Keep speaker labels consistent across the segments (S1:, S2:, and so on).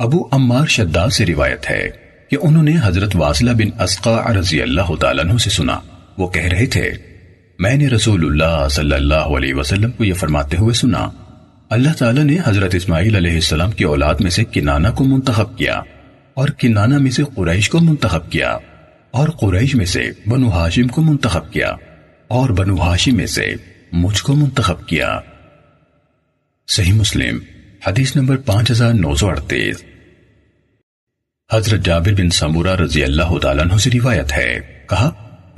S1: ابو عمار شداد سے روایت ہے کہ انہوں نے حضرت واصلہ بن اسقا رضی اللہ تعالیٰ عنہ سے سنا۔ وہ کہہ رہے تھے، میں نے رسول اللہ صلی اللہ علیہ وسلم کو یہ فرماتے ہوئے سنا۔ اللہ تعالیٰ نے حضرت اسماعیل علیہ السلام کی اولاد میں سے کنانہ کو منتخب کیا اور کنانہ میں سے قریش کو منتخب کیا اور قریش میں سے بنو ہاشم کو منتخب کیا اور بنو ہاشم میں سے مجھ کو منتخب کیا۔ صحیح مسلم، حدیث نمبر پانچ ہزار نو سو اڑتیس۔ حضرت جابر بن سمورہ رضی اللہ تعالیٰ عنہ سے روایت ہے۔ کہا،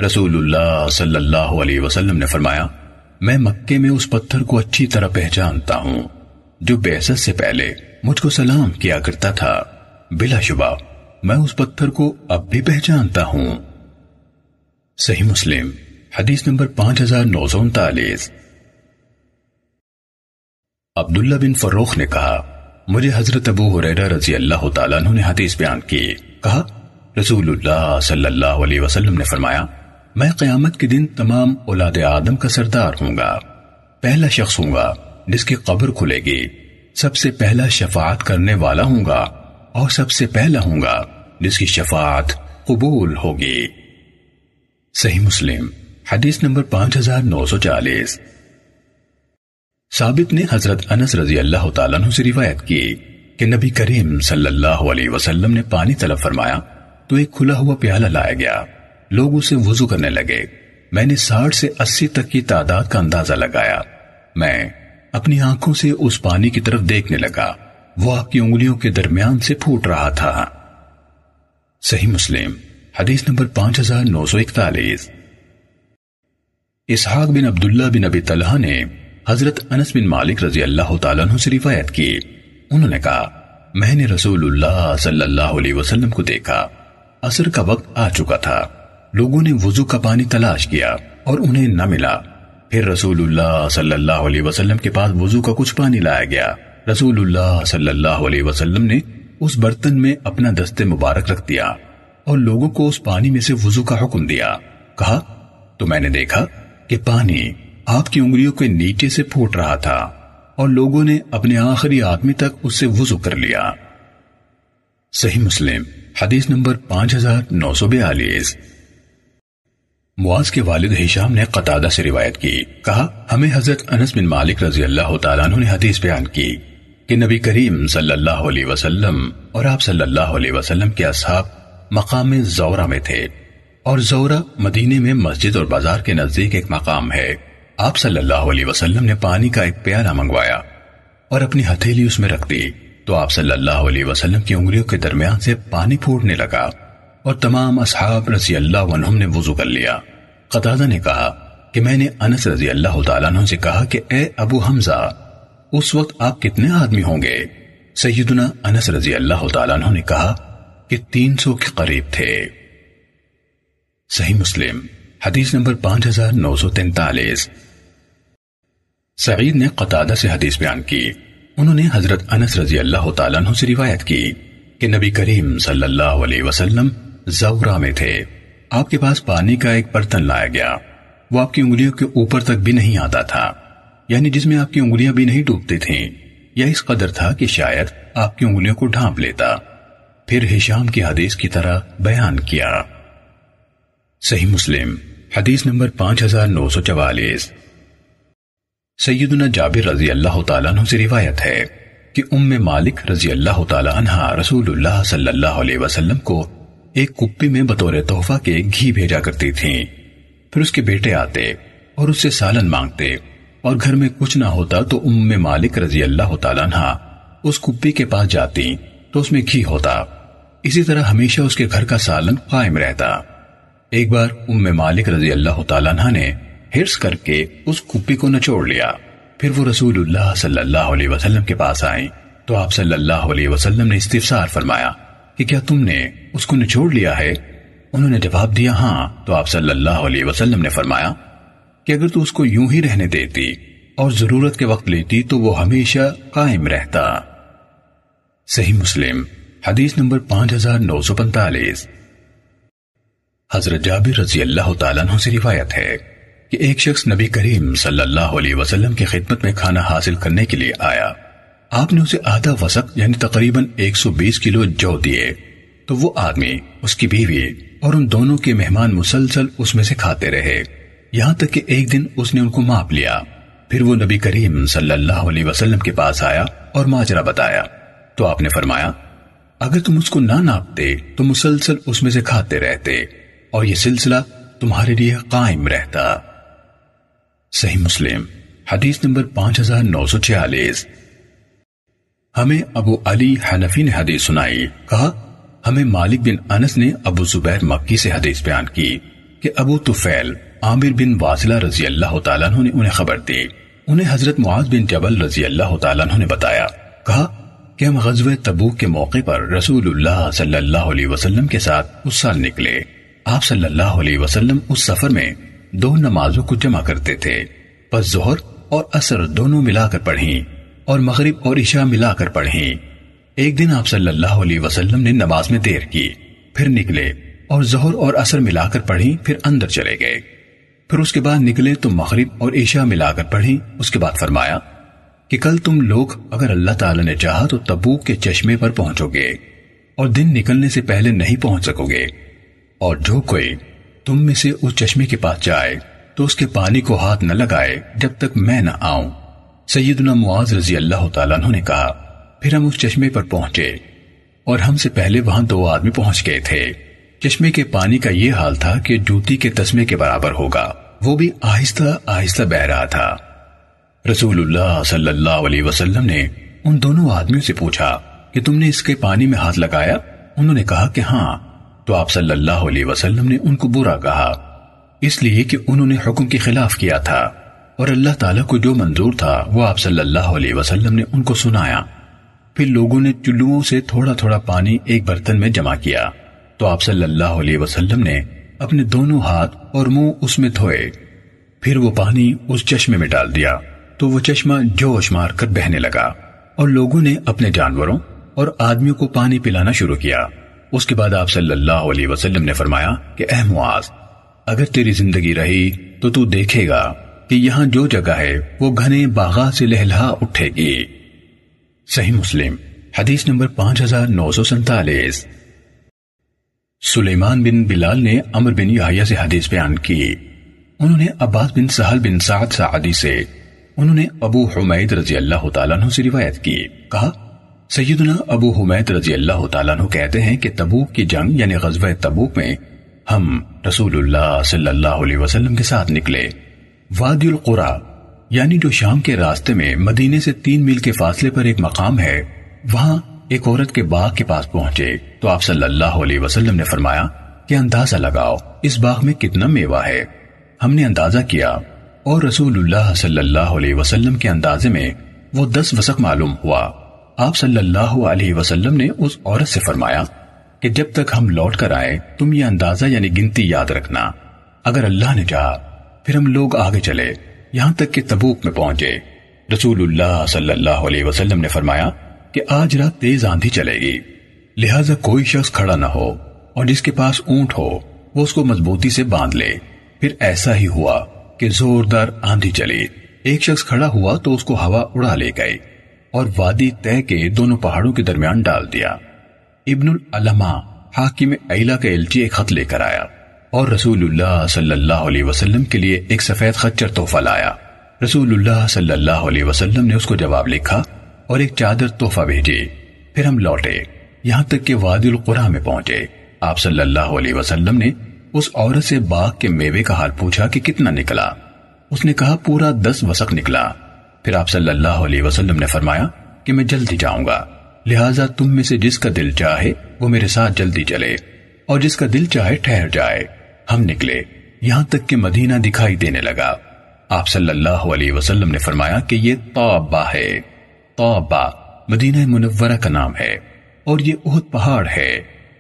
S1: رسول اللہ صلی اللہ علیہ وسلم نے فرمایا، میں مکے میں اس پتھر کو اچھی طرح پہچانتا ہوں۔ جو بیست سے پہلے مجھ کو سلام کیا کرتا تھا۔ بلا شبہ، میں اس پتھر کو اب بھی پہچانتا ہوں۔ صحیح مسلم، حدیث نمبر پانچ ہزار نو سو انتالیس۔ عبداللہ بن فروخ نے کہا مجھے حضرت ابو حریرہ رضی اللہ تعالیٰ عنہ نے حدیث بیان کی۔ کہا، رسول اللہ صلی اللہ علیہ وسلم نے فرمایا، میں قیامت کے دن تمام اولاد آدم کا سردار ہوں گا، پہلا شخص ہوں گا جس کی قبر کھلے گی، سب سے پہلا شفاعت کرنے والا ہوں گا اور سب سے پہلا ہوں گا جس کی شفاعت قبول ہوگی۔ صحیح مسلم، حدیث نمبر پانچ ہزار نو سو چالیس۔ ثابت نے حضرت انس رضی اللہ تعالیٰ عنہ سے روایت کی کہ نبی کریم صلی اللہ علیہ وسلم نے پانی طلب فرمایا تو ایک کھلا ہوا پیالہ لایا گیا۔ لوگ اسے وضو کرنے لگے۔ میں نے ساٹھ سے اسی تک کی تعداد کا اندازہ لگایا۔ میں اپنی آنکھوں سے اس پانی کی طرف دیکھنے لگا۔ وہ آپ کی انگلیوں کے درمیان سے پھوٹ رہا تھا۔ صحیح مسلم، حدیث نمبر پانچ ہزار نو سو اکتالیس۔ اسحاق بن عبداللہ بن ابی طلحہ نے حضرت انس بن مالک رضی اللہ تعالیٰ عنہ سے روایت کی۔ انہوں نے کہا، میں نے رسول اللہ صلی اللہ علیہ وسلم کو دیکھا۔ اثر کا وقت آ چکا تھا۔ لوگوں نے وضو کا پانی تلاش کیا اور انہیں نہ ملا۔ پھر رسول اللہ صلی اللہ علیہ وسلم کے پاس وضو کا کچھ پانی لایا گیا۔ رسول اللہ صلی اللہ علیہ وسلم نے اس برتن میں اپنا دست مبارک رکھ دیا اور لوگوں کو اس پانی میں سے وضو کا حکم دیا۔ کہا، تو میں نے دیکھا کہ پانی آپ کی انگلیوں کے نیچے سے پھوٹ رہا تھا اور لوگوں نے اپنے آخری آدمی تک اس سے وضو کر لیا۔ صحیح مسلم، حدیث نمبر پانچ ہزار نو سو بیالیس۔ مواز کے والد حشام نے قطادہ سے روایت کی۔ کہا، ہمیں حضرت انس بن مالک رضی اللہ تعالیٰ عنہ نے حدیث بیان کی کہ نبی کریم صلی اللہ علیہ وسلم اور آپ صلی اللہ علیہ وسلم کے اصحاب مقام زورہ میں تھے اور زورہ مدینے میں مسجد اور بازار کے نزدیک ایک مقام ہے۔ آپ صلی اللہ علیہ وسلم نے پانی کا ایک پیالہ منگوایا اور اپنی ہتھیلی اس میں رکھ دی۔ تو آپ صلی اللہ علیہ وسلم کی انگلیوں کے درمیان سے پانی پھوٹنے لگا اور تمام اصحاب رضی اللہ عنہم نے وضو کر لیا۔ قطادہ نے کہا کہ میں نے انس رضی اللہ تعالیٰ عنہ سے کہا کہ اے ابو حمزہ، اس وقت آپ کتنے آدمی ہوں گے؟ سیدنا انس رضی اللہ تعالیٰ عنہ نے کہا کہ تین سو کے قریب تھے۔ صحیح مسلم، حدیث نمبر پانچ ہزار نو سو تینتالیس۔ سعید نے قطادہ سے حدیث بیان کی۔ انہوں نے حضرت انس رضی اللہ تعالیٰ عنہ سے روایت کی کہ نبی کریم صلی اللہ علیہ وسلم زورہ میں تھے۔ آپ کے پاس پانی کا ایک برتن لایا گیا۔ وہ آپ کی انگلیوں کے اوپر تک بھی نہیں آتا تھا۔ یعنی جس میں آپ کی انگلیاں بھی نہیں ڈوبتی تھیں۔ یا اس قدر تھا کہ شاید آپ کی انگلیوں کو ڈھانپ لیتا۔ پھر ہشام کی حدیث کی طرح بیان کیا۔ صحیح مسلم، حدیث نمبر پانچ ہزار نو سو چوالیس۔ سیدنا جابر رضی اللہ تعالیٰ عنہ سے روایت ہے کہ ام مالک رضی اللہ تعالیٰ عنہ رسول اللہ صلی اللہ علیہ وسلم کو ایک کپی میں بطور تحفہ کے گھی بھیجا کرتی تھیں پھر اس کے بیٹے آتے اور اس سے سالن مانگتے اور گھر میں کچھ نہ ہوتا تو ام مالک رضی اللہ تعالیٰ عنہ اس کپی کے پاس جاتی تو اس میں گھی ہوتا۔ اسی طرح ہمیشہ اس کے گھر کا سالن قائم رہتا۔ ایک بار ام مالک رضی اللہ تعالیٰ عنہ نے ہرس کر کے اس کپی کو نچوڑ لیا۔ پھر وہ رسول اللہ صلی اللہ علیہ وسلم کے پاس آئیں۔ تو آپ صلی اللہ علیہ وسلم نے استفسار فرمایا کہ کیا تم نے اس کو نچوڑ لیا ہے؟ انہوں نے جواب دیا ہاں۔ تو آپ صلی اللہ علیہ وسلم نے فرمایا کہ اگر تو اس کو یوں ہی رہنے دیتی اور ضرورت کے وقت لیتی تو وہ ہمیشہ قائم رہتا۔ صحیح مسلم، حدیث نمبر پانچ ہزار نو سو پنتالیس حضرت جابر رضی اللہ تعالیٰ عنہ سے روایت ہے۔ کہ ایک شخص نبی کریم صلی اللہ علیہ وسلم کی خدمت میں کھانا حاصل کرنے کے لیے آیا۔ آپ نے اسے آدھا وسق یعنی تقریباً ایک سو بیس کلو جو دیے۔ تو وہ آدمی، اس کی بیوی اور ان دونوں کے مہمان مسلسل اس میں سے کھاتے رہے۔ یہاں تک کہ ایک دن اس نے ان کو ماپ لیا۔ پھر وہ نبی کریم صلی اللہ علیہ وسلم کے پاس آیا اور ماجرا بتایا۔ تو آپ نے فرمایا، اگر تم اس کو نہ ناپتے تو مسلسل اس میں سے کھاتے رہتے اور یہ سلسلہ تمہارے لیے قائم رہتا۔ صحیح مسلم، حدیث نمبر پانچ ہزار نو سو چھیالیس۔ ہمیں ابو علی حنفی نے حدیث سنائی، کہا، ہمیں مالک بن انس نے ابو زبیر مکی سے حدیث بیان کی کہ ابو توفیل عامر بن واصلہ رضی اللہ تعالیٰ عنہ نے انہیں خبر دی۔ انہیں حضرت معاذ بن جبل رضی اللہ تعالیٰ عنہ نے بتایا، کہا، کہ ہم غزوہ تبوک کے موقع پر رسول اللہ صلی اللہ علیہ وسلم کے ساتھ اس سال نکلے۔ آپ صلی اللہ علیہ وسلم اس سفر میں دو نمازوں کو جمع کرتے تھے۔ پس ظہر اور اثر دونوں ملا کر پڑھیں اور مغرب اور عشاء ملا کر پڑھیں۔ ایک دن آپ صلی اللہ علیہ وسلم نے نماز میں دیر کی، پھر نکلے اور ظہر اور اثر ملا کر پڑھی پھر اندر چلے گئے۔ پھر اس کے بعد نکلے تو مغرب اور عشاء ملا کر پڑھی اس کے بعد فرمایا کہ کل تم لوگ اگر اللہ تعالی نے چاہا تو تبوک کے چشمے پر پہنچو گے اور دن نکلنے سے پہلے نہیں پہنچ سکو گے۔ اور جو کوئی تم میں سے اس چشمے کے پاس جائے تو اس کے پانی کو ہاتھ نہ لگائے جب تک میں نہ آؤں۔ سیدنا معاذ رضی اللہ تعالیٰ نے کہا، پھر ہم اس چشمے پر پہنچے اور ہم سے پہلے وہاں دو آدمی پہنچ گئے تھے۔ چشمے کے پانی کا یہ حال تھا کہ جوتی کے تسمے کے برابر ہوگا۔ وہ بھی آہستہ آہستہ بہ رہا تھا۔ رسول اللہ صلی اللہ علیہ وسلم نے ان دونوں آدمیوں سے پوچھا کہ تم نے اس کے پانی میں ہاتھ لگایا؟ انہوں نے کہا کہ ہاں۔ تو آپ صلی اللہ علیہ وسلم نے ان کو برا کہا۔ اس لیے کہ انہوں نے حکم کے خلاف کیا تھا اور اللہ تعالیٰ کو جو منظور تھا وہ آپ صلی اللہ علیہ وسلم نے ان کو سنایا۔ پھر لوگوں نے چلووں سے تھوڑا تھوڑا پانی ایک برتن میں جمع کیا۔ تو آپ صلی اللہ علیہ وسلم نے اپنے دونوں ہاتھ اور منہ اس میں دھوئے۔ پھر وہ پانی اس چشمے میں ڈال دیا۔ تو وہ چشمہ جوش مار کر بہنے لگا اور لوگوں نے اپنے جانوروں اور آدمیوں کو پانی پلانا شروع کیا۔ اس کے بعد آپ صلی اللہ علیہ وسلم نے فرمایا کہ اے معاذ، اگر تیری زندگی رہی تو تو دیکھے گا کہ یہاں جو جگہ ہے وہ گھنے باغا سے لہلا اٹھے گی۔ صحیح مسلم، حدیث نمبر پانچ ہزار نو سو سنتالیس۔ سلیمان بن بلال نے امر بن یحییٰ سے حدیث بیان کی۔ انہوں نے عباس بن سہل بن سعد سعدی سے، انہوں نے ابو حمید رضی اللہ تعالیٰ عنہ سے روایت کی۔ کہا سیدنا ابو حمید رضی اللہ تعالیٰ عنہ کہتے ہیں کہ تبوک کی جنگ یعنی غزوہ تبوک میں ہم رسول اللہ صلی اللہ علیہ وسلم کے ساتھ نکلے۔ وادی القرآ یعنی جو شام کے راستے میں مدینے سے تین میل کے فاصلے پر ایک مقام ہے، وہاں ایک عورت کے باغ کے پاس پہنچے۔ تو آپ صلی اللہ علیہ وسلم نے فرمایا کہ اندازہ لگاؤ، اس باغ میں کتنا میوہ ہے۔ ہم نے اندازہ کیا اور رسول اللہ صلی اللہ علیہ وسلم کے اندازے میں وہ دس وسق معلوم ہوا۔ آپ صلی اللہ علیہ وسلم نے اس عورت سے فرمایا کہ جب تک ہم لوٹ کر آئے تم یہ اندازہ یعنی گنتی یاد رکھنا۔ اگر اللہ نے چاہا، پھر ہم لوگ آگے چلے، یہاں تک کہ تبوک میں پہنچے۔ رسول اللہ صلی اللہ علیہ وسلم نے فرمایا کہ آج رات تیز آندھی چلے گی۔ لہذا کوئی شخص کھڑا نہ ہو اور جس کے پاس اونٹ ہو، وہ اس کو مضبوطی سے باندھ لے۔ پھر ایسا ہی ہوا کہ زوردار آندھی چلی۔ ایک شخص کھڑا ہوا تو اس کو ہوا اڑا لے گئی۔ اور وادی طے کے دونوں پہاڑوں کے درمیان ڈال دیا۔ ابن العلماء حاکم ایلا کا الچی ایک خط لے کر آیا اور رسول اللہ صلی اللہ علیہ وسلم کے لیے ایک سفید خچر تحفہ لایا۔ رسول اللہ صلی اللہ علیہ وسلم نے اس کو جواب لکھا اور ایک چادر تحفہ بھیجی۔ پھر ہم لوٹے۔ یہاں تک کہ وادی القرآ میں پہنچے۔ آپ صلی اللہ علیہ وسلم نے اس عورت سے باغ کے میوے کا حال پوچھا کہ کتنا نکلا۔ اس نے کہا، پورا دس وسق نکلا۔ پھر آپ صلی اللہ علیہ وسلم نے فرمایا کہ میں جلدی جاؤں گا، لہٰذا تم میں سے جس کا دل چاہے وہ میرے ساتھ جلدی چلے، اور جس کا دل چاہے ٹھہر جائے۔ ہم نکلے، یہاں تک کہ مدینہ دکھائی دینے لگا۔ آپ صلی اللہ علیہ وسلم نے فرمایا کہ یہ توبہ ہے۔ توبہ مدینہ منورہ کا نام ہے، اور یہ اہد پہاڑ ہے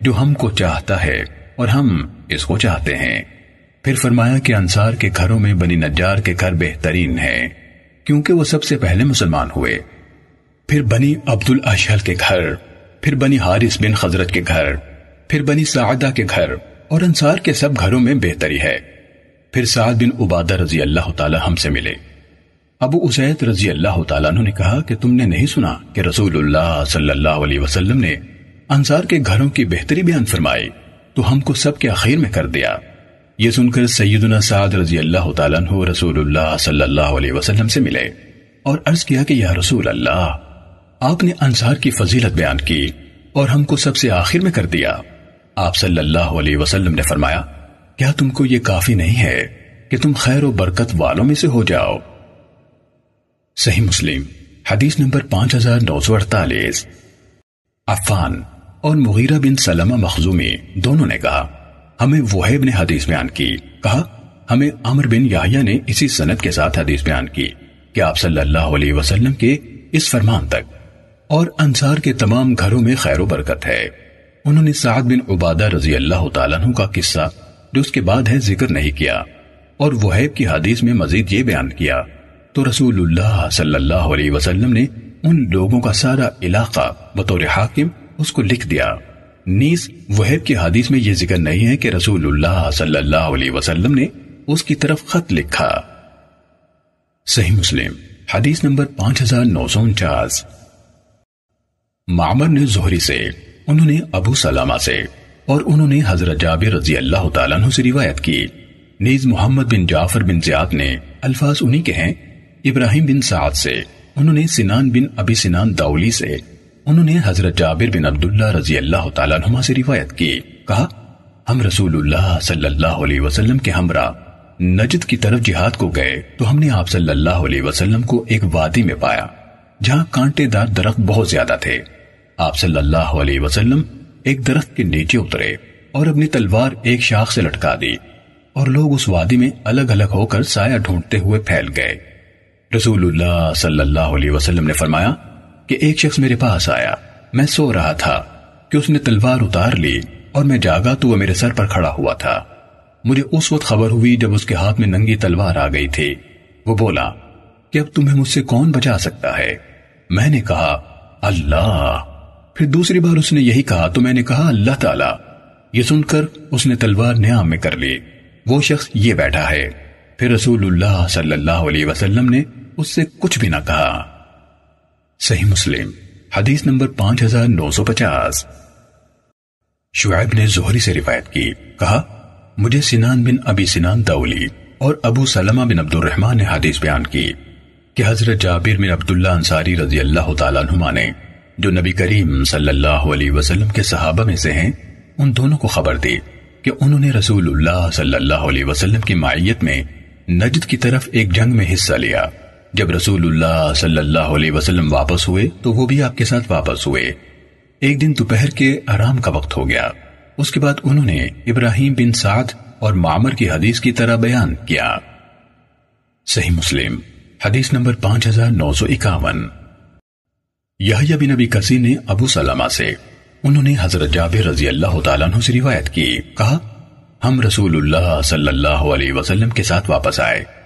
S1: جو ہم کو چاہتا ہے اور ہم اس کو چاہتے ہیں۔ پھر فرمایا کہ انصار کے گھروں میں بنی نجار کے گھر بہترین ہیں۔ کیونکہ وہ سب سے پہلے مسلمان ہوئے۔ پھر بنی عبد الاشل کے گھر، پھر بنی حارث بن خزرت کے گھر، پھر بنی سعدہ کے گھر، اور انصار کے سب گھروں میں بہتری ہے۔ پھر سعد بن عبادہ رضی اللہ تعالی ہم سے ملے۔ ابو اسید رضی اللہ تعالیٰ عنہ نے کہا کہ تم نے نہیں سنا کہ رسول اللہ صلی اللہ علیہ وسلم نے انصار کے گھروں کی بہتری بیان فرمائی، تو ہم کو سب کے اخیر میں کر دیا۔ یہ سن کر سیدنا سعد رضی اللہ تعالیٰ عنہ رسول اللہ صلی اللہ علیہ وسلم سے ملے اور عرض کیا کہ یا رسول اللہ، آپ نے انصار کی فضیلت بیان کی اور ہم کو سب سے آخر میں کر دیا۔ آپ صلی اللہ علیہ وسلم نے فرمایا، کیا تم کو یہ کافی نہیں ہے کہ تم خیر و برکت والوں میں سے ہو جاؤ؟ صحیح مسلم، حدیث نمبر پانچ ہزار نو سو اڑتالیس۔ عفان اور مغیرہ بن سلمہ مخزومی دونوں نے کہا ہمیں وحیب نے حدیث بیان کی۔ کہا، ہمیں عمر بن یحییٰ نے اسی سنت کے ساتھ حدیث بیان کی کہ آپ صلی اللہ علیہ وسلم کے اس فرمان تک اور انصار کے تمام گھروں میں خیر و برکت ہے۔ انہوں نے سعد بن عبادہ رضی اللہ تعالیٰ عنہ کا قصہ جو اس کے بعد ہے ذکر نہیں کیا اور وحیب کی حدیث میں مزید یہ بیان کیا، تو رسول اللہ صلی اللہ علیہ وسلم نے ان لوگوں کا سارا علاقہ بطور حاکم اس کو لکھ دیا۔ نیز وحیب کی حدیث میں یہ ذکر نہیں ہے کہ رسول اللہ صلی اللہ علیہ وسلم نے اس کی طرف خط لکھا۔ صحیح مسلم، حدیث نمبر پانچ ہزار نو سو انچاس۔ معمر نے زہری سے، انہوں نے ابو سلامہ سے اور انہوں نے حضرت جابر رضی اللہ تعالیٰ عنہ سے روایت کی۔ نیز محمد بن جعفر بن زیاد نے الفاظ انہی کے ہیں، ابراہیم بن سعد سے، انہوں نے سنان بن ابی سنان داولی سے۔ انہوں نے حضرت جابر بن عبداللہ رضی اللہ تعالیٰ عنہ سے روایت کی۔ کہا، ہم رسول اللہ صلی اللہ علیہ وسلم کے ہمراہ نجد کی طرف جہاد کو گئے تو ہم نے آپ صلی اللہ علیہ وسلم کو ایک وادی میں پایا، جہاں کانٹے دار درخت بہت زیادہ تھے۔ آپ صلی اللہ علیہ وسلم ایک درخت کے نیچے اترے اور اپنی تلوار ایک شاخ سے لٹکا دی اور لوگ اس وادی میں الگ الگ ہو کر سایہ ڈھونڈتے ہوئے پھیل گئے۔ رسول اللہ صلی اللہ علیہ وسلم نے فرمایا کہ ایک شخص میرے پاس آیا۔ میں سو رہا تھا کہ اس نے تلوار اتار لی اور میں جاگا تو وہ میرے سر پر کھڑا ہوا تھا۔ مجھے اس وقت خبر ہوئی جب اس کے ہاتھ میں ننگی تلوار آ گئی تھی۔ وہ بولا، کہ اب تمہیں مجھ سے کون بچا سکتا ہے؟ میں نے کہا، اللہ۔ پھر دوسری بار اس نے یہی کہا، تو میں نے کہا، اللہ تعالی۔ یہ سن کر اس نے تلوار نیام میں کر لی۔ وہ شخص یہ بیٹھا ہے۔ پھر رسول اللہ صلی اللہ علیہ وسلم نے اس سے کچھ بھی نہ کہا۔ صحیح مسلم، حدیث نمبر پانچ ہزار نو سو پچاس۔ شعیب نے زہری سے روایت کی، کہا، مجھے سنان بن ابی سنان دولی اور ابو سلمہ بن عبد الرحمن نے حدیث بیان کی کہ حضرت جابر بن عبداللہ انصاری رضی اللہ تعالیٰ عنہما نے، جو نبی کریم صلی اللہ علیہ وسلم کے صحابہ میں سے ہیں، ان دونوں کو خبر دی کہ انہوں نے رسول اللہ صلی اللہ علیہ وسلم کی معیت میں نجد کی طرف ایک جنگ میں حصہ لیا۔ جب رسول اللہ صلی اللہ علیہ وسلم واپس ہوئے تو وہ بھی آپ کے ساتھ واپس ہوئے۔ ایک دن دوپہر کے آرام کا وقت ہو گیا۔ اس کے بعد انہوں نے ابراہیم بن سعد اور معمر کی حدیث کی طرح بیان کیا۔ صحیح مسلم، حدیث نمبر پانچ ہزار نو سو اکاون۔ یحییٰ بن ابی کسی نے ابو سلمہ سے انہوں نے حضرت جابر رضی اللہ تعالیٰ عنہ سے روایت کی، کہا، ہم رسول اللہ صلی اللہ علیہ وسلم کے ساتھ واپس آئے۔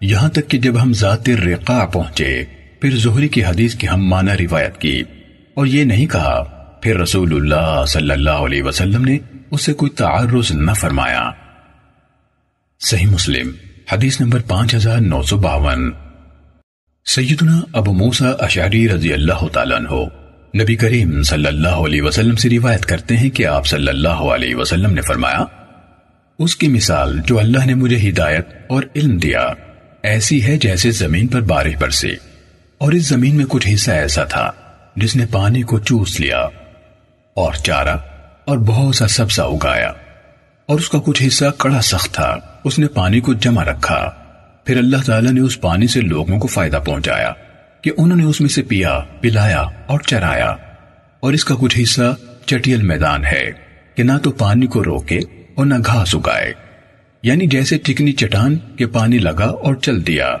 S1: یہاں تک کہ جب ہم ذات رقاع پہنچے، پھر زہری کی حدیث کی ہم مانا روایت کی۔ اور یہ نہیں کہا، پھر رسول اللہ صلی اللہ علیہ وسلم نے اس سے کوئی تعرض نہ فرمایا۔ صحیح مسلم، حدیث نمبر پانچ ہزار نو سو باون۔ سیدنا ابو موسیٰ اشعری رضی اللہ تعالیٰ عنہ، نبی کریم صلی اللہ علیہ وسلم سے روایت کرتے ہیں کہ آپ صلی اللہ علیہ وسلم نے فرمایا، اس کی مثال جو اللہ نے مجھے ہدایت اور علم دیا۔ ایسی ہے جیسے زمین پر بارش برسی۔ اور اس زمین میں کچھ حصہ ایسا تھا جس نے پانی کو چوس لیا اور چارہ اور بہت سا سبزہ اگایا۔ اور اس کا کچھ حصہ کڑا سخت تھا۔ اس نے پانی کو جمع رکھا۔ پھر اللہ تعالیٰ نے اس پانی سے لوگوں کو فائدہ پہنچایا کہ انہوں نے اس میں سے پیا، پلایا اور چرایا۔ اور اس کا کچھ حصہ چٹیل میدان ہے کہ نہ تو پانی کو روکے اور نہ گھاس اگائے۔ یعنی جیسے ٹکنی چٹان کے پانی لگا اور چل دیا،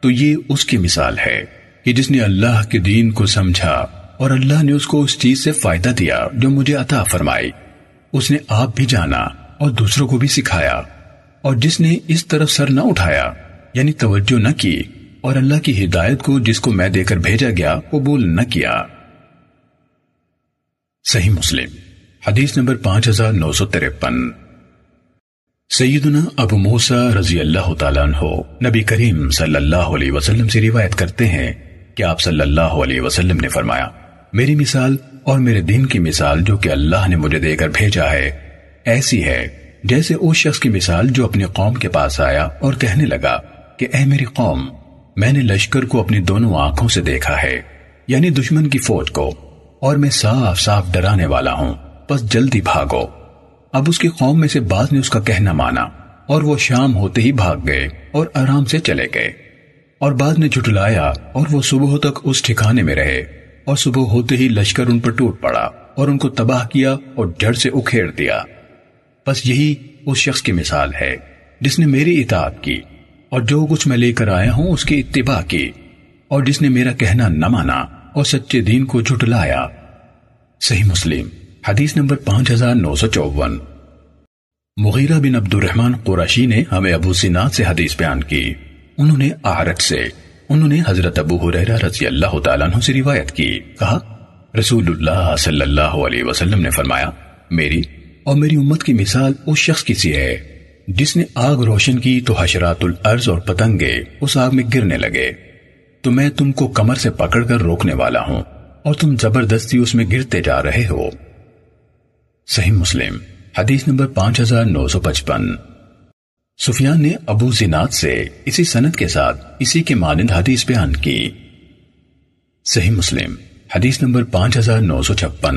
S1: تو یہ اس کی مثال ہے کہ جس نے اللہ کے دین کو سمجھا اور اللہ نے اس کو اس چیز سے فائدہ دیا جو مجھے عطا فرمائی۔ اس نے آپ بھی جانا اور دوسروں کو بھی سکھایا اور جس نے اس طرف سر نہ اٹھایا یعنی توجہ نہ کی اور اللہ کی ہدایت کو جس کو میں دے کر بھیجا گیا قبول نہ کیا۔ صحیح مسلم، حدیث نمبر پانچ ہزار نو سو ترپن۔ سیدنا ابو موسیٰ رضی اللہ تعالیٰ عنہ نبی کریم صلی اللہ علیہ وسلم سے روایت کرتے ہیں کہ آپ صلی اللہ علیہ وسلم نے فرمایا، میری مثال اور میرے دین کی مثال جو کہ اللہ نے مجھے دے کر بھیجا ہے، ایسی ہے جیسے اس شخص کی مثال جو اپنی قوم کے پاس آیا اور کہنے لگا کہ، اے میری قوم، میں نے لشکر کو اپنی دونوں آنکھوں سے دیکھا ہے یعنی دشمن کی فوج کو، اور میں صاف صاف ڈرانے والا ہوں، بس جلدی بھاگو۔ اب اس کی قوم میں سے بعض نے اس کا کہنا مانا اور وہ شام ہوتے ہی بھاگ گئے اور آرام سے چلے گئے۔ اور بعد نے جھٹلایا اور وہ صبح تک اس ٹھکانے میں رہے اور صبح ہوتے ہی لشکر ان پر ٹوٹ پڑا اور ان کو تباہ کیا اور جڑ سے اکھیڑ دیا۔ بس یہی اس شخص کی مثال ہے جس نے میری اطاعت کی اور جو کچھ میں لے کر آیا ہوں اس کی اتباع کی اور جس نے میرا کہنا نہ مانا اور سچے دین کو جھٹلایا۔ صحیح مسلم۔ حدیث نمبر پانچ ہزار نو سو چوون۔ مغیرہ بن عبد الرحمن قرشی نے ہمیں ابو سینات سے حدیث بیان کی۔ انہوں نے آرٹ سے۔ انہوں نے حضرت ابو حریرہ رضی اللہ تعالیٰ عنہ سے روایت کی۔ کہا، رسول اللہ صلی اللہ علیہ وسلم نے فرمایا، میری اور میری امت کی مثال اس شخص کی سی ہے۔ جس نے آگ روشن کی تو حشرات الارض اور پتنگے اس آگ میں گرنے لگے۔ تو میں تم کو کمر سے پکڑ کر روکنے والا ہوں اور تم زبردستی اس میں گرتے جا رہے ہو۔ صحیح مسلم، حدیث نمبر پانچ ہزار نو سو پچپن۔ سفیان نے ابو زناد سے اسی سنت کے ساتھ اسی کے مانند حدیث بیان کی۔ صحیح مسلم، حدیث نمبر پانچ ہزار نو سو چھپن۔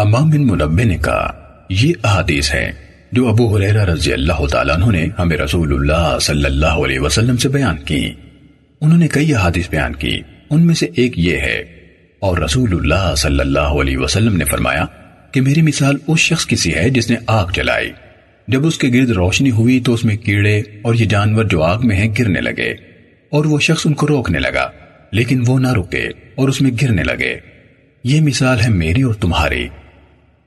S1: حمام بن منبع نے کہا، یہ احادیث ہے جو ابو حریرہ رضی اللہ تعالیٰ عنہ نے ہمیں رسول اللہ صلی اللہ علیہ وسلم سے بیان کی۔ انہوں نے کئی احادیث بیان کی، ان میں سے ایک یہ ہے، اور رسول اللہ صلی اللہ علیہ وسلم نے فرمایا کہ میری مثال اس شخص کی سی ہے جس نے آگ جلائی۔ جب اس کے گرد روشنی ہوئی تو اس میں کیڑے اور یہ جانور جو آگ میں ہیں گرنے لگے اور وہ شخص ان کو روکنے لگا، لیکن وہ نہ رکے اور اس میں گرنے لگے۔ یہ مثال ہے میری اور تمہاری۔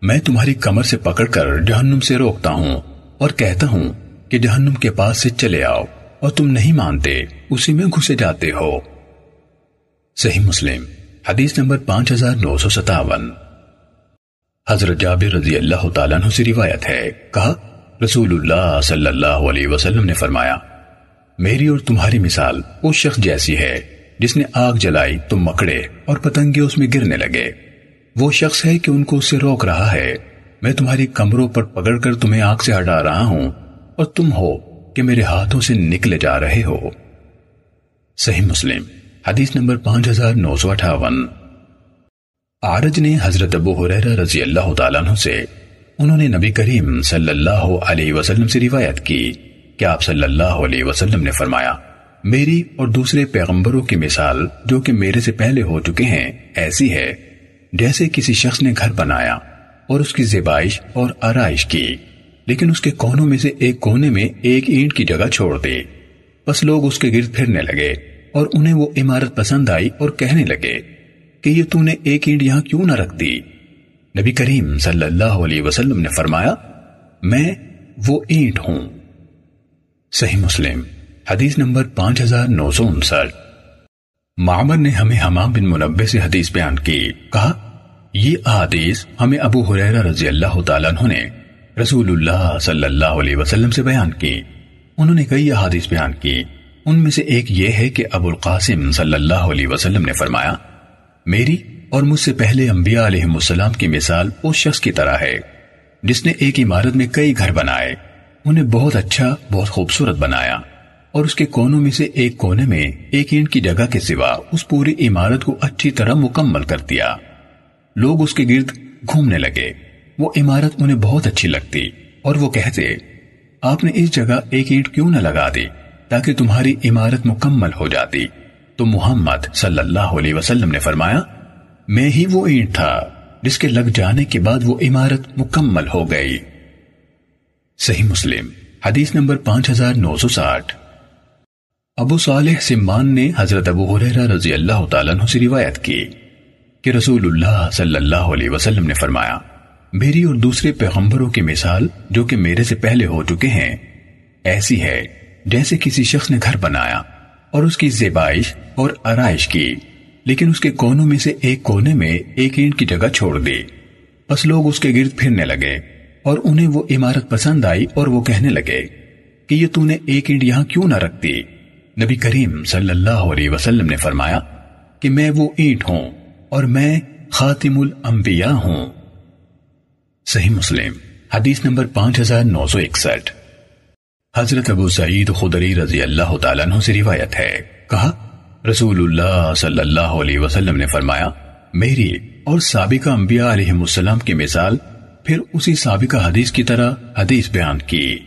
S1: میں تمہاری کمر سے پکڑ کر جہنم سے روکتا ہوں اور کہتا ہوں کہ جہنم کے پاس سے چلے آؤ اور تم نہیں مانتے، اسی میں گھسے جاتے ہو۔ صحیح مسلم، حدیث نمبر پانچ ہزار نو سو ستاون۔ حضرت جابر رضی اللہ تعالیٰ عنہ سے روایت ہے۔ کہا، رسول اللہ صلی اللہ علیہ وسلم نے فرمایا، میری اور تمہاری مثال اس شخص جیسی ہے جس نے آگ جلائی تم مکڑے اور پتنگے اس میں گرنے لگے۔ وہ شخص ہے کہ ان کو اس سے روک رہا ہے۔ میں تمہاری کمروں پر پکڑ کر تمہیں آگ سے ہٹا رہا ہوں اور تم ہو کہ میرے ہاتھوں سے نکلے جا رہے ہو۔ صحیح مسلم، حدیث نمبر پانچ ہزار نو سو اٹھاون۔ آرج نے حضرت ابو حریرہ رضی اللہ تعالیٰ عنہ سے، انہوں نے نبی کریم صلی اللہ علیہ وسلم سے روایت کی کہ آپ صلی اللہ علیہ وسلم نے فرمایا، میری اور دوسرے پیغمبروں کی مثال جو کہ میرے سے پہلے ہو چکے ہیں، ایسی ہے۔ جیسے کسی شخص نے گھر بنایا اور اس کی زیبائش اور آرائش کی، لیکن اس کے کونوں میں سے ایک کونے میں ایک اینٹ کی جگہ چھوڑ دی بس لوگ اس کے گرد پھرنے لگے اور انہیں وہ عمارت پسند آئی اور کہنے لگے۔ کہ یہ تو نے ایک اینٹ یہاں کیوں نہ رکھ دی؟ نبی کریم صلی اللہ علیہ وسلم نے فرمایا، میں وہ اینٹ ہوں۔ صحیح مسلم، حدیث نمبر پانچ ہزار نو سو انسٹھ۔ معمر نے ہمیں حمام بن منبع سے حدیث بیان کی، کہا، یہ حدیث ہمیں ابو حریرہ رضی اللہ تعالیٰ عنہ نے رسول اللہ صلی اللہ علیہ وسلم سے بیان کی۔ انہوں نے کئی احادیث بیان کی۔ ان میں سے ایک یہ ہے کہ ابو القاسم صلی اللہ علیہ وسلم نے فرمایا میری اور مجھ سے پہلے انبیاء علیہ السلام کی مثال اس شخص کی طرح ہے، جس نے ایک عمارت میں کئی گھر بنائے، انہیں بہت اچھا بہت خوبصورت بنایا، اور اس کے کونوں میں سے ایک کونے میں ایک اینٹ کی جگہ کے سوا اس پوری عمارت کو اچھی طرح مکمل کر دیا۔ لوگ اس کے گرد گھومنے لگے۔ وہ عمارت انہیں بہت اچھی لگتی اور وہ کہتے، آپ نے اس جگہ ایک اینٹ کیوں نہ لگا دی تاکہ تمہاری عمارت مکمل ہو جاتی؟ تو محمد صلی اللہ علیہ وسلم نے فرمایا، میں ہی وہ اینٹ تھا جس کے لگ جانے کے بعد وہ عمارت مکمل ہو گئی۔ صحیح مسلم، حدیث نمبر پانچ ہزار نو سو ساٹھ۔ ابو صالح سمان نے حضرت ابو حریرہ رضی اللہ تعالیٰ عنہ سے روایت کی کہ رسول اللہ صلی اللہ علیہ وسلم نے فرمایا، میری اور دوسرے پیغمبروں کی مثال جو کہ میرے سے پہلے ہو چکے ہیں، ایسی ہے جیسے کسی شخص نے گھر بنایا۔ اور اس کی زیبائش اور آرائش کی، لیکن اس کے کونوں میں سے ایک کونے میں ایک اینٹ کی جگہ چھوڑ دی۔ بس لوگ اس کے گرد پھرنے لگے اور انہیں وہ عمارت پسند آئی اور وہ کہنے لگے کہ یہ تو نے ایک اینٹ یہاں کیوں نہ رکھتی نبی کریم صلی اللہ علیہ وسلم نے فرمایا کہ میں وہ اینٹ ہوں اور میں خاتم الانبیاء ہوں۔ صحیح مسلم، حدیث نمبر پانچ ہزار نو سو اکسٹھ۔ حضرت ابو سعید خدری رضی اللہ تعالیٰ عنہ سے روایت ہے۔ کہا، رسول اللہ صلی اللہ علیہ وسلم نے فرمایا، میری اور سابقہ انبیاء علیہ السلام کی مثال، پھر اسی سابقہ حدیث کی طرح حدیث بیان کی۔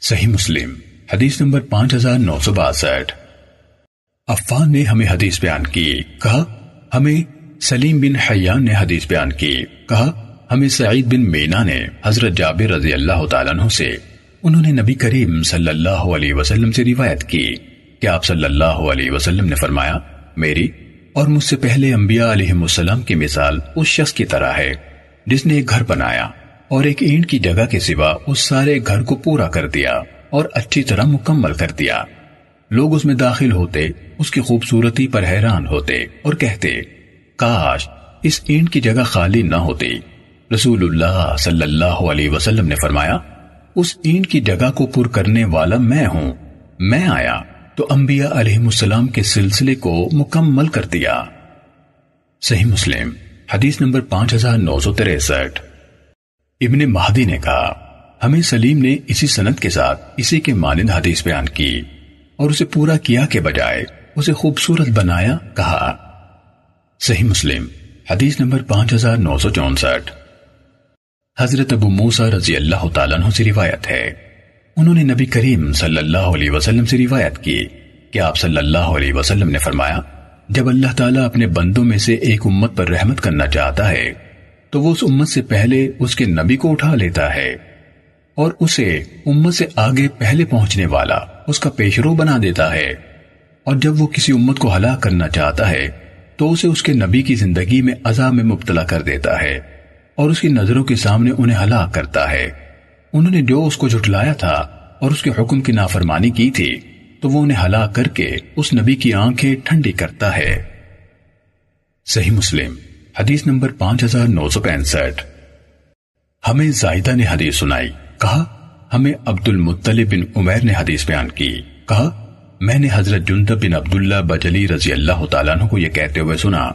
S1: صحیح مسلم، حدیث نمبر پانچ ہزار نو سو باسٹھ۔ عفان نے ہمیں حدیث بیان کی۔ کہا، ہمیں سلیم بن حیان نے حدیث بیان کی۔ کہا، ہمیں سعید بن مینا نے حضرت جابر رضی اللہ تعالیٰ عنہ سے انہوں نے نبی کریم صلی اللہ علیہ وسلم سے روایت کی کہ آپ صلی اللہ علیہ وسلم نے فرمایا، میری اور مجھ سے پہلے انبیاء علیہ السلام کی مثال اس شخص کی طرح ہے جس نے ایک گھر بنایا اور ایک اینٹ کی جگہ کے سوا اس سارے گھر کو پورا کر دیا اور اچھی طرح مکمل کر دیا۔ لوگ اس میں داخل ہوتے، اس کی خوبصورتی پر حیران ہوتے اور کہتے، کاش اس اینٹ کی جگہ خالی نہ ہوتی۔ رسول اللہ صلی اللہ علیہ وسلم نے فرمایا اس اینٹ کی جگہ کو پر کرنے والا میں ہوں۔ میں آیا تو انبیاء علیہ السلام کے سلسلے کو مکمل کر دیا۔ صحیح مسلم، حدیث نمبر پانچ ہزار نو سو تریسٹھ۔ ابن مہدی نے کہا، ہمیں سلیم نے اسی سنت کے ساتھ اسی کے مانند حدیث بیان کی اور اسے پورا کیا کے بجائے اسے خوبصورت بنایا کہا۔ صحیح مسلم، حدیث نمبر پانچ ہزار نو سو چونسٹھ۔ حضرت ابو موسیٰ رضی اللہ تعالیٰ عنہ سے روایت ہے۔ انہوں نے نبی کریم صلی اللہ علیہ وسلم سے روایت کی کہ آپ صلی اللہ علیہ وسلم نے فرمایا، جب اللہ تعالیٰ اپنے بندوں میں سے ایک امت پر رحمت کرنا چاہتا ہے، تو وہ اس امت سے پہلے اس کے نبی کو اٹھا لیتا ہے اور اسے امت سے آگے پہلے پہنچنے والا اس کا پیشرو بنا دیتا ہے۔ اور جب وہ کسی امت کو ہلاک کرنا چاہتا ہے، تو اسے اس کے نبی کی زندگی میں عذاب میں مبتلا کر دیتا ہے۔ اور اس کی نظروں کے سامنے انہیں ہلاک کرتا ہے۔ انہوں نے جو اس کو جھٹلایا تھا اور اس کے حکم کی نافرمانی کی تھی، تو وہ انہیں ہلاک کر کے اس نبی کی آنکھیں ٹھنڈی کرتا ہے۔ صحیح مسلم، حدیث نمبر پانچ ہزار نو سو پینسٹھ۔ ہمیں زائدہ نے حدیث سنائی، کہا، ہمیں عبد المطلب بن عمیر نے حدیث بیان کی۔ کہا، میں نے حضرت جندب بن عبداللہ بجلی رضی اللہ تعالیٰ عنہ کو یہ کہتے ہوئے سنا۔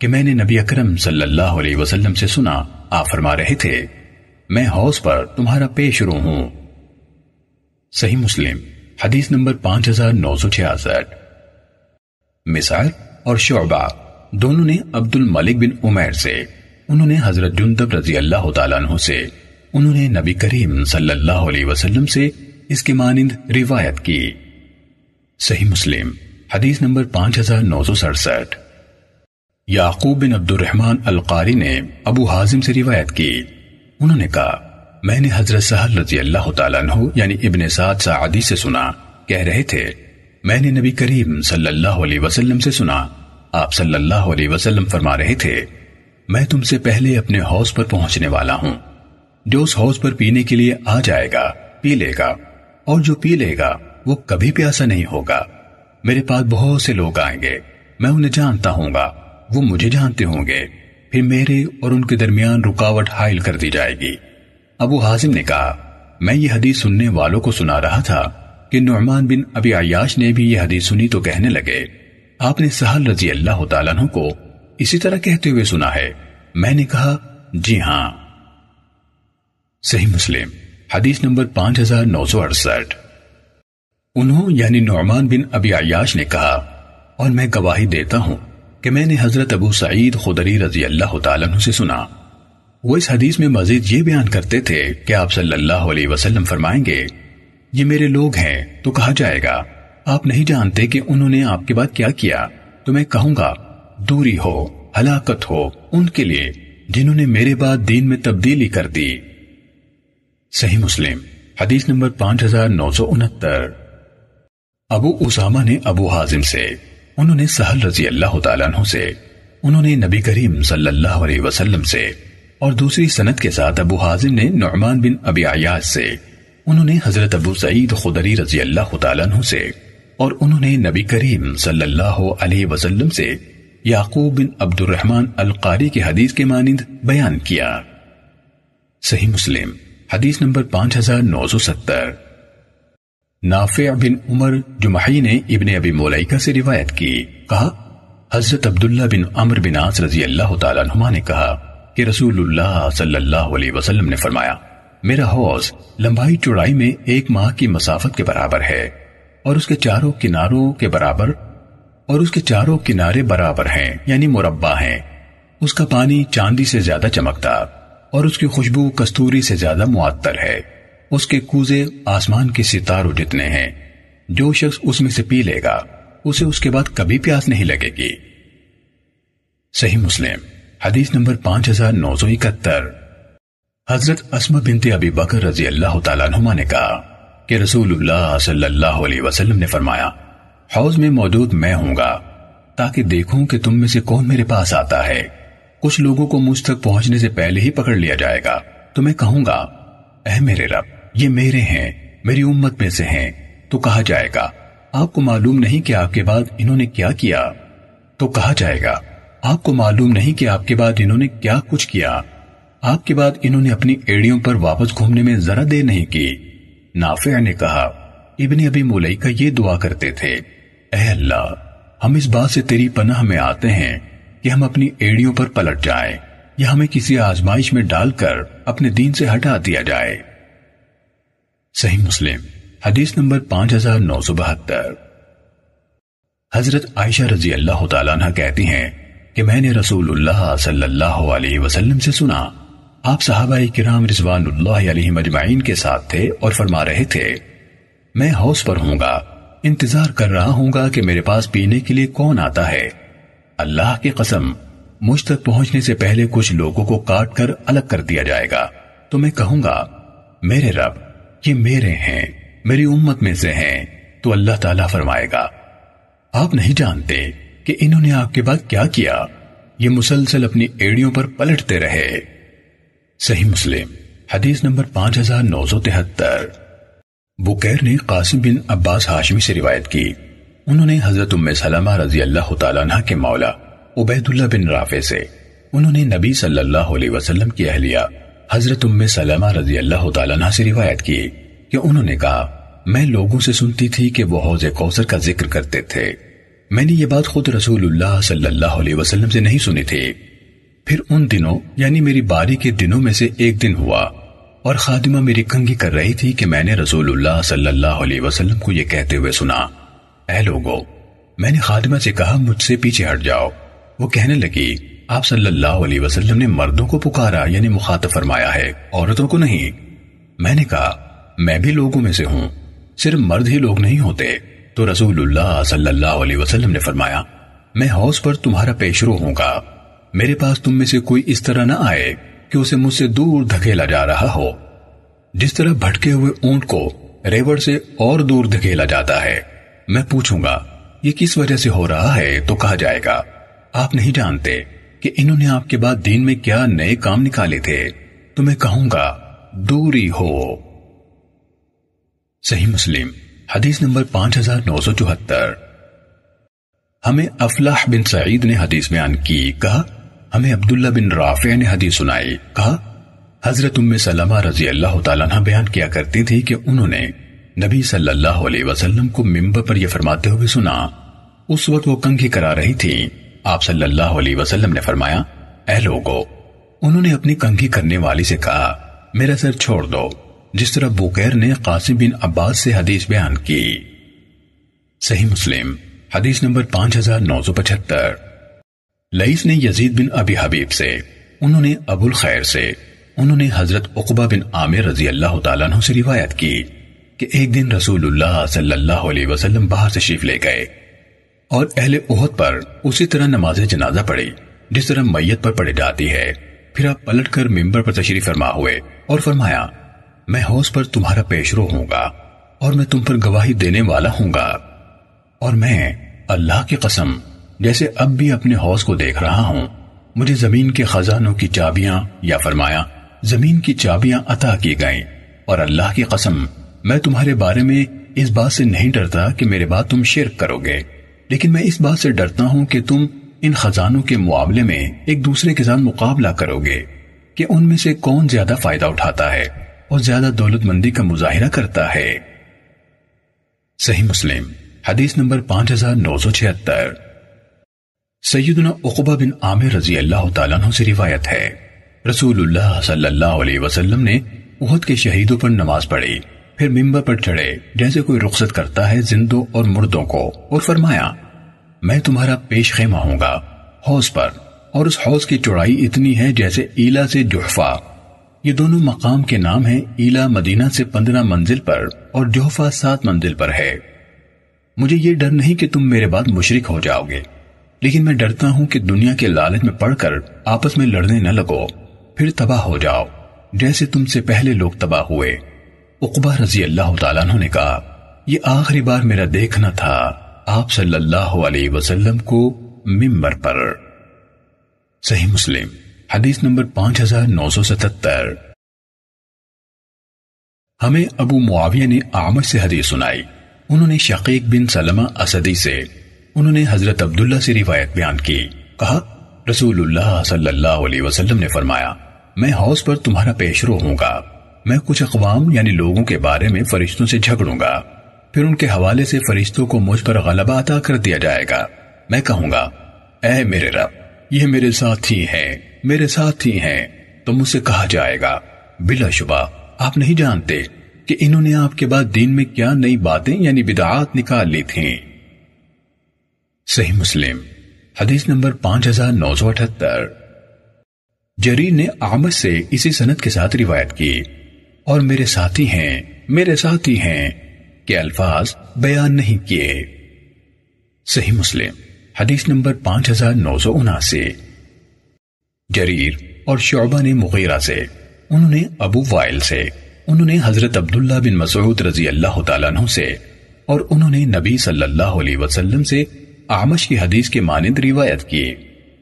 S1: کہ میں نے نبی اکرم صلی اللہ علیہ وسلم سے سنا، آپ فرما رہے تھے، میں حوض پر تمہارا پیش رو ہوں۔ صحیح مسلم، حدیث نمبر پانچ ہزار نو سو چھیاسٹھ۔ مثال اور شعبہ دونوں نے عبد الملک بن عمیر سے، انہوں نے حضرت جندب رضی اللہ تعالیٰ عنہ سے، انہوں نے نبی کریم صلی اللہ علیہ وسلم سے اس کے مانند روایت کی۔ صحیح مسلم، حدیث نمبر پانچ ہزار نو سو سڑسٹھ۔ یعقوب بن عبد الرحمن القاری نے ابو حازم سے روایت کی۔ انہوں نے کہا، میں نے حضرت سہل رضی اللہ تعالیٰ عنہ یعنی ابن سعد سعادی سے سنا۔ کہہ رہے تھے، میں نے نبی کریم صلی اللہ علیہ وسلم سے سنا۔ آپ صلی اللہ علیہ وسلم فرما رہے تھے، میں تم سے پہلے اپنے حوض پر پہنچنے والا ہوں۔ جو اس حوض پر پینے کے لیے آ جائے گا، پی لے گا۔ اور جو پی لے گا، وہ کبھی پیاسا نہیں ہوگا۔ میرے پاس بہت سے لوگ آئیں گے، میں انہیں جانتا ہوں گا۔ وہ مجھے جانتے ہوں گے۔ پھر میرے اور ان کے درمیان رکاوٹ حائل کر دی جائے گی۔ ابو حازم نے کہا، میں یہ حدیث سننے والوں کو سنا رہا تھا کہ نعمان بن ابی عیاش نے بھی یہ حدیث سنی تو کہنے لگے، آپ نے سہل رضی اللہ تعالیٰ عنہ کو اسی طرح کہتے ہوئے سنا ہے۔ میں نے کہا جی ہاں۔ صحیح مسلم، حدیث نمبر پانچ ہزار نو سو اڑسٹھ۔ انہوں یعنی نعمان بن ابی عیاش نے کہا، اور میں گواہی دیتا ہوں کہ میں نے حضرت ابو سعید خدری رضی اللہ تعالیٰ عنہ سے سنا۔ وہ اس حدیث میں مزید یہ بیان کرتے تھے کہ آپ صلی اللہ علیہ وسلم فرمائیں گے، یہ میرے لوگ ہیں، تو کہا جائے گا، آپ نہیں جانتے کہ انہوں نے آپ کے بعد کیا کیا، تو میں کہوں گا، دوری ہو، ہلاکت ہو، ان کے لیے، جنہوں نے میرے بعد دین میں تبدیلی کر دی۔ صحیح مسلم، حدیث نمبر پانچ ہزار نو سو انہتر۔ ابو اسامہ نے ابو حازم سے انہوں نے سہل رضی اللہ تعالیٰ عنہ سے، انہوں نے نبی کریم صلی اللہ علیہ وسلم سے، اور دوسری سنت کے ساتھ ابو حازم نے نعمان بن ابی عیاز سے، انہوں نے حضرت ابو سعید خدری رضی اللہ تعالیٰ عنہ سے، اور انہوں نے نبی کریم صلی اللہ علیہ وسلم سے یعقوب بن عبد الرحمن القاری کے حدیث کے مانند بیان کیا۔ صحیح مسلم، حدیث نمبر پانچ ہزار نو سو ستر۔ نافع بن عمر جمحی نے ابن ابی مولیکہ سے روایت کی۔ کہا، حضرت عبداللہ بن عمر بن آس رضی اللہ تعالیٰ عنہ نے کہا کہ رسول اللہ صلی اللہ علیہ وسلم نے فرمایا، میرا حوض لمبائی چوڑائی میں ایک ماہ کی مسافت کے برابر ہے اور اس کے چاروں کناروں کے برابر اور اس کے چاروں کنارے برابر ہیں یعنی مربع ہیں۔ اس کا پانی چاندی سے زیادہ چمکتا اور اس کی خوشبو کستوری سے زیادہ معطر ہے۔ اس کے کوزے آسمان کے ستاروں جتنے ہیں۔ جو شخص اس میں سے پی لے گا، اسے اس کے بعد کبھی پیاس نہیں لگے گی۔ صحیح مسلم، حدیث نمبر پانچ ہزار نو سو اکہتر۔ حضرت اسما بنت ابی بکر رضی اللہ تعالیٰ عنہ نے کہا کہ رسول اللہ صلی اللہ علیہ وسلم نے فرمایا، حوض میں موجود میں ہوں گا، تاکہ دیکھوں کہ تم میں سے کون میرے پاس آتا ہے۔ کچھ لوگوں کو مجھ تک پہنچنے سے پہلے ہی پکڑ لیا جائے گا، تو میں کہوں گا، اے میرے رب یہ میرے ہیں، میری امت میں سے ہیں، تو کہا جائے گا، آپ کو معلوم نہیں کہ آپ کے بعد انہوں نے کیا کیا؟ تو کہا جائے گا، آپ کو معلوم نہیں کہ آپ کے بعد انہوں نے کیا کچھ کیا؟ آپ کے بعد انہوں نے اپنی ایڑیوں پر واپس گھومنے میں ذرا دیر نہیں کی۔ نافع نے کہا، ابن ابی مولی کا یہ دعا کرتے تھے، اے اللہ، ہم اس بات سے تیری پناہ میں آتے ہیں کہ ہم اپنی ایڑیوں پر پلٹ جائیں یا ہمیں کسی آزمائش میں ڈال کر اپنے دین سے ہٹا دیا جائے۔ صحیح مسلم، حدیث نمبر پانچ ہزار نو سو بہتر۔ حضرت عائشہ رضی اللہ تعالیٰ عنہ کہتی ہیں کہ میں نے رسول اللہ صلی اللہ علیہ وسلم سے سنا، آپ صحابہ کرام رضوان اللہ علیہ مجمعین کے ساتھ تھے اور فرما رہے تھے، میں ہاؤس پر ہوں گا، انتظار کر رہا ہوں گا کہ میرے پاس پینے کے لیے کون آتا ہے۔ اللہ کی قسم، مجھ تک پہنچنے سے پہلے کچھ لوگوں کو کاٹ کر الگ کر دیا جائے گا، تو میں کہوں گا، میرے رب یہ میرے ہیں، میری امت میں سے ہیں، تو اللہ تعالیٰ فرمائے گا۔ آپ نہیں جانتے کہ انہوں نے آپ کے بعد کیا کیا۔ یہ مسلسل اپنی ایڑیوں پر پلٹتے رہے۔ صحیح مسلم، حدیث نمبر پانچ ہزار نو سو تہتر۔ بکیر نے قاسم بن عباس ہاشمی سے روایت کی۔ انہوں نے حضرت ام سلمہ رضی اللہ تعالیٰ عنہ کے مولا عبید اللہ بن رافع سے، انہوں نے نبی صلی اللہ علیہ وسلم کی اہلیہ حضرت ام سلمہ رضی اللہ تعالیٰ عنہ سے روایت کی کہ انہوں نے کہا، میں لوگوں سے سنتی تھی کہ وہ حوض کوثر کا ذکر کرتے تھے۔ میں نے یہ بات خود رسول اللہ صلی اللہ علیہ وسلم سے نہیں سنی تھی۔ پھر ان دنوں یعنی میری باری کے دنوں میں سے ایک دن ہوا اور خادمہ میری کنگی کر رہی تھی کہ میں نے رسول اللہ صلی اللہ علیہ وسلم کو یہ کہتے ہوئے سنا۔ اے لوگو، میں نے خادمہ سے کہا، مجھ سے پیچھے ہٹ جاؤ۔ وہ کہنے لگی آپ صلی اللہ علیہ وسلم نے مردوں کو پکارا یعنی مخاطب فرمایا ہے، عورتوں کو نہیں۔ میں نے کہا، میں بھی لوگوں میں سے ہوں، صرف مرد ہی لوگ نہیں ہوتے۔ تو رسول اللہ صلی اللہ علیہ وسلم نے فرمایا، میں حوض پر تمہارا پیشرو ہوں گا۔ میرے پاس تم میں سے کوئی اس طرح نہ آئے کہ اسے مجھ سے دور دھکیلا جا رہا ہو۔ جس طرح بھٹکے ہوئے اونٹ کو ریوڑ سے اور دور دھکیلا جاتا ہے۔ میں پوچھوں گا، یہ کس وجہ سے ہو رہا ہے؟ تو کہا جائے گا، آپ نہیں جانتے۔ کہ انہوں نے آپ کے بعد دین میں کیا نئے کام نکالے تھے، تو میں کہوں گا، دوری ہو۔ صحیح مسلم، حدیث نمبر پانچ ہزار نو سو چوہتر۔ ہمیں افلاح بن سعید نے حدیث بیان کی، کہا، ہمیں عبداللہ بن رافع نے حدیث سنائی، کہا، حضرت ام سلمہ رضی اللہ تعالیٰ عنہ بیان کیا کرتی تھی کہ انہوں نے نبی صلی اللہ علیہ وسلم کو ممبر پر یہ فرماتے ہوئے سنا۔ اس وقت وہ کنگھی کرا رہی تھی آپ صلی اللہ علیہ وسلم نے فرمایا، اے لوگو، انہوں نے اپنی کنگھی کرنے والی سے کہا، میرا سر چھوڑ دو، جس طرح بوکیر نے قاسم بن عباس سے حدیث بیان کی۔ صحیح مسلم، حدیث نمبر پانچ ہزار نو سو پچہتر۔ لئیس نے یزید بن ابی حبیب سے، انہوں نے ابو الخیر سے، انہوں نے حضرت عقبہ بن عامر رضی اللہ تعالیٰ عنہ سے روایت کی کہ ایک دن رسول اللہ صلی اللہ علیہ وسلم باہر تشریف لے گئے۔ اور اہل احد پر اسی طرح نماز جنازہ پڑی جس طرح میت پر پڑی جاتی ہے۔ پھر آپ پلٹ کر ممبر پر تشریف فرما ہوئے اور فرمایا، میں حوض پر تمہارا پیشرو ہوں گا اور میں تم پر گواہی دینے والا ہوں گا۔ اور میں اللہ کی قسم، جیسے اب بھی اپنے حوض کو دیکھ رہا ہوں، مجھے زمین کے خزانوں کی چابیاں، یا فرمایا، زمین کی چابیاں عطا کی گئیں۔ اور اللہ کی قسم، میں تمہارے بارے میں اس بات سے نہیں ڈرتا کہ میرے بعد تم شرک کرو گے۔ لیکن میں اس بات سے ڈرتا ہوں کہ تم ان خزانوں کے معاملے میں ایک دوسرے کے ساتھ مقابلہ کرو گے کہ ان میں سے کون زیادہ فائدہ اٹھاتا ہے اور زیادہ دولت مندی کا مظاہرہ کرتا ہے۔ صحیح مسلم، حدیث نمبر پانچ ہزار نو سو چھہتر۔ سیدنا اقبا بن عامر رضی اللہ تعالیٰ عنہ سے روایت ہے۔ رسول اللہ صلی اللہ علیہ وسلم نے احد کے شہیدوں پر نماز پڑھی۔ پھر ممبر پر چڑھے، جیسے کوئی رخصت کرتا ہے زندوں اور مردوں کو، اور فرمایا، میں تمہارا پیش خیمہ ہوں گا، حوض پر، اور اس حوض کی چوڑائی اتنی ہے جیسے ایلا سے جوحفا یہ دونوں مقام کے نام ہیں ایلا مدینہ سے پندرہ منزل پر، اور جوحفا سات منزل پر ہے۔ مجھے یہ ڈر نہیں کہ تم میرے بعد مشرک ہو جاؤ گے، لیکن میں ڈرتا ہوں کہ دنیا کے لالچ میں پڑھ کر آپس میں لڑنے نہ لگو۔ پھر تباہ ہو جاؤ، جیسے تم سے پہلے لوگ تباہ ہوئے۔ اقبا رضی اللہ تعالیٰ نے کہا، یہ آخری بار میرا دیکھنا تھا آپ صلی اللہ علیہ وسلم کو ممبر پر. صحیح مسلم، حدیث نمبر پانچ ہزار نو سو ستتر۔ ہمیں ابو معاویہ نے آمد سے حدیث سنائی۔ انہوں نے شقیق بن سلمہ اسدی سے، انہوں نے حضرت عبداللہ سے روایت بیان کی۔ کہا، رسول اللہ صلی اللہ علیہ وسلم نے فرمایا، میں حوض پر تمہارا پیش رو ہوں گا۔ میں کچھ اقوام یعنی لوگوں کے بارے میں فرشتوں سے جھگڑوں گا۔ پھر ان کے حوالے سے فرشتوں کو مجھ پر غلبہ عطا کر دیا جائے گا۔ میں کہوں گا، اے میرے رب، یہ میرے ساتھی ہیں، میرے ساتھی ہیں تو مجھ سے کہا جائے گا۔ بلا شبہ، آپ نہیں جانتے کہ انہوں نے آپ کے بعد دین میں کیا نئی باتیں یعنی بدعات نکال لی تھیں۔ صحیح مسلم، حدیث نمبر پانچ ہزار نو سو اٹھتر۔ جریر نے آمد سے اسی سنت کے ساتھ روایت کی۔ اور میرے ساتھی ہیں، میرے ساتھی ہیں کہ الفاظ بیان نہیں کیے۔ صحیح مسلم، حدیث نمبر پانچ ہزار نو سو اناسی۔ جریر اور شعبہ نے مغیرہ سے، انہوں نے ابو وائل سے، انہوں نے حضرت عبداللہ بن مسعود رضی اللہ تعالیٰ عنہ سے، اور انہوں نے نبی صلی اللہ علیہ وسلم سے آمش کی حدیث کے مانند روایت کی۔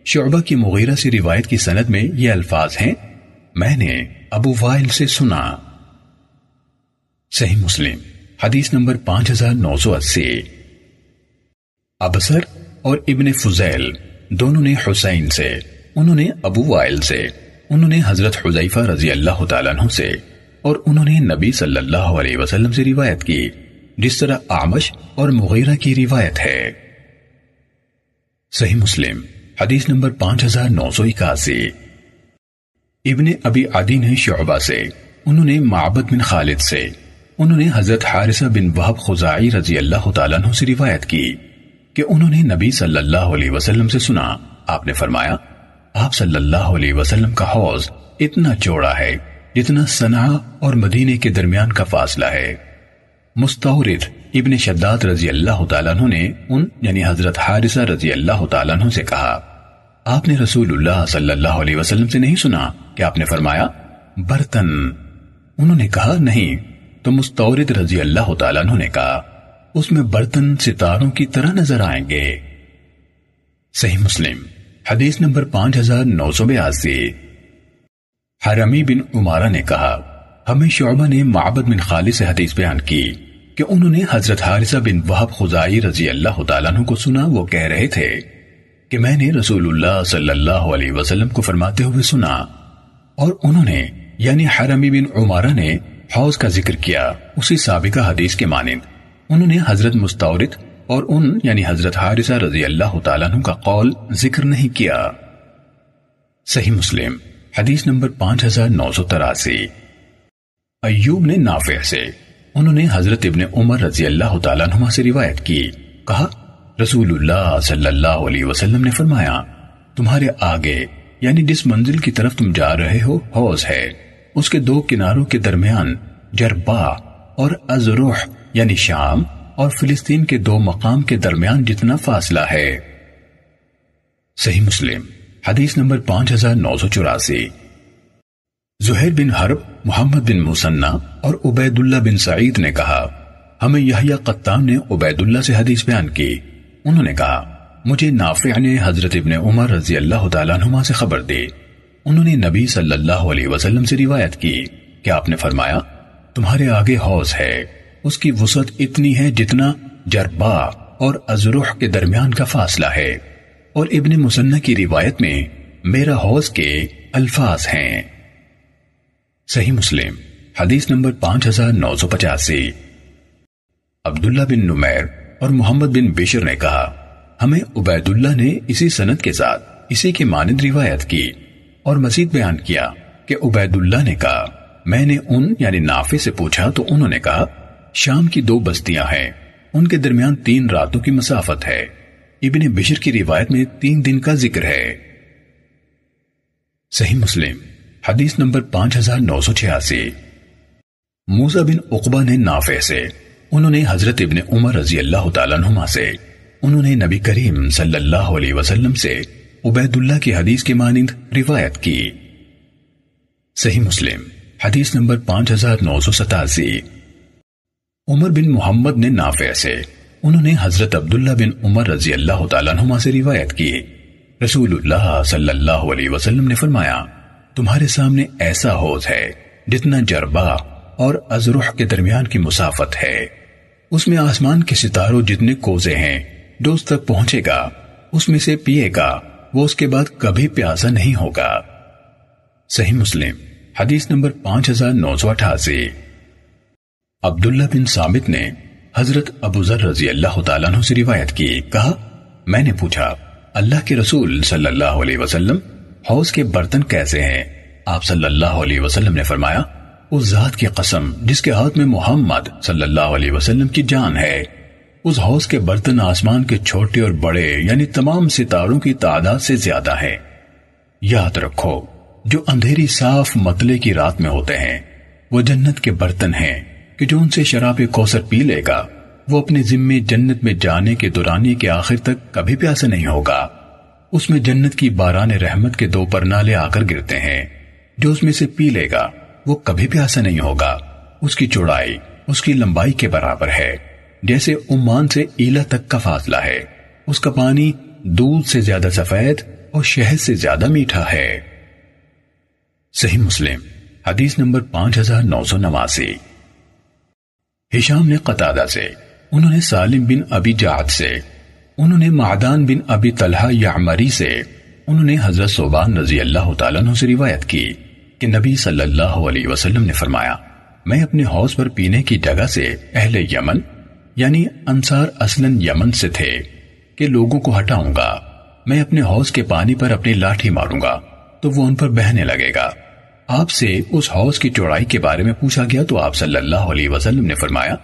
S1: شعبہ کی مغیرہ سے روایت کی سند میں یہ الفاظ ہیں، میں نے ابو وائل سے سنا۔ صحیح مسلم، حدیث نمبر پانچ ہزار نو سو اسی۔ ابسر اور ابن فضیل دونوں نے حسین سے، انہوں نے ابو وائل سے، انہوں نے حضرت حضیفہ رضی اللہ تعالیٰ عنہ سے، اور انہوں نے نبی صلی اللہ علیہ وسلم سے روایت کی، جس طرح آمش اور مغیرہ کی روایت ہے۔ صحیح مسلم، حدیث نمبر پانچ ہزار نو سو اکاسی۔ ابن ابی عدی نے شعبہ سے، انہوں نے معبد بن خالد سے انہوں نے حضرت حارثہ بن وحب خزائی رضی اللہ تعالیٰ عنہ سے روایت کی کہ انہوں نے نبی صلی اللہ علیہ وسلم سے سنا، آپ نے فرمایا، آپ صلی اللہ علیہ وسلم کا حوض اتنا چوڑا ہے جتنا سنا اور مدینے کے درمیان کا فاصلہ ہے۔ مستورد ابن شداد رضی اللہ تعالیٰ عنہ نے ان یعنی حضرت حارثہ رضی اللہ تعالیٰ عنہ سے کہا، آپ نے رسول اللہ صلی اللہ علیہ وسلم سے نہیں سنا؟ کہ آپ نے فرمایا؟ برتن۔ انہوں نے کہا، نہیں تو مستورد رضی اللہ تعالیٰ عنہ نے کہا، اس میں برتن ستاروں کی طرح نظر آئیں گے۔ صحیح مسلم، حدیث نمبر پانچ ہزار نو سو بیاسی۔ حرمی بن عمارہ نے کہا، ہمیں شعبہ نے معبد بن خالی سے حدیث بیان کی کہ انہوں نے حضرت حارثہ بن وحب خزائی رضی اللہ تعالیٰ عنہ کو سنا، وہ کہہ رہے تھے کہ میں نے رسول اللہ صلی اللہ علیہ وسلم کو فرماتے ہوئے سنا اور انہوں نے یعنی حرمی بن عمارہ نے حوض کا ذکر کیا، اسی سابقہ حدیث کے مانند۔ انہوں نے حضرت مستورد اور ان یعنی حضرت حارثہ رضی اللہ تعالیٰ عنہ کا قول ذکر نہیں کیا۔ صحیح مسلم، حدیث نمبر پانچ ہزار نو سو تراسی۔ ایوب نے نافع سے، انہوں نے حضرت ابن عمر رضی اللہ تعالیٰ عنہ سے روایت کی۔ کہا، رسول اللہ صلی اللہ علیہ وسلم نے فرمایا، تمہارے آگے یعنی جس منزل کی طرف تم جا رہے ہو، حوض ہے۔ اس کے دو کناروں کے درمیان جربا اور ازروح یعنی شام، اور فلسطین کے دو مقام کے درمیان جتنا فاصلہ ہے۔ صحیح مسلم، حدیث نمبر پانچ ہزار نو سو چوراسی۔ زہیر بن حرب، محمد بن مسنہ اور عبید اللہ بن سعید نے کہا، ہمیں یحییٰ قطان نے عبید اللہ سے حدیث بیان کی۔ انہوں نے کہا، مجھے نافع نے حضرت ابن عمر رضی اللہ تعالیٰ عنہ سے خبر دی۔ انہوں نے نبی صلی اللہ علیہ وسلم سے روایت کی کہ آپ نے فرمایا، تمہارے آگے حوض ہے، اس کی وسعت اتنی ہے جتنا جربا اور ازروح کے درمیان کا فاصلہ ہے۔ اور ابن مسنہ کی روایت میں میرا حوض کے الفاظ ہیں۔ صحیح مسلم، حدیث نمبر پانچ ہزار نو سو پچاسی۔ عبداللہ بن نمیر اور محمد بن بشر نے کہا، ہمیں عبید اللہ نے اسی سنت کے ساتھ اسی کے مانند روایت کی۔ اور مزید بیان کیا کہ عبید اللہ نے کہا، میں نے ان یعنی نافع سے پوچھا تو انہوں نے کہا، شام کی دو بستیاں ہیں، ان کے درمیان تین راتوں کی مسافت ہے۔ ابن بشر کی روایت میں تین دن کا ذکر ہے۔ صحیح مسلم، حدیث نمبر پانچ ہزار نو سو چھیاسی۔ موسا بن اقبا نے نافع سے، انہوں نے حضرت ابن عمر رضی اللہ تعالیٰ نما سے، انہوں نے نبی کریم صلی اللہ علیہ وسلم سے عبید اللہ کی حدیث کے مانند روایت کی۔ صحیح مسلم، حدیث نمبر پانچ ہزار نو سو ستاسی۔ عمر بن محمد نے نافع سے، انہوں نے حضرت عبداللہ بن عمر رضی اللہ تعالیٰ نما سے روایت کی۔ رسول اللہ صلی اللہ علیہ وسلم نے فرمایا، تمہارے سامنے ایسا حوض ہے جتنا جربا اور ازرح کے درمیان کی مسافت ہے۔ اس میں آسمان کے ستاروں جتنے کوزے ہیں جو اس تک پہنچے گا، اس میں سے پیے گا۔ وہ اس کے بعد کبھی پیاسا نہیں ہوگا۔ صحیح مسلم، حدیث نمبر پانچ ہزار نو سو اٹھاسی۔ عبداللہ بن سامت نے حضرت ابو ذر رضی اللہ تعالیٰ عنہ سے روایت کی، کہا، میں نے پوچھا، اللہ کے رسول صلی اللہ علیہ وسلم حوض کے برتن کیسے ہیں؟ آپ صلی اللہ علیہ وسلم نے فرمایا، اس ذات کی قسم جس کے ہاتھ میں محمد صلی اللہ علیہ وسلم کی جان ہے۔ اس حوض کے برتن آسمان کے چھوٹے اور بڑے یعنی تمام ستاروں کی تعداد سے زیادہ ہے یاد رکھو، جو اندھیری صاف متلے کی رات میں ہوتے ہیں، وہ جنت کے برتن ہیں کہ جو ان سے شراب کوثر پی لے گا۔ وہ اپنے ذمے جنت میں جانے کے دورانی کے آخر تک کبھی پیاسا نہیں ہوگا۔ اس میں جنت کی باران رحمت کے دو پرنالے آ کر گرتے ہیں۔ جو اس میں سے پی لے گا، وہ کبھی پیاسا نہیں ہوگا۔ اس کی چوڑائی، اس کی لمبائی کے برابر ہے۔ جیسے عمان سے ایلا تک کا فاصلہ ہے۔ اس کا پانی دودھ سے زیادہ سفید اور شہد سے زیادہ میٹھا ہے۔ صحیح مسلم، حدیث نمبر پانچ ہزار نو سو نواسی۔ ہشام نے قطادہ سے، انہوں نے سالم بن ابی جعد سے، انہوں نے معدان بن ابی طلحہ یعمری سے، انہوں نے حضرت صوبان رضی اللہ تعالیٰ عنہ سے روایت کی کہ نبی صلی اللہ علیہ وسلم نے فرمایا، میں اپنے حوض پر پینے کی جگہ سے اہل یمن یعنی انصار اصلاً یمن سے تھے کہ لوگوں کو ہٹاؤں گا۔ میں اپنے حوض کے پانی پر اپنی لاٹھی ماروں گا تو وہ ان پر بہنے لگے گا۔ آپ سے اس حوض کی چوڑائی کے بارے میں پوچھا گیا تو آپ صلی اللہ علیہ وسلم نے فرمایا،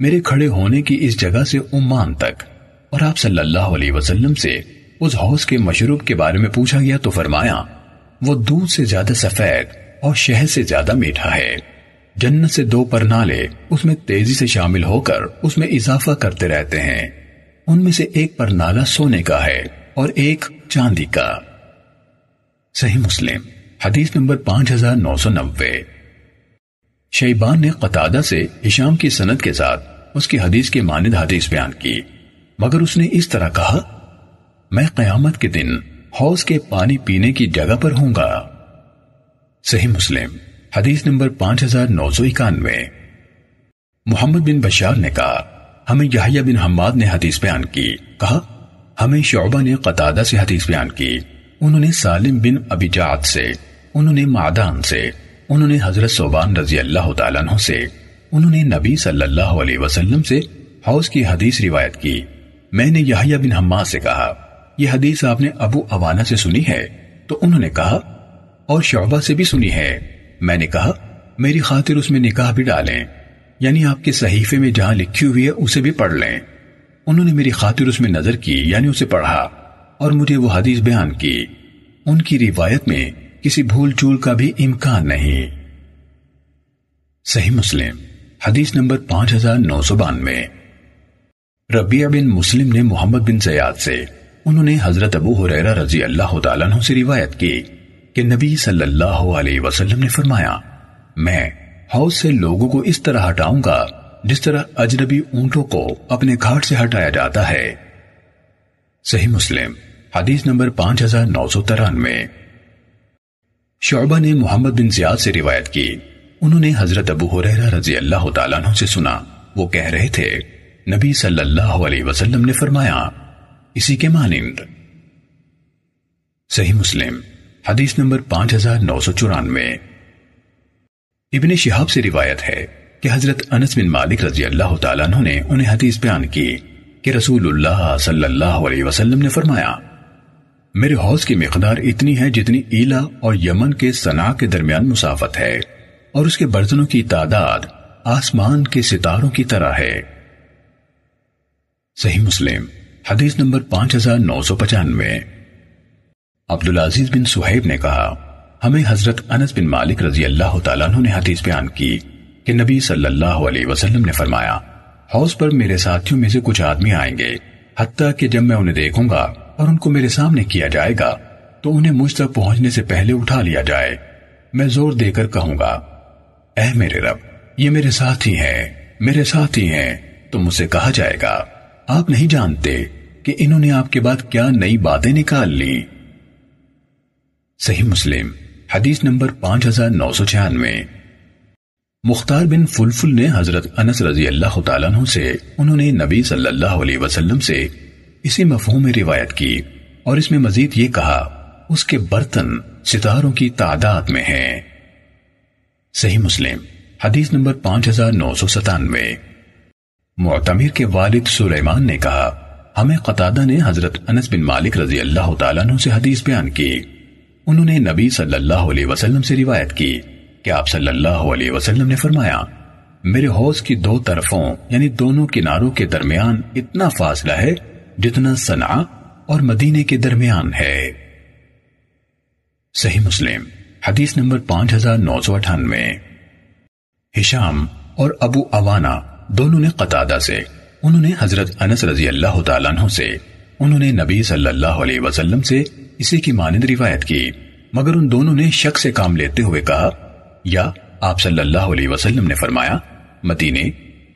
S1: میرے کھڑے ہونے کی اس جگہ سے عمان تک۔ اور آپ صلی اللہ علیہ وسلم سے اس حوض کے مشروب کے بارے میں پوچھا گیا تو فرمایا، وہ دودھ سے زیادہ سفید اور شہد سے زیادہ میٹھا ہے۔ جنت سے دو پرنالے اس میں تیزی سے شامل ہو کر اس میں اضافہ کرتے رہتے ہیں۔ ان میں سے ایک پرنالہ سونے کا ہے اور ایک چاندی کا۔ صحیح مسلم، حدیث نمبر پانچ ہزار نو سو نوے۔ شیبان نے قطادہ سے ہشام کی سند کے ساتھ اس کی حدیث کے ماند حدیث بیان کی، مگر اس نے اس طرح کہا، میں قیامت کے دن حوض کے پانی پینے کی جگہ پر ہوں گا۔ صحیح مسلم حدیث نمبر پانچ ہزار نو سو اکانوے۔ محمد بن بشار نے کہا، ہمیں یحییٰ بن حماد نے حدیث بیان کی۔ کہا، ہمیں شعبہ نے قطادہ سے حدیث بیان کی۔ انہوں نے سالم بن ابی جعد سے، انہوں نے معدان سے، انہوں نے حضرت صوبان رضی اللہ تعالیٰ عنہ سے، انہوں نے نبی صلی اللہ علیہ وسلم سے حوض کی حدیث روایت کی۔ میں نے یحییٰ بن حماد سے کہا، یہ حدیث آپ نے ابو عوانہ سے سنی ہے؟ تو انہوں نے کہا، اور شعبہ سے بھی سنی ہے۔ میں نے کہا، میری خاطر اس میں نکاح بھی ڈالیں۔ یعنی آپ کے صحیفے میں جہاں لکھی ہوئی ہے، اسے بھی پڑھ لیں۔ انہوں نے میری خاطر اس میں نظر کی یعنی اسے پڑھا اور مجھے وہ حدیث بیان کی۔ ان کی روایت میں کسی بھول چول کا بھی امکان نہیں۔ صحیح مسلم، حدیث نمبر پانچ ہزار نو سو بانوے۔ ربیہ بن مسلم نے محمد بن زیاد سے، انہوں نے حضرت ابو حریرہ رضی اللہ تعالیٰ عنہ سے روایت کی۔ کہ نبی صلی اللہ علیہ وسلم نے فرمایا، میں حوض سے لوگوں کو اس طرح ہٹاؤں گا جس طرح اجنبی اونٹوں کو اپنے گھاٹ سے ہٹایا جاتا ہے۔ صحیح مسلم، حدیث نمبر پانچ ہزار نو سو ترانوے۔ شعبہ نے محمد بن زیاد سے روایت کی۔ انہوں نے حضرت ابو حریرہ رضی اللہ تعالیٰ عنہ سے سنا۔ وہ کہہ رہے تھے، نبی صلی اللہ علیہ وسلم نے فرمایا، اسی کے مانند۔ صحیح مسلم حدیث نمبر پانچ ہزار نو سو چورانوے۔ ابن شہاب سے روایت ہے کہ حضرت انس بن مالک رضی اللہ تعالیٰ عنہ نے انہیں حدیث بیان کی کہ رسول اللہ صلی اللہ علیہ وسلم نے فرمایا، میرے حوض کی مقدار اتنی ہے جتنی ایلا اور یمن کے سنا کے درمیان مسافت ہے اور اس کے برتنوں کی تعداد آسمان کے ستاروں کی طرح ہے۔ صحیح مسلم، حدیث نمبر پانچ ہزار نو سو پچانوے۔ عبدالعزیز بن سہیب نے کہا، ہمیں حضرت انس بن مالک رضی اللہ تعالیٰ عنہ نے حدیث بیان کی کہ نبی صلی اللہ علیہ وسلم نے فرمایا، حوض پر میرے ساتھیوں میں سے کچھ آدمی آئیں گے، حتیٰ کہ جب میں انہیں دیکھوں گا اور ان کو میرے سامنے کیا جائے گا، تو انہیں مجھ تک پہنچنے سے پہلے اٹھا لیا جائے۔ میں زور دے کر کہوں گا، اے میرے رب، یہ میرے ساتھی ہیں، میرے ساتھی ہیں تو مجھ سے کہا جائے گا۔ آپ نہیں جانتے کہ انہوں نے آپ کے بعد کیا نئی باتیں نکال لی صحیح مسلم، حدیث نمبر پانچ ہزار نو سو چھیانوے۔ مختار بن فلفل نے حضرت انس رضی اللہ تعالیٰ عنہ سے، انہوں نے نبی صلی اللہ علیہ وسلم سے اسی مفہوم میں روایت کی اور اس میں مزید یہ کہا، اس کے برتن ستاروں کی تعداد میں ہیں۔ صحیح مسلم، حدیث نمبر پانچ ہزار نو سو ستانوے۔ معتمر کے والد سلیمان نے کہا، ہمیں قطادہ نے حضرت انس بن مالک رضی اللہ تعالیٰ عنہ سے حدیث بیان کی۔ انہوں نے نبی صلی اللہ علیہ وسلم سے روایت کی کہ آپ صلی اللہ علیہ وسلم نے فرمایا، میرے حوض کی دو طرفوں یعنی دونوں کناروں کے درمیان اتنا فاصلہ ہے جتنا سنا اور مدینے کے درمیان ہے۔ صحیح مسلم، حدیث نمبر پانچ ہزار نو سو اٹھانوے۔ ہشام اور ابو اوانا دونوں نے قطادہ سے، انہوں نے حضرت انس رضی اللہ تعالیٰ عنہ سے، انہوں نے نبی صلی اللہ علیہ وسلم سے اسی کی مانند روایت کی۔ مگر ان دونوں نے شک سے کام لیتے ہوئے کہا، یا آپ صلی اللہ علیہ وسلم نے فرمایا، مدینے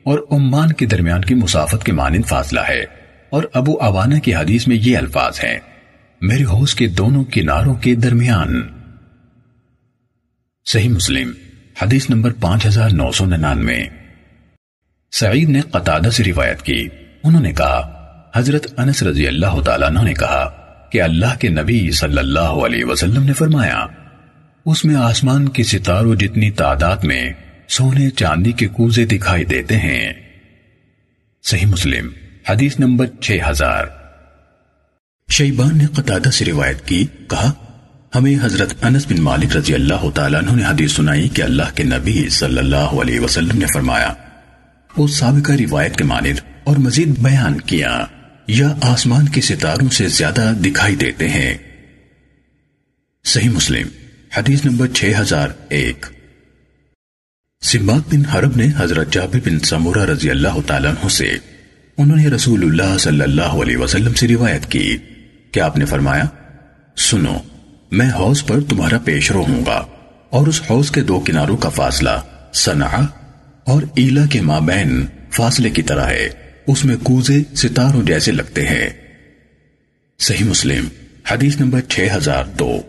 S1: اور عمان کے درمیان کی مسافت کے مانند فاصلہ ہے اور ابو اوانا کی حدیث میں یہ الفاظ ہیں۔ میرے حوض کے دونوں کناروں کے درمیان۔ صحیح مسلم، حدیث نمبر پانچ ہزار نو سو ننانوے۔ سعید نے قطادہ سے روایت کی۔ انہوں نے کہا، حضرت انس رضی اللہ تعالیٰ نے کہا کہ اللہ کے نبی صلی اللہ علیہ وسلم نے فرمایا، اس میں آسمان کی ستاروں جتنی تعداد میں سونے چاندی کے کوزے دکھائی دیتے ہیں۔ صحیح مسلم، حدیث نمبر چھ ہزار۔ شیبان نے قطادہ سے روایت کی، کہا، ہمیں حضرت انس بن مالک رضی اللہ تعالیٰ عنہ نے حدیث سنائی کہ اللہ کے نبی صلی اللہ علیہ وسلم نے فرمایا اس سابقہ روایت کے مانند اور مزید بیان کیا۔ یا آسمان کے ستاروں سے زیادہ دکھائی دیتے ہیں۔ صحیح مسلم، حدیث نمبر چھ ہزار ایک۔ سمات بن حرب نے حضرت جابر بن سمورہ رضی اللہ تعالیٰ عنہ سے انہوں نے رسول اللہ صلی اللہ علیہ وسلم سے روایت کی۔ کہ آپ نے فرمایا؟ سنو، میں حوض پر تمہارا پیش رو ہوں گا اور اس حوض کے دو کناروں کا فاصلہ سنع اور ایلا کے مابین فاصلے کی طرح ہے۔ اس میں کوزے، ستاروں جیسے لگتے ہیں۔ صحیح مسلم، حدیث نمبر چھ ہزار دو۔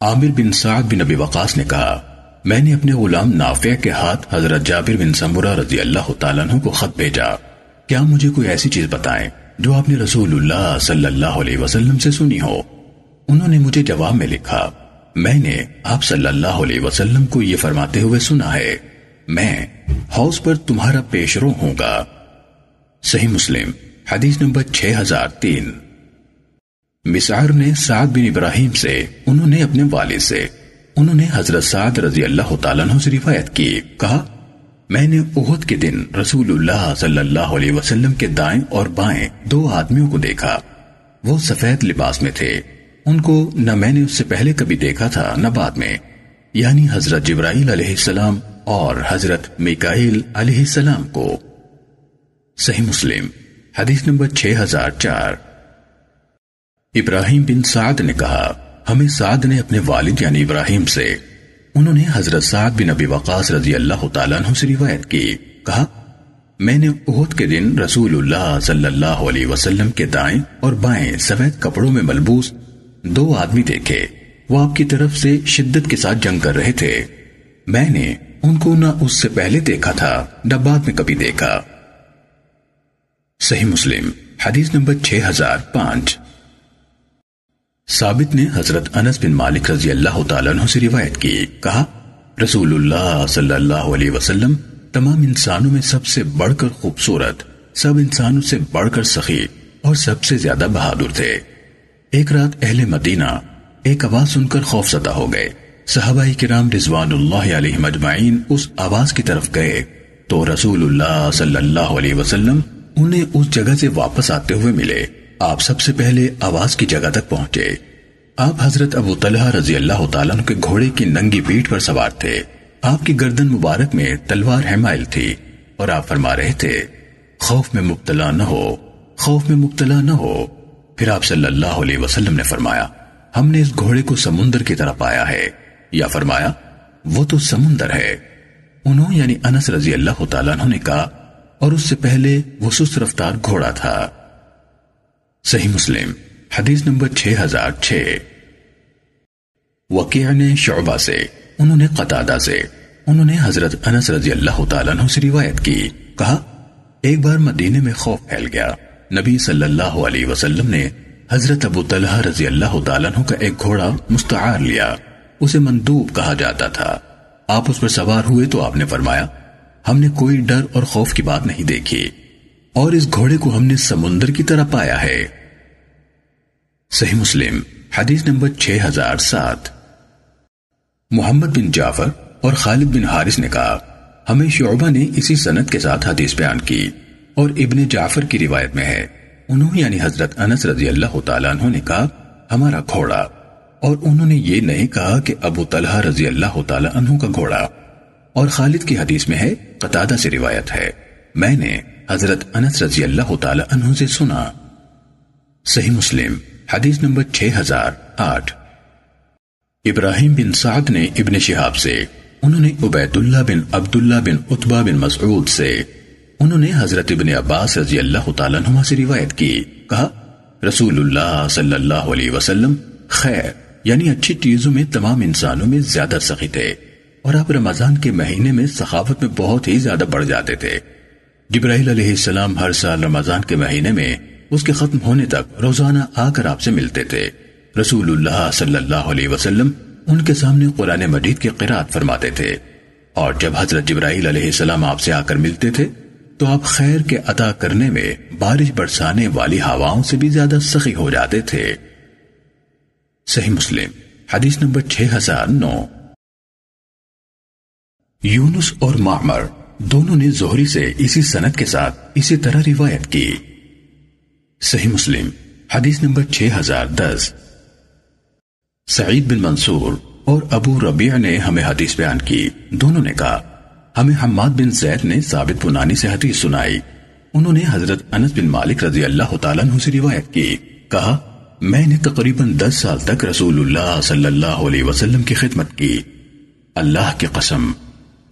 S1: عامر بن سعد بن ابی وقاص نے کہا، میں نے اپنے غلام نافع کے ہاتھ حضرت جابر بن سمورہ رضی اللہ تعالیٰ عنہ کو خط بھیجا۔ کیا مجھے کوئی ایسی چیز بتائیں جو آپ نے رسول اللہ صلی اللہ علیہ وسلم سے سنی ہو؟ انہوں نے مجھے جواب میں لکھا، میں نے آپ صلی اللہ علیہ وسلم کو یہ فرماتے ہوئے سنا ہے۔ میں ہاؤس پر تمہارا پیش رو ہوں گا۔ صحیح مسلم، حدیث نمبر چھ ہزار تین۔ مسار نے سعد بن ابراہیم سے، انہوں نے اپنے والد سے، انہوں نے حضرت سعد رضی اللہ تعالیٰ عنہ سے روایت کی۔ کہا، میں نے احد کے دن رسول اللہ صلی اللہ علیہ وسلم کے دائیں اور بائیں دو آدمیوں کو دیکھا۔ وہ سفید لباس میں تھے۔ ان کو نہ میں نے اس سے پہلے کبھی دیکھا تھا، نہ بعد میں۔ یعنی حضرت جبرائیل علیہ السلام اور حضرت میکائیل علیہ السلام کو۔ صحیح مسلم، حدیث نمبر چھ ہزار چار۔ ابراہیم بن سعد نے کہا، ہمیں سعد نے اپنے والد یعنی ابراہیم سے، انہوں نے حضرت سعد بن ابی وقاص رضی اللہ تعالیٰ عنہ سے روایت کی۔ کہا، میں نے احد کے دن رسول اللہ صلی اللہ علیہ وسلم کے دائیں اور بائیں سفید کپڑوں میں ملبوس دو آدمی دیکھے۔ وہ آپ کی طرف سے شدت کے ساتھ جنگ کر رہے تھے۔ میں نے ان کو نہ اس سے پہلے دیکھا تھا، نہ بعد میں کبھی دیکھا۔ صحیح مسلم، حدیث نمبر چھ ہزار پانچ۔ ثابت نے حضرت انس بن مالک رضی اللہ تعالیٰ عنہ سے روایت کی، کہا، رسول اللہ صلی اللہ علیہ وسلم تمام انسانوں میں سب سے بڑھ کر خوبصورت، سب انسانوں سے بڑھ کر سخی اور سب سے زیادہ بہادر تھے۔ ایک رات اہل مدینہ ایک آواز سن کر خوف زدہ ہو گئے۔ صحابہ کرام رضوان اللہ علیہ مجمعین اس آواز کی طرف گئے تو رسول اللہ صلی اللہ علیہ وسلم انہیں اس جگہ سے واپس آتے ہوئے ملے۔ آپ سب سے پہلے آواز کی جگہ تک پہنچے۔ آپ حضرت ابو طلحہ رضی اللہ تعالیٰ کے گھوڑے کی ننگی پیٹ پر سوار تھے۔ آپ کی گردن مبارک میں تلوار حمائل تھی اور آپ فرما رہے تھے، خوف میں مبتلا نہ ہو، خوف میں مبتلا نہ ہو۔ پھر آپ صلی اللہ علیہ وسلم نے فرمایا، ہم نے اس گھوڑے کو سمندر کی طرح پایا ہے۔ یا فرمایا، وہ تو سمندر ہے۔ انہوں یعنی انس رضی اللہ تعالیٰ نے کہا، اور اس سے پہلے وہ سست رفتار گھوڑا تھا۔ صحیح مسلم، حدیث نمبر 6006 وقیع نے شعبہ سے، انہوں نے قطادہ سے، انہوں نے حضرت انس رضی اللہ تعالیٰ عنہ سے روایت کی۔ کہا، ایک بار مدینے میں خوف پھیل گیا۔ نبی صلی اللہ علیہ وسلم نے حضرت ابو طلحہ رضی اللہ تعالیٰ عنہ کا ایک گھوڑا مستعار لیا۔ اسے مندوب کہا جاتا تھا۔ آپ اس پر سوار ہوئے تو آپ نے فرمایا، ہم نے کوئی ڈر اور خوف کی بات نہیں دیکھی، اور اس گھوڑے کو ہم نے سمندر کی طرح پایا ہے۔ صحیح مسلم، حدیث نمبر 6007 محمد بن جعفر اور خالد بن حارث نے کہا، ہمیں شعبہ نے اسی سنت کے ساتھ حدیث بیان کی، اور ابن جعفر کی روایت میں ہے۔ انہوں یعنی حضرت انس رضی اللہ تعالیٰ عنہ نے کہا، ہمارا گھوڑا۔ اور انہوں نے یہ نہیں کہا کہ ابو طلحہ رضی اللہ تعالیٰ عنہ کا گھوڑا۔ اور خالد کی حدیث میں ہے، قطادہ سے روایت ہے۔ میں نے حضرت انس رضی اللہ تعالیٰ عنہ سے سنا۔ صحیح مسلم، حدیث نمبر 6008 ابراہیم بن سعد نے ابن شہاب سے، انہوں نے عبید اللہ بن عبداللہ بن عطبہ بن مسعود سے، انہوں نے حضرت ابن عباس رضی اللہ تعالیٰ عنہ سے روایت کی۔ کہا، رسول اللہ صلی اللہ علیہ وسلم، خیر۔ یعنی اچھی چیزوں میں تمام انسانوں میں زیادہ سخی تھے اور آپ رمضان کے مہینے میں سخاوت میں بہت ہی زیادہ بڑھ جاتے تھے۔ جبرائیل علیہ السلام ہر سال رمضان کے مہینے میں اس کے ختم ہونے تک روزانہ آ کر آپ سے ملتے تھے۔ رسول اللہ صلی اللہ علیہ وسلم ان کے سامنے قرآن مجید کی قرآت فرماتے تھے۔ اور جب حضرت جبرائیل علیہ السلام آپ سے آ کر ملتے تھے، تو آپ خیر کے عطا کرنے میں بارش برسانے والی ہواؤں سے بھی زیادہ سخی ہو جاتے تھے۔ صحیح مسلم، حدیث نمبر 6009 یونس اور معمر دونوں نے زہری سے اسی سنت کے ساتھ اسی طرح روایت کی۔ صحیح مسلم، حدیث نمبر 6010 سعید بن منصور اور ابو ربیع نے ہمیں حدیث بیان کی۔ دونوں نے کہا، ہمیں حماد بن زید نے ثابت بنانی سے حدیث سنائی۔ انہوں نے حضرت انس بن مالک رضی اللہ تعالیٰ عنہ سے روایت کی۔ کہا میں نے تقریباً دس سال تک رسول اللہ صلی اللہ علیہ وسلم کی خدمت کی۔ اللہ کی قسم،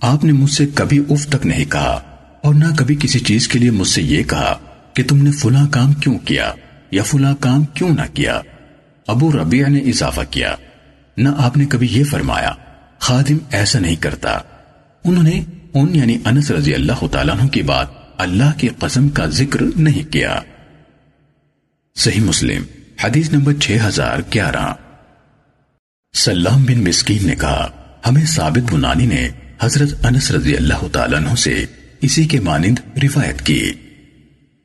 S1: آپ نے مجھ سے کبھی اف تک نہیں کہا اور نہ کبھی کسی چیز کے لیے مجھ سے یہ کہا کہ تم نے فلاں کام کیوں کیا یا فلاں کام کیوں نہ کیا۔ ابو ربیع نے اضافہ کیا، نہ آپ نے کبھی یہ فرمایا، خادم ایسا نہیں کرتا۔ انہوں نے ان یعنی انس رضی اللہ تعالیٰ عنہ کی بات اللہ کی قسم کا ذکر نہیں کیا۔ صحیح مسلم۔ حدیث نمبر 6011 سلام بن مسکین نے کہا، ہمیں ثابت بنانی نے حضرت انس رضی اللہ تعالیٰ عنہ سے اسی کے مانند روایت کی۔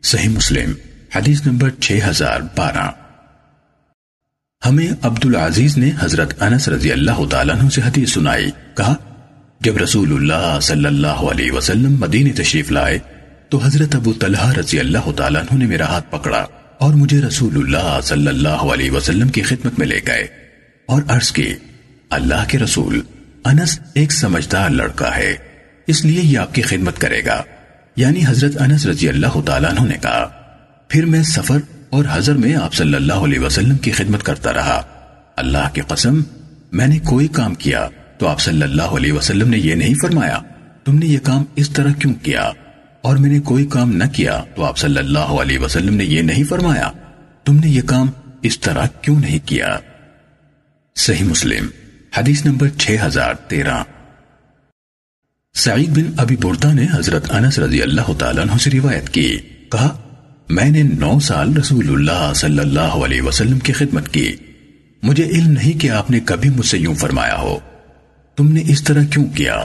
S1: صحیح مسلم، حدیث نمبر 6012 ہمیں عبد العزیز نے حضرت انس رضی اللہ تعالیٰ عنہ سے حدیث سنائی، کہا، جب رسول اللہ صلی اللہ علیہ وسلم مدینہ تشریف لائے، تو حضرت ابو طلحہ رضی اللہ تعالیٰ عنہ نے میرا ہاتھ پکڑا۔ اور مجھے رسول اللہ صلی اللہ علیہ وسلم کی خدمت میں لے گئے اور عرض کی، اللہ کے رسول انس ایک سمجھدار لڑکا ہے، اس لیے یہ آپ کی خدمت کرے گا۔ یعنی حضرت انس رضی اللہ تعالیٰ عنہ نے کہا۔ پھر میں سفر اور حضر میں آپ صلی اللہ علیہ وسلم کی خدمت کرتا رہا۔ اللہ کی قسم، میں نے کوئی کام کیا تو آپ صلی اللہ علیہ وسلم نے یہ نہیں فرمایا۔ تم نے یہ کام اس طرح کیوں کیا؟ اور میں نے کوئی کام نہ کیا تو آپ صلی اللہ علیہ وسلم نے یہ نہیں فرمایا۔ تم نے یہ کام اس طرح کیوں نہیں کیا؟ صحیح مسلم، حدیث نمبر 6013 سعید بن ابی بردہ نے حضرت انس رضی اللہ تعالیٰ عنہ سے روایت کی۔ کہا، میں نے نو سال رسول اللہ صلی اللہ علیہ وسلم کی خدمت کی۔ مجھے علم نہیں کہ آپ نے کبھی مجھ سے یوں فرمایا ہو۔ تم نے اس طرح کیوں کیا؟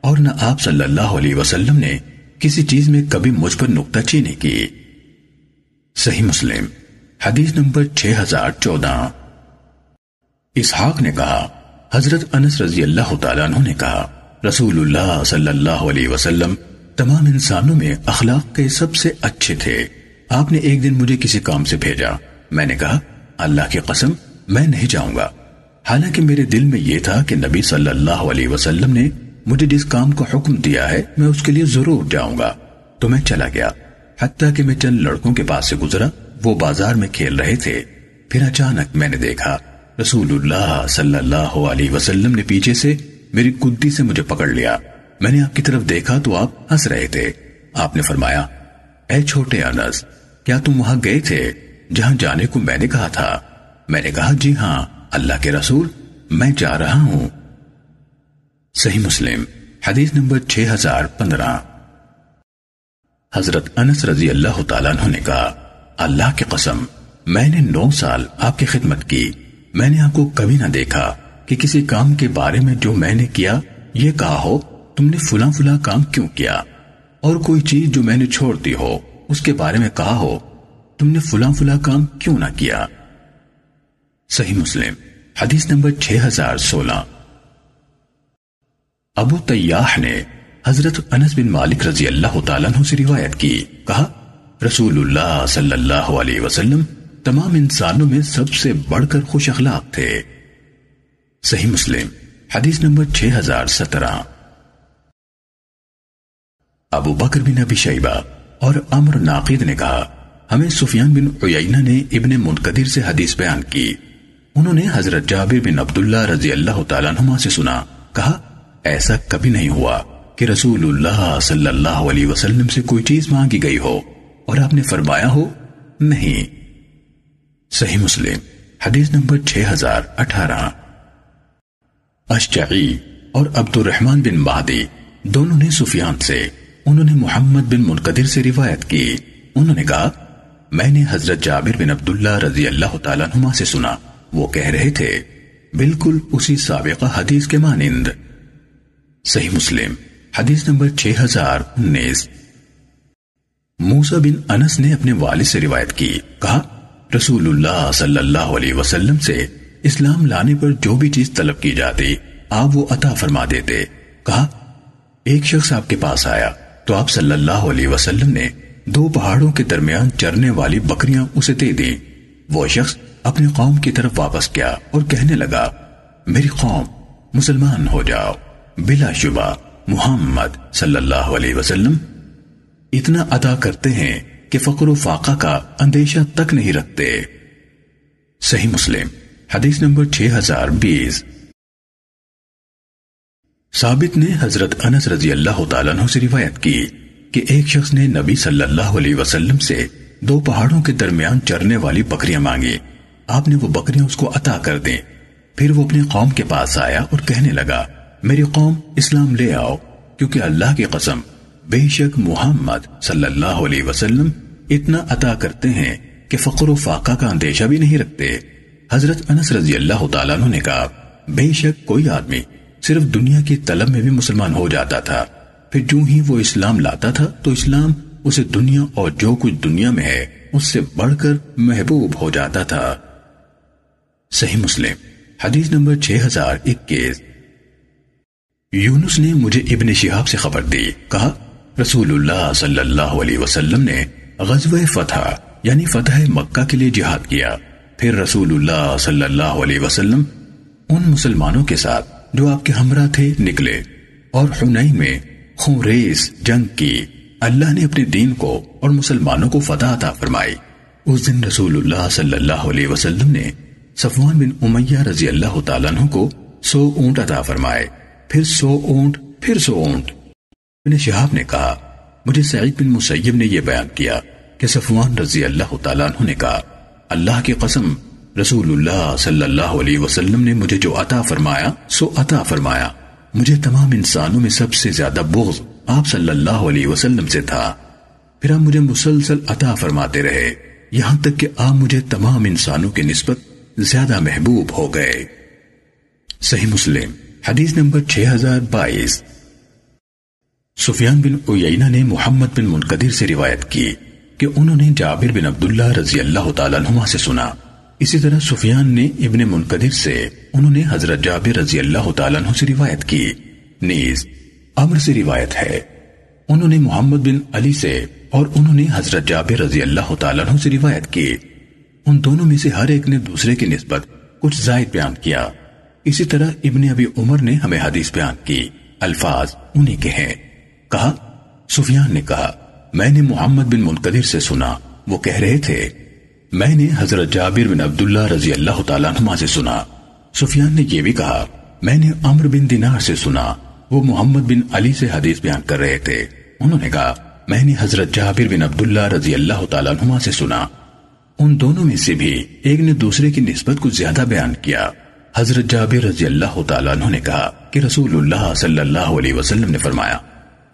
S1: اور نہ آپ صلی اللہ علیہ وسلم نے کسی چیز میں کبھی مجھ پر نکتہ چینی کی۔ صحیح مسلم، حدیث نمبر 6014 اسحاق نے کہا، حضرت انس رضی اللہ تعالیٰ عنہ نے کہا، رسول اللہ صلی اللہ علیہ وسلم تمام انسانوں میں اخلاق کے سب سے اچھے تھے۔ آپ نے ایک دن مجھے کسی کام سے بھیجا۔ میں نے کہا، اللہ کی قسم، میں نہیں جاؤں گا۔ حالانکہ میرے دل میں یہ تھا کہ نبی صلی اللہ علیہ وسلم نے مجھے جس کام کو حکم دیا ہے میں اس کے لیے ضرور جاؤں گا۔ تو میں چلا گیا۔ حتیٰ کہ میں چند لڑکوں کے پاس سے گزرا، وہ بازار میں کھیل رہے تھے۔ پھر اچانک میں نے دیکھا، رسول اللہ صلی اللہ علیہ وسلم نے پیچھے سے میری کدی سے مجھے پکڑ لیا۔ میں نے آپ کی طرف دیکھا تو آپ ہنس رہے تھے۔ آپ نے فرمایا، اے چھوٹے انس، کیا تم وہاں گئے تھے؟ جہاں جانے کو میں نے کہا تھا۔ میں نے کہا جی ہاں اللہ کے رسول، میں جا رہا ہوں۔ صحیح مسلم، حدیث نمبر 6015 حضرت انس رضی اللہ تعالیٰ عنہ نے کہا، اللہ کی قسم، میں نے نو سال آپ کی خدمت کی۔ میں نے آپ کو کبھی نہ دیکھا کہ کسی کام کے بارے میں جو میں نے کیا، یہ کہا ہو، تم نے فلاں فلاں کام کیوں کیا؟ اور کوئی چیز جو میں نے چھوڑ دی ہو، اس کے بارے میں کہا ہو، تم نے فلاں فلاں کام کیوں نہ کیا؟ صحیح مسلم، حدیث نمبر 6016 ابو تیاح نے حضرت انس بن مالک رضی اللہ تعالیٰ عنہ سے روایت کی۔ کہا، رسول اللہ صلی اللہ علیہ وسلم تمام انسانوں میں سب سے بڑھ کر خوش اخلاق تھے۔ صحیح مسلم، حدیث نمبر 6017 ابو بکر بن ابی شیبہ اور امر ناقید نے کہا، ہمیں سفیان بن عیینہ نے ابن منقدر سے حدیث بیان کی۔ انہوں نے حضرت جابر بن عبداللہ رضی اللہ تعالیٰ عنہ سے سنا۔ کہا ایسا کبھی نہیں ہوا کہ رسول اللہ صلی اللہ علیہ وسلم سے کوئی چیز مانگی گئی ہو اور آپ نے فرمایا ہو، نہیں۔ صحیح مسلم، حدیث نمبر 6018 اشجعی اور عبد الرحمن بن مہدی دونوں نے سفیان سے، انہوں نے محمد بن منقدر سے روایت کی۔ انہوں نے کہا، میں نے حضرت جابر بن عبداللہ رضی اللہ تعالیٰ نما سے سنا۔ وہ کہہ رہے تھے، بالکل اسی سابقہ حدیث کے مانند۔ صحیح مسلم، حدیث نمبر 6019 موسیٰ بن انس نے اپنے والد سے روایت کی، کہا، رسول اللہ صلی اللہ علیہ وسلم سے اسلام لانے پر جو بھی چیز طلب کی جاتی، آپ وہ عطا فرما دیتے۔ کہا، ایک شخص آپ کے پاس آیا، تو آپ صلی اللہ علیہ وسلم نے دو پہاڑوں کے درمیان چرنے والی بکریاں اسے دے دی وہ شخص اپنی قوم کی طرف واپس کیا اور کہنے لگا، میری قوم مسلمان ہو جاؤ۔ بلا شبہ محمد صلی اللہ علیہ وسلم اتنا ادا کرتے ہیں کہ فقر و فاقہ کا اندیشہ تک نہیں رکھتے۔ صحیح مسلم، حدیث نمبر 6020 ثابت نے حضرت انس رضی اللہ تعالیٰ عنہ سے روایت کی کہ ایک شخص نے نبی صلی اللہ علیہ وسلم سے دو پہاڑوں کے درمیان چرنے والی بکریاں مانگی آپ نے وہ بکریاں اس کو عطا کر دیں۔ پھر وہ اپنی قوم کے پاس آیا اور کہنے لگا میری قوم اسلام لے آؤ، کیونکہ اللہ کی قسم، بے شک محمد صلی اللہ علیہ وسلم اتنا عطا کرتے ہیں کہ فقر و فاقہ کا اندیشہ بھی نہیں رکھتے۔ حضرت انس رضی اللہ تعالیٰ عنہ نے کہا، بے شک کوئی آدمی صرف دنیا کی طلب میں بھی مسلمان ہو جاتا تھا، پھر جو ہی وہ اسلام لاتا تھا تو اسلام اسے دنیا اور جو کچھ دنیا میں ہے، اس سے بڑھ کر محبوب ہو جاتا تھا۔ صحیح مسلم، حدیث نمبر 6021 یونس نے مجھے ابن شہاب سے خبر دی۔ کہا، رسول اللہ صلی اللہ علیہ وسلم نے غزوہ فتح یعنی فتح مکہ کے لیے جہاد کیا۔ پھر رسول اللہ صلی اللہ علیہ وسلم ان مسلمانوں کے ساتھ جو آپ کے ہمراہ تھے نکلے اور حنین میں خوریس جنگ کی۔ اللہ نے اپنے دین کو اور مسلمانوں کو فتح عطا فرمائی۔ اس دن رسول اللہ صلی اللہ علیہ وسلم نے صفوان بن امیہ رضی اللہ تعالیٰ عنہ کو سو اونٹ عطا فرمائے۔ پھر سو اونٹ، پھر سو اونٹ۔ ابن شہاب نے کہا، مجھے سعید بن مسیب نے یہ بیان کیا کہ صفوان رضی اللہ تعالیٰ عنہ نے کہا، اللہ کی قسم رسول اللہ صلی اللہ علیہ وسلم نے مجھے جو عطا فرمایا، سو عطا فرمایا۔ مجھے تمام انسانوں میں سب سے زیادہ بغض آپ صلی اللہ علیہ وسلم سے تھا۔ پھر آپ مجھے مسلسل عطا فرماتے رہے۔ یہاں تک کہ آپ مجھے تمام انسانوں کے نسبت زیادہ محبوب ہو گئے۔ صحیح مسلم۔ حدیث نمبر 6022 سفیان بن عیینہ نے محمد بن منقدر سے روایت کی کہ انہوں نے جابر بن عبداللہ رضی اللہ تعالیٰ عنہ سے سنا۔ اسی طرح سفیان نے ابن منقدر سے انہوں نے حضرت جابر رضی اللہ تعالیٰ عنہ سے روایت کی۔ نیز عمر سے روایت ہے۔ انہوں نے محمد بن علی سے اور انہوں نے حضرت جابر رضی اللہ تعالیٰ عنہ سے روایت کی۔ ان دونوں میں سے ہر ایک نے دوسرے کی نسبت کچھ زائد بیان کیا۔ اسی طرح ابن ابی عمر نے ہمیں حدیث بیان کی۔ الفاظ انہی کے ہیں۔ کہا، سفیان نے کہا، میں نے محمد بن منقدر سے سنا۔ وہ کہہ رہے تھے، میں نے حضرت جابر بن عبداللہ رضی اللہ تعالیٰ عنہ سے سنا۔ سفیان نے یہ بھی کہا، میں نے عمر بن دینار سے سنا۔ وہ محمد بن علی سے حدیث بیان کر رہے تھے۔ انہوں نے کہا، میں نے حضرت جابر بن عبداللہ رضی اللہ تعالیٰ عنہ سے سنا۔ ان دونوں میں سے بھی ایک نے دوسرے کی نسبت کو زیادہ بیان کیا۔ حضرت جابر رضی اللہ تعالیٰ عنہ نے کہا کہ رسول اللہ صلی اللہ علیہ وسلم نے فرمایا،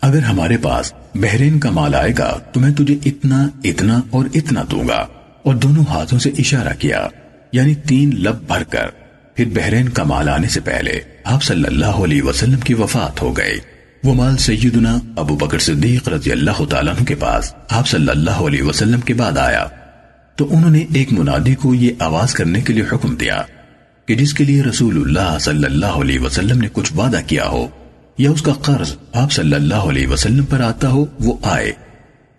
S1: اگر ہمارے پاس بحرین کا مال آئے گا تو میں تجھے اتنا اتنا اور اتنا دوں گا۔ اور دونوں ہاتھوں سے اشارہ کیا یعنی تین لب بھر کر۔ پھر بحرین کا مال آنے سے پہلے آپ صلی اللہ علیہ وسلم کی وفات ہو گئی۔ وہ مال سیدنا ابو بکر صدیق رضی اللہ تعالیٰ عنہ کے پاس آپ صلی اللہ علیہ وسلم کے بعد آیا۔ تو انہوں نے ایک منادی کو یہ آواز کرنے کے لیے حکم دیا۔ کہ جس کے لیے رسول اللہ صلی اللہ علیہ وسلم نے کچھ وعدہ کیا ہو یا اس کا قرض آپ صلی اللہ علیہ وسلم پر آتا ہو، وہ آئے۔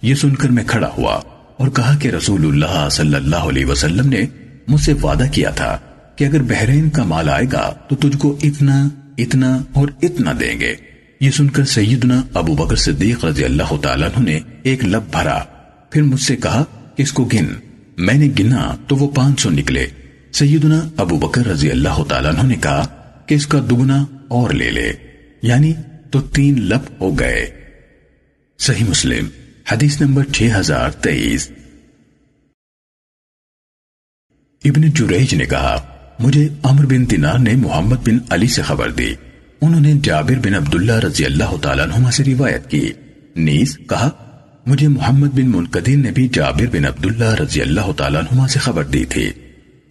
S1: یہ سن کر میں کھڑا ہوا اور کہا کہ رسول اللہ صلی اللہ علیہ وسلم نے مجھ سے وعدہ کیا تھا کہ اگر بحرین کا مال آئے گا تو تجھ کو اتنا اتنا اور اتنا دیں گے۔ یہ سن کر سیدنا ابو بکر صدیق رضی اللہ تعالیٰ نے ایک لب بھرا۔ پھر مجھ سے کہا کہ اس کو گن۔ میں نے گنا تو وہ پانچ سو نکلے۔ سیدنا ابو بکر رضی اللہ تعالیٰ نے کہا کہ اس کا دگنا اور لے لے یعنی تو تین لب ہو گئے۔ صحیح مسلم، حدیث نمبر چھ ہزار تیئیس۔ ابن جریج نے کہا، مجھے عمر بن دینار نے محمد بن علی سے خبر دی۔ انہوں نے جابر بن عبداللہ رضی اللہ تعالیٰ عنہ سے روایت کی۔ نیز کہا، مجھے محمد بن منقدین نے بھی جابر بن عبداللہ رضی اللہ تعالیٰ عنہ سے خبر دی تھی۔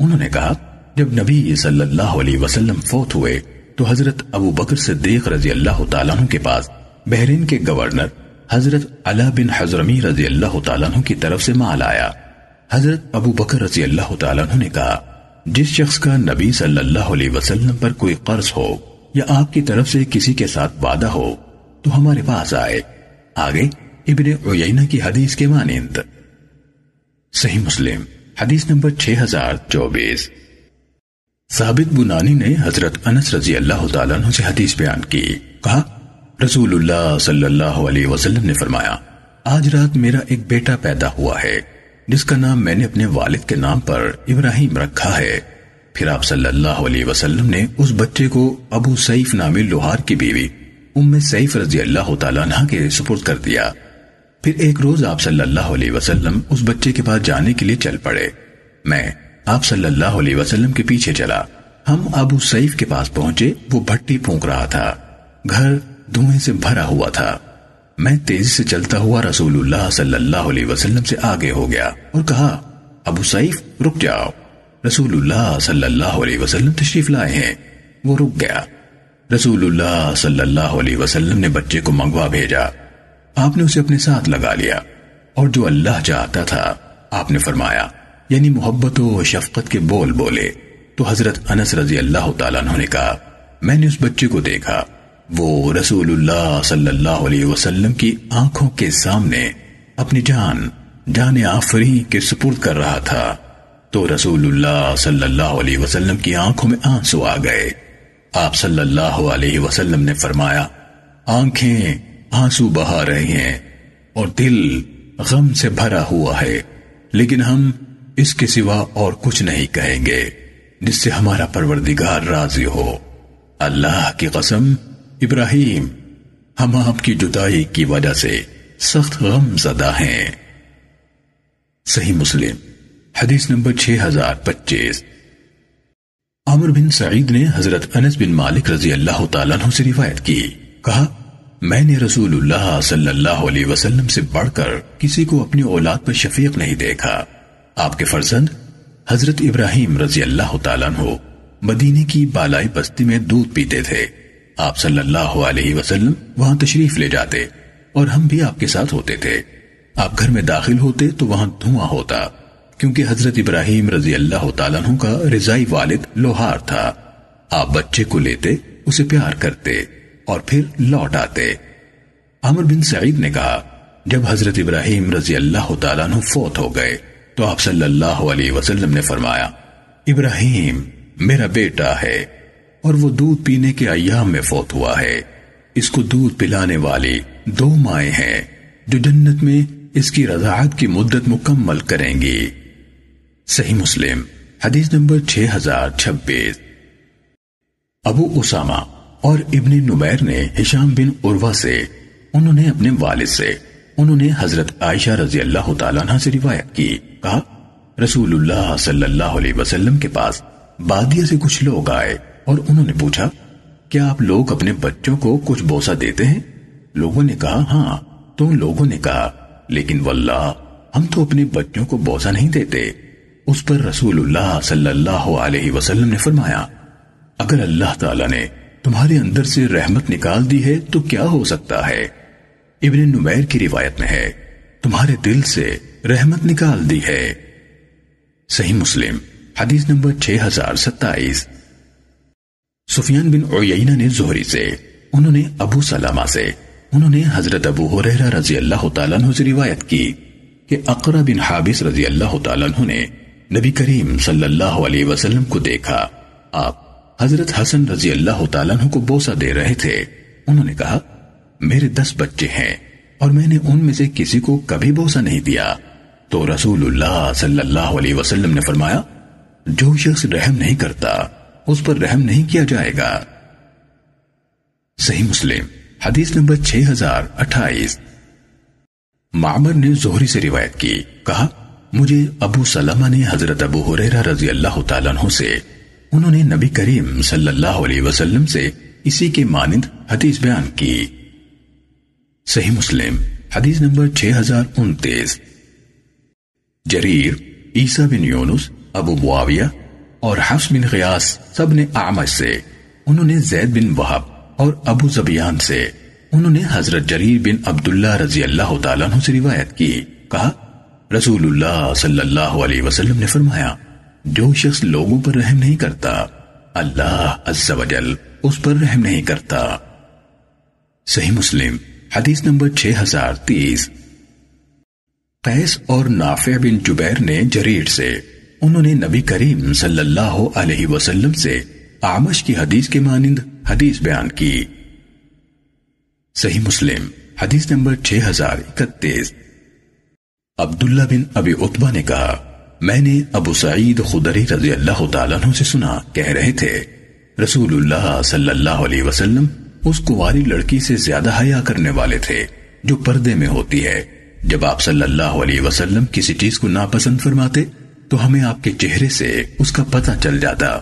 S1: انہوں نے کہا، جب نبی صلی اللہ علیہ وسلم فوت ہوئے، تو حضرت ابو بکر صدیق رضی اللہ تعالیٰ عنہ کے پاس بحرین کے گورنر حضرت علا بن حضرمی رضی اللہ تعالیٰ عنہ کی طرف سے مال آیا۔ حضرت ابو بکر رضی اللہ تعالیٰ عنہ نے کہا، جس شخص کا نبی صلی اللہ علیہ وسلم پر کوئی قرض ہو یا آپ کی طرف سے کسی کے ساتھ وعدہ ہو، تو ہمارے پاس آئے۔ آگے ابن عیینہ کی حدیث کے مانند۔ صحیح مسلم۔ حدیث نمبر 6024 ثابت بنانی نے حضرت انس رضی اللہ تعالیٰ عنہ سے حدیث بیان کی۔ کہا، رسول اللہ صلی اللہ علیہ وسلم نے فرمایا، آج رات میرا ایک بیٹا پیدا ہوا ہے، جس کا نام میں نے اپنے والد کے نام پر ابراہیم رکھا ہے۔ پھر آپ صلی اللہ علیہ وسلم نے اس بچے کو ابو سیف نامی لوہار کی بیوی، ام سیف رضی اللہ تعالیٰ عنہ کے سپرد کر دیا۔ پھر ایک روز آپ صلی اللہ علیہ وسلم اس بچے کے پاس جانے کے لیے چل پڑے۔ میں آپ صلی اللہ علیہ وسلم کے پیچھے چلا۔ ہم ابو سیف کے پاس پہنچے۔ وہ بھٹی پھونک رہا تھا۔ گھر دھوئیں سے بھرا ہوا تھا۔ میں تیزی سے چلتا ہوا رسول اللہ صلی اللہ علیہ وسلم سے آگے ہو گیا اور کہا، ابو سیف رک جاؤ۔ رسول اللہ صلی اللہ علیہ وسلم تشریف لائے ہیں۔ وہ رک گیا۔ رسول اللہ صلی اللہ علیہ وسلم نے بچے کو منگوا بھیجا۔ آپ نے اسے اپنے ساتھ لگا لیا اور جو اللہ چاہتا تھا، آپ نے فرمایا یعنی محبت و شفقت کے بول بولے۔ تو حضرت انس رضی اللہ تعالیٰ نے کہا، میں نے اس بچے کو دیکھا، وہ رسول اللہ صلی اللہ علیہ وسلم کی آنکھوں کے سامنے اپنی جان جان آفری کے سپرد کر رہا تھا۔ تو رسول اللہ صلی اللہ علیہ وسلم کی آنکھوں میں آنسو آ گئے۔ آپ صلی اللہ علیہ وسلم نے فرمایا، آنکھیں آنسو بہا رہے ہیں اور دل غم سے بھرا ہوا ہے، لیکن ہم اس کے سوا اور کچھ نہیں کہیں گے، جس سے ہمارا پروردگار راضی ہو۔ اللہ کی قسم، ابراہیم، ہم آپ کی جدائی کی وجہ سے سخت غم زدہ ہیں۔ صحیح مسلم، حدیث نمبر چھ ہزار پچیس۔ عمر بن سعید نے حضرت انس بن مالک رضی اللہ تعالیٰ عنہ سے روایت کی، کہا میں نے رسول اللہ صلی اللہ علیہ وسلم سے بڑھ کر کسی کو اپنی اولاد پر شفیق نہیں دیکھا۔ آپ کے فرزند، حضرت ابراہیم رضی اللہ تعالیٰ عنہ مدینے کی بالائی بستی میں دودھ پیتے تھے۔ آپ صلی اللہ علیہ وسلم وہاں تشریف لے جاتے اور ہم بھی آپ کے ساتھ ہوتے تھے۔ آپ گھر میں داخل ہوتے تو وہاں دھواں ہوتا، کیونکہ حضرت ابراہیم رضی اللہ تعالیٰ عنہ کا رضائی والد لوہار تھا۔ آپ بچے کو لیتے، اسے پیار کرتے۔ اور پھر لوٹ آتے۔ عمر بن سعید نے کہا، جب حضرت ابراہیم رضی اللہ تعالیٰ عنہ فوت ہو گئے، تو آپ صلی اللہ علیہ وسلم نے فرمایا، ابراہیم میرا بیٹا ہے اور وہ دودھ پینے کے ایام میں فوت ہوا ہے۔ اس کو دودھ پلانے والی دو مائیں ہیں جو جنت میں اس کی رضاعت کی مدت مکمل کریں گی۔ صحیح مسلم، حدیث نمبر 6026 ابو اسامہ اور ابن نمیر نے ہشام بن عروہ سے، انہوں نے اپنے والد سے، انہوں نے حضرت عائشہ رضی اللہ تعالیٰ عنہ سے روایت کی۔ کہا، رسول اللہ صلی اللہ علیہ وسلم کے پاس بادیہ سے کچھ لوگ آئے اور انہوں نے پوچھا، کیا آپ لوگ اپنے بچوں کو کچھ بوسا دیتے ہیں؟ لوگوں نے کہا ہاں تو لوگوں نے کہا، لیکن واللہ، ہم تو اپنے بچوں کو بوسا نہیں دیتے۔ اس پر رسول اللہ صلی اللہ علیہ وسلم نے فرمایا، اگر اللہ تعالیٰ نے تمہارے اندر سے رحمت نکال دی ہے تو کیا ہو سکتا ہے؟ ابن نمیر کی روایت میں ہے، تمہارے دل سے رحمت نکال دی ہے۔ صحیح مسلم، حدیث نمبر 6027 سفیان بن عیینہ نے زہری سے، انہوں نے ابو سلامہ سے، انہوں نے حضرت ابو حریرہ رضی اللہ تعالیٰ عنہ سے روایت کی کہ اقرا بن حابس رضی اللہ تعالیٰ عنہ نے نبی کریم صلی اللہ علیہ وسلم کو دیکھا۔ آپ حضرت حسن رضی اللہ تعالیٰ عنہ کو بوسا دے رہے تھے۔ انہوں نے کہا، میرے دس بچے ہیں اور میں نے ان میں سے کسی کو کبھی بوسا نہیں دیا۔ تو رسول اللہ صلی اللہ علیہ وسلم نے فرمایا، جو شخص رحم نہیں کرتا، اس پر رحم نہیں کیا جائے گا۔ صحیح مسلم، حدیث نمبر 6028 معمر نے زہری سے روایت کی، کہا، مجھے ابو سلمہ نے حضرت ابو حریرہ رضی اللہ تعالیٰ عنہ سے انہوں نے نبی کریم صلی اللہ علیہ وسلم سے اسی کے مانند حدیث بیان کی۔ صحیح مسلم، حدیث نمبر 6029 جریر، عیسیٰ بن یونس، ابو معاویہ اور حفظ بن غیاس سب نے اعمش سے، انہوں نے زید بن وحب اور ابو زبیان سے، انہوں نے حضرت جریر بن عبداللہ رضی اللہ تعالیٰ عنہ سے روایت کی۔ کہا، رسول اللہ صلی اللہ علیہ وسلم نے فرمایا جو شخص لوگوں پر رحم نہیں کرتا، اللہ عز و جل اس پر رحم نہیں کرتا۔ صحیح مسلم، حدیث نمبر 6030 قیس اور نافع بن جبیر نے جریر سے، انہوں نے نبی کریم صلی اللہ علیہ وسلم سے آمش کی حدیث کے مانند حدیث بیان کی۔ صحیح مسلم، حدیث نمبر 6031 عبداللہ بن ابی عطبہ نے کہا میں نے ابو سعید خدری رضی اللہ تعالیٰ عنہ سے سنا، کہہ رہے تھے، رسول اللہ صلی اللہ علیہ وسلم اس کواری لڑکی سے زیادہ حیا کرنے والے تھے، جو پردے میں ہوتی ہے۔ جب آپ صلی اللہ علیہ وسلم کسی چیز کو ناپسند فرماتے، تو ہمیں آپ کے چہرے سے اس کا پتہ چل جاتا۔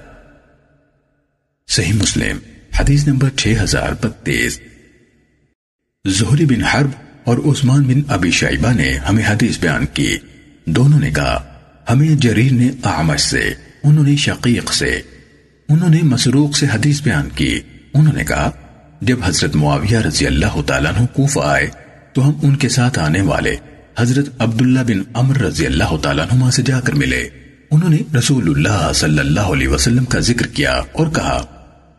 S1: صحیح مسلم، حدیث نمبر 6032 زہری بن حرب اور عثمان بن ابی شائبہ نے ہمیں حدیث بیان کی۔ دونوں نے کہا ہمیں جریر نے اعمش سے، انہوں نے شقیق سے، انہوں نے مسروق سے حدیث بیان کی۔ انہوں نے کہا، جب حضرت معاویہ رضی اللہ تعالیٰ عنہ کوفہ آئے، تو ہم ان کے ساتھ آنے والے حضرت عبداللہ بن عمر رضی اللہ تعالیٰ عنہ سے جا کر ملے۔ انہوں نے رسول اللہ صلی اللہ علیہ وسلم کا ذکر کیا اور کہا،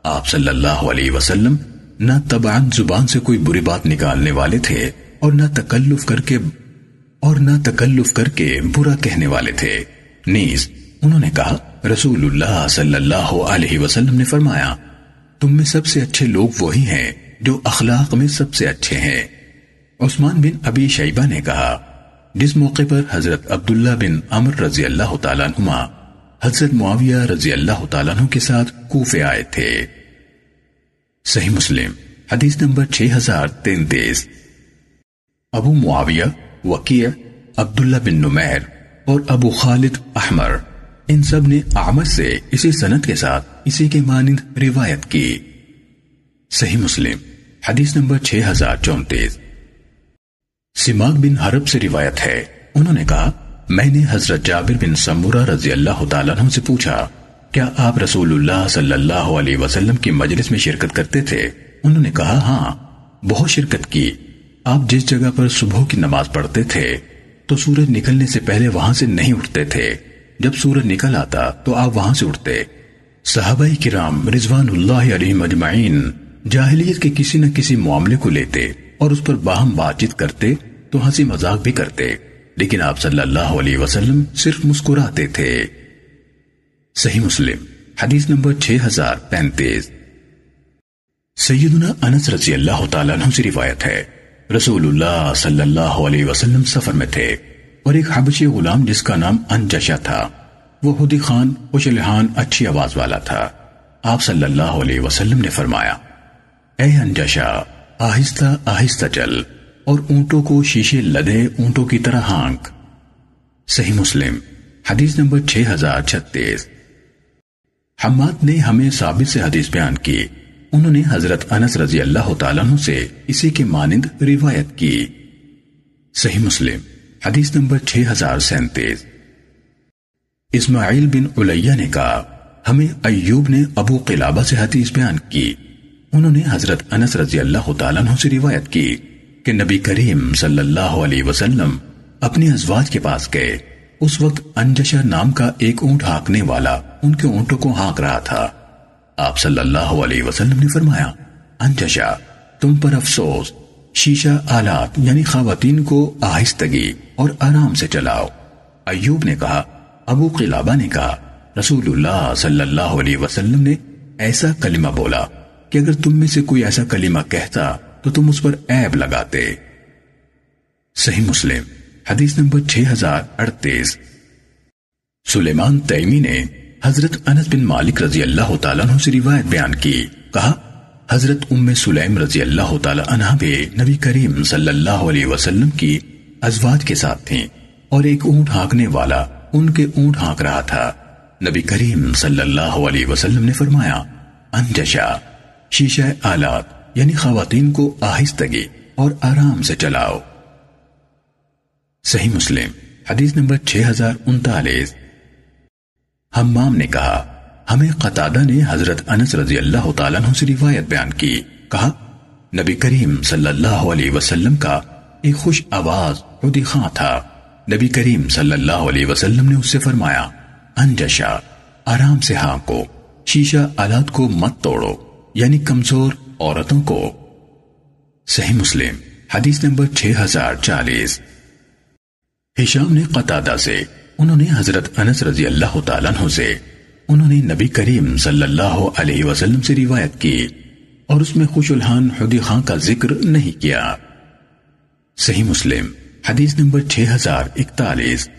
S1: آپ صلی اللہ علیہ وسلم نہ تبعن زبان سے کوئی بری بات نکالنے والے تھے اور نہ تکلف کر کے اور نہ تکلف کر کے برا کہنے والے تھے۔ نیز، انہوں نے کہا رسول اللہ صلی اللہ علیہ وسلم نے فرمایا، تم میں سب سے اچھے لوگ وہی ہیں جو اخلاق میں سب سے اچھے ہیں۔ عثمان بن ابی شیبہ نے کہا، جس موقع پر حضرت عبداللہ بن عمر رضی اللہ تعالیٰ نما حضرت معاویہ رضی اللہ تعالیٰ عنہ کے ساتھ کوفے آئے تھے۔ صحیح مسلم، حدیث نمبر 6033 ابو معاویہ وکیع عبداللہ بن نمیر اور ابو خالد احمر۔ ان سب نے آمد سے اسی سنت کے ساتھ اسی کے مانند روایت کی۔ صحیح مسلم، حدیث نمبر 6034 سماغ بن حرب سے روایت ہے۔ انہوں نے کہا، میں نے حضرت جابر بن سمورہ رضی اللہ تعالیٰ عنہ سے پوچھا، کیا آپ رسول اللہ صلی اللہ علیہ وسلم کی مجلس میں شرکت کرتے تھے؟ انہوں نے کہا ہاں بہت شرکت کی۔ آپ جس جگہ پر صبح کی نماز پڑھتے تھے، تو سورج نکلنے سے پہلے وہاں سے نہیں اٹھتے تھے۔ جب سورج نکل آتا، تو آپ وہاں سے اٹھتے۔ صحابہ کرام رضوان اللہ علیہ مجمعین جاہلیت کے کسی نہ کسی معاملے کو لیتے اور اس پر باہم بات چیت کرتے، تو ہنسی مذاق بھی کرتے۔ لیکن آپ صلی اللہ علیہ وسلم صرف مسکراتے تھے۔ صحیح مسلم، حدیث نمبر 6035 سیدنا انس رضی اللہ تعالیٰ عنہ سے روایت ہے۔ رسول اللہ صلی اللہ علیہ وسلم سفر میں تھے اور ایک حبشی غلام جس کا نام انجشا تھا وہ خودی خان خوشلحان اچھی آواز والا تھا آپ صلی اللہ علیہ وسلم نے فرمایا اے انجشا آہستہ آہستہ چل اور اونٹوں کو شیشے لدے اونٹوں کی طرح ہانک صحیح مسلم حدیث نمبر 6036 حماد نے ہمیں ثابت سے حدیث بیان کی انہوں نے حضرت انس رضی اللہ تعالیٰ عنہ سے اسی کے مانند روایت کی۔ صحیح مسلم، حدیث نمبر 6037 اسماعیل بن علیہ نے کہا، ہمیں ایوب نے ابو قلابہ سے حدیث بیان کی۔ انہوں نے حضرت انس رضی اللہ تعالیٰ عنہ سے روایت کی کہ نبی کریم صلی اللہ علیہ وسلم اپنی ازواج کے پاس گئے۔ اس وقت انجشا نام کا ایک اونٹ ہاکنے والا ان کے اونٹوں کو ہاک رہا تھا۔ آپ صلی اللہ علیہ وسلم نے فرمایا انجشا تم پر افسوس، شیشہ آلات یعنی خواتین کو آہستگی اور آرام سے چلاؤ۔ ایوب نے کہا، ابو قلابہ نے کہا رسول اللہ صلی اللہ علیہ وسلم نے ایسا کلمہ بولا کہ اگر تم میں سے کوئی ایسا کلمہ کہتا تو تم اس پر عیب لگاتے۔ صحیح مسلم، حدیث نمبر 6038 سلیمان تیمی نے حضرت انس بن مالک رضی اللہ تعالیٰ عنہ سے روایت بیان کی۔ کہا، حضرت ام سلیم رضی اللہ تعالیٰ عنہ بھی نبی کریم صلی اللہ علیہ وسلم کی ازواج کے ساتھ تھیں اور ایک اونٹ ہانکنے والا ان کے اونٹ ہانک رہا تھا۔ نبی کریم صلی اللہ علیہ وسلم نے فرمایا، انجشا، شیشہ آلات یعنی خواتین کو آہستگی اور آرام سے چلاؤ۔ صحیح مسلم، حدیث نمبر 6039 حمام نے کہا، ہمیں قطادہ نے حضرت انس رضی اللہ تعالیٰ عنہ سے روایت بیان کی۔ کہا، نبی کریم صلی اللہ علیہ وسلم کا ایک خوش آواز خودی خاں تھا۔ نبی کریم صلی اللہ علیہ وسلم نے اس سے فرمایا انجشا آرام سے ہاں کو، شیشہ آلات کو مت توڑو یعنی کمزور عورتوں کو۔ صحیح مسلم، حدیث نمبر 6040 ہشام نے قطادہ سے انہوں نے حضرت انس رضی اللہ تعالیٰ عنہ سے انہوں نے نبی کریم صلی اللہ علیہ وسلم سے روایت کی اور اس میں خوش الحان حدی خان کا ذکر نہیں کیا۔ صحیح مسلم، حدیث نمبر 6041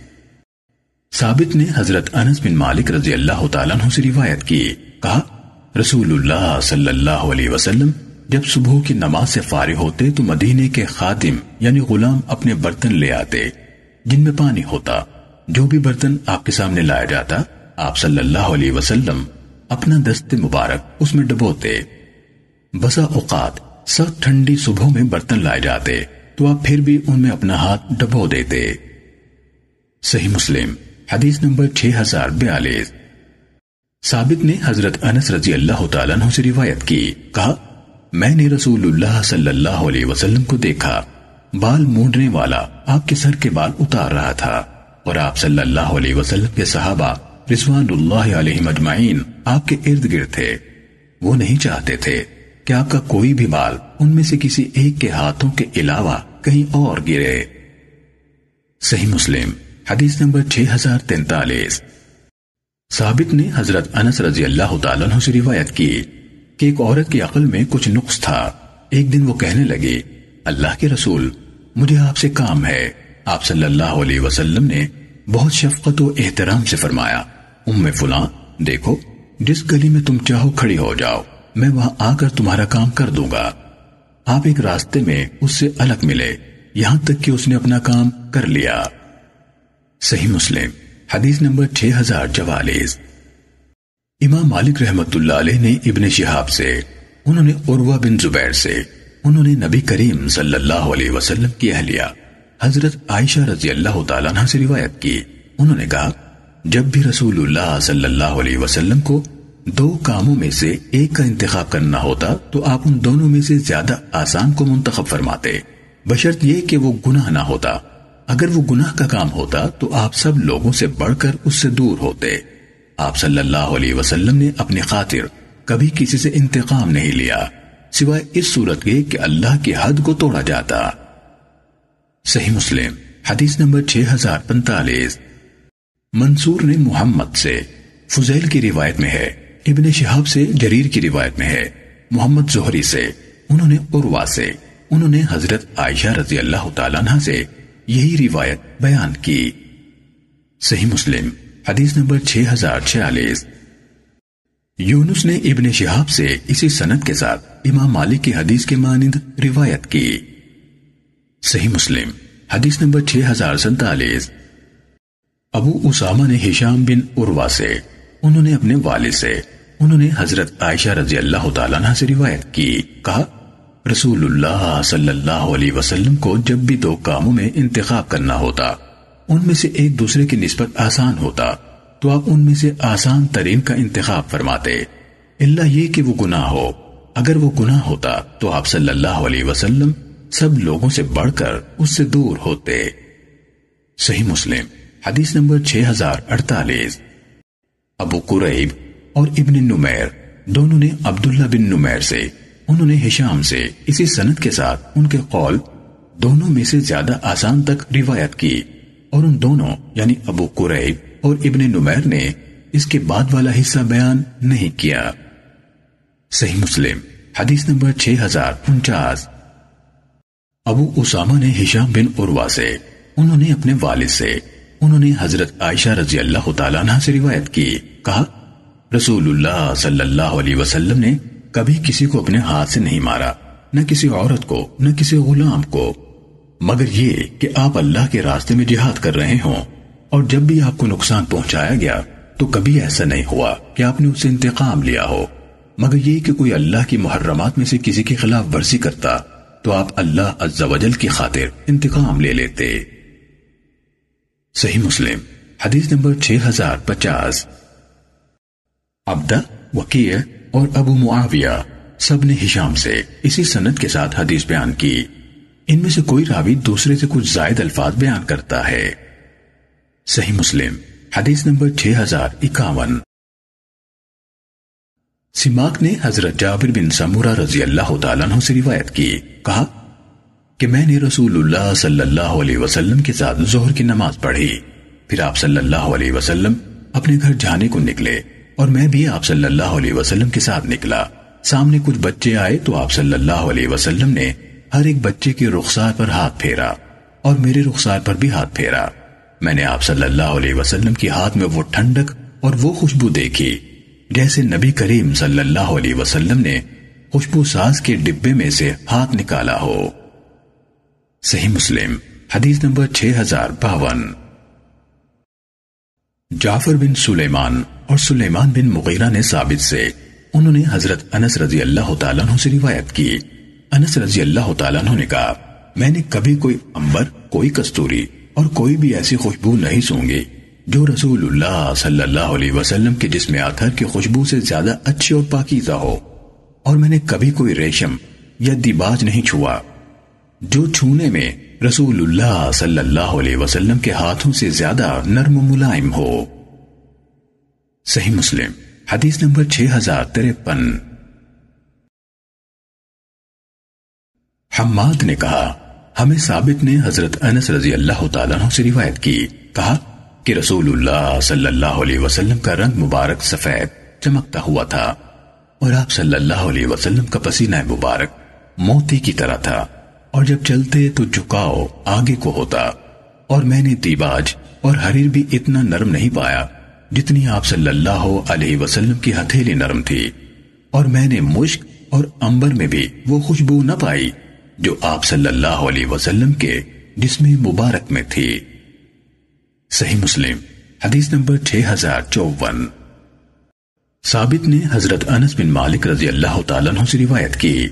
S1: ثابت نے حضرت انس بن مالک رضی اللہ تعالیٰ عنہ سے روایت کی، کہا، رسول اللہ صلی اللہ علیہ وسلم، جب صبح کی نماز سے فارغ ہوتے تو مدینے کے خادم یعنی غلام اپنے برتن لے آتے، جن میں پانی ہوتا۔ جو بھی برتن آپ کے سامنے لایا جاتا، آپ صلی اللہ علیہ وسلم اپنا دست مبارک اس میں ڈبوتے۔ بسا اوقات سخت ٹھنڈی صبح میں برتن لائے جاتے، تو آپ پھر بھی ان میں اپنا ہاتھ ڈبو دیتے۔ صحیح مسلم، حدیث نمبر 6042 ثابت نے حضرت انس رضی اللہ تعالیٰ عنہ سے روایت کی، کہا، میں نے رسول اللہ صلی اللہ علیہ وسلم کو دیکھا، بال مونڈنے والا آپ کے سر کے بال اتار رہا تھا۔ اور آپ صلی اللہ علیہ وسلم کے صحابہ رضوان اللہ علیہ مجمعین آپ کے ارد گرد تھے۔ وہ نہیں چاہتے تھے کہ آپ کا کوئی بھی بال ان میں سے کسی ایک کے ہاتھوں کے علاوہ کہیں اور گرے۔ صحیح مسلم، حدیث نمبر 6043 ثابت نے حضرت انس رضی اللہ تعالیٰ عنہ سے روایت کی کہ ایک عورت کی عقل میں کچھ نقص تھا۔ ایک دن وہ کہنے لگی، اللہ کے رسول، مجھے آپ سے کام ہے۔ آپ صلی اللہ علیہ وسلم نے بہت شفقت و احترام سے فرمایا، ام فلاں، دیکھو، جس گلی میں تم چاہو کھڑی ہو جاؤ، میں وہاں آ کر تمہارا کام کر دوں گا۔ آپ ایک راستے میں اس سے الگ ملے، یہاں تک کہ اس نے اپنا کام کر لیا۔ صحیح مسلم، حدیث نمبر 6044 امام مالک رحمت اللہ علیہ نے ابن شہاب سے، انہوں نے عروہ بن زبیر سے، انہوں نے نبی کریم صلی اللہ علیہ وسلم کی اہلیہ۔ حضرت عائشہ رضی اللہ تعالیٰ عنہ سے روایت کی۔ انہوں نے کہا، جب بھی رسول اللہ صلی اللہ علیہ وسلم کو دو کاموں میں سے ایک کا انتخاب کرنا ہوتا، تو آپ ان دونوں میں سے زیادہ آسان کو منتخب فرماتے۔ بشرط یہ کہ وہ گناہ نہ ہوتا۔ اگر وہ گناہ کا کام ہوتا، تو آپ سب لوگوں سے بڑھ کر اس سے دور ہوتے۔ آپ صلی اللہ علیہ وسلم نے اپنی خاطر کبھی کسی سے انتقام نہیں لیا، سوائے اس صورت کے کہ اللہ کی حد کو توڑا جاتا۔ صحیح مسلم، حدیث نمبر 6045 منصور نے محمد سے فضیل کی روایت میں ہے، ابن شہاب سے جریر کی روایت میں ہے۔ محمد زہری سے، انہوں نے عروا سے، انہوں نے حضرت عائشہ رضی اللہ تعالیٰ عنہ سے یہی روایت بیان کی۔ صحیح مسلم، حدیث نمبر 6046 یونس نے ابن شہاب سے اسی سنت کے ساتھ امام مالک کی حدیث کے مانند روایت کی۔ صحیح مسلم، حدیث نمبر 6047 ابو اسامہ نے ہشام بن عروا سے، انہوں نے اپنے والد سے، انہوں نے حضرت عائشہ رضی اللہ تعالیٰ عنہ سے روایت کی، کہا، رسول اللہ صلی اللہ علیہ وسلم کو جب بھی دو کاموں میں انتخاب کرنا ہوتا، ان میں سے ایک دوسرے کی نسبت آسان ہوتا، تو آپ ان میں سے آسان ترین کا انتخاب فرماتے۔ اللہ یہ کہ وہ گناہ ہو، اگر وہ گناہ ہوتا تو آپ صلی اللہ علیہ وسلم سب لوگوں سے بڑھ کر اس سے دور ہوتے۔ صحیح مسلم، حدیث نمبر 6048 ابو قریب اور ابن نمیر، دونوں نے عبداللہ بن نمیر سے، انہوں نے ہشام سے اسی سنت کے ساتھ ان کے قول دونوں میں سے زیادہ آسان تک روایت کی۔ اور ان دونوں یعنی ابو قریب اور ابن نمیر نے اس کے بعد والا حصہ بیان نہیں کیا۔ صحیح مسلم، حدیث نمبر 6049 ابو اسامہ نے ہشام بن عروا سے، انہوں نے اپنے والد سے، انہوں نے حضرت عائشہ رضی اللہ تعالیٰ عنہ سے روایت کی، کہا، رسول اللہ صلی اللہ علیہ وسلم نے کبھی کسی کو اپنے ہاتھ سے نہیں مارا، نہ کسی عورت کو، نہ کسی غلام کو۔ مگر یہ کہ آپ اللہ کے راستے میں جہاد کر رہے ہوں، اور جب بھی آپ کو نقصان پہنچایا گیا، تو کبھی ایسا نہیں ہوا کہ آپ نے اسے انتقام لیا ہو۔ مگر یہ کہ کوئی اللہ کی محرمات میں سے کسی کے خلاف ورزی کرتا تو آپ اللہ عز و جل کی خاطر انتقام لے لیتے۔ صحیح مسلم، حدیث نمبر 6050 عبدہ، وکیع اور ابو معاویہ سب نے ہشام سے اسی سنت کے ساتھ حدیث بیان کی۔ ان میں سے کوئی راوی دوسرے سے کچھ زائد الفاظ بیان کرتا ہے۔ صحیح مسلم، حدیث نمبر 6051 سماک نے حضرت جابر بن سمورہ رضی اللہ تعالیٰ عنہ سے روایت کی، کہا کہ میں نے رسول اللہ صلی اللہ علیہ وسلم کے ساتھ ظہر کی نماز پڑھی۔ پھر آپ صلی اللہ علیہ وسلم اپنے گھر جانے کو نکلے اور میں بھی آپ صلی اللہ علیہ وسلم کے ساتھ نکلا۔ سامنے کچھ بچے آئے تو آپ صلی اللہ علیہ وسلم نے ہر ایک بچے کے رخسار پر ہاتھ پھیرا اور میرے رخسار پر بھی ہاتھ پھیرا۔ میں نے آپ صلی اللہ علیہ وسلم کی ہاتھ میں وہ ٹھنڈک اور وہ خوشبو دیکھی۔ جیسے نبی کریم صلی اللہ علیہ وسلم نے خوشبو ساز کے ڈبے میں سے ہاتھ نکالا ہو۔ صحیح مسلم، حدیث نمبر 6052 جعفر بن سلیمان اور سلیمان بن مغیرہ نے ثابت سے انہوں نے حضرت انس رضی اللہ تعالیٰ عنہ سے روایت کی۔ انس رضی اللہ تعالیٰ عنہ نے کہا، میں نے کبھی کوئی امبر کوئی کستوری اور کوئی بھی ایسی خوشبو نہیں سونگی۔ جو رسول اللہ صلی اللہ علیہ وسلم کے جسم آتھر کی خوشبو سے زیادہ اچھی اور پاکیزہ ہو، اور میں نے کبھی کوئی ریشم یا دیباج نہیں چھوا۔ جو چھونے میں رسول اللہ صلی اللہ علیہ وسلم کے ہاتھوں سے زیادہ نرم و ملائم ہو۔ صحیح مسلم، حدیث نمبر 6053 حماد نے کہا، ہمیں ثابت نے حضرت انس رضی اللہ تعالیٰ سے روایت کی، کہا کہ رسول اللہ صلی اللہ علیہ وسلم کا رنگ مبارک سفید چمکتا ہوا تھا اور آپ صلی اللہ علیہ وسلم کا پسینہ مبارک موتی کی طرح تھا اور جب چلتے تو جھکاؤ آگے کو ہوتا اور میں نے دیباج اور حریر بھی اتنا نرم نہیں پایا جتنی آپ صلی اللہ علیہ وسلم کی ہتھیلی نرم تھی اور میں نے مشک اور امبر میں بھی وہ خوشبو نہ پائی جو آپ صلی اللہ علیہ وسلم کے جسم مبارک میں تھی۔ صحیح مسلم، حدیث نمبر 6054 ثابت نے حضرت انس بن مالک رضی اللہ تعالیٰ عنہ سے روایت کی،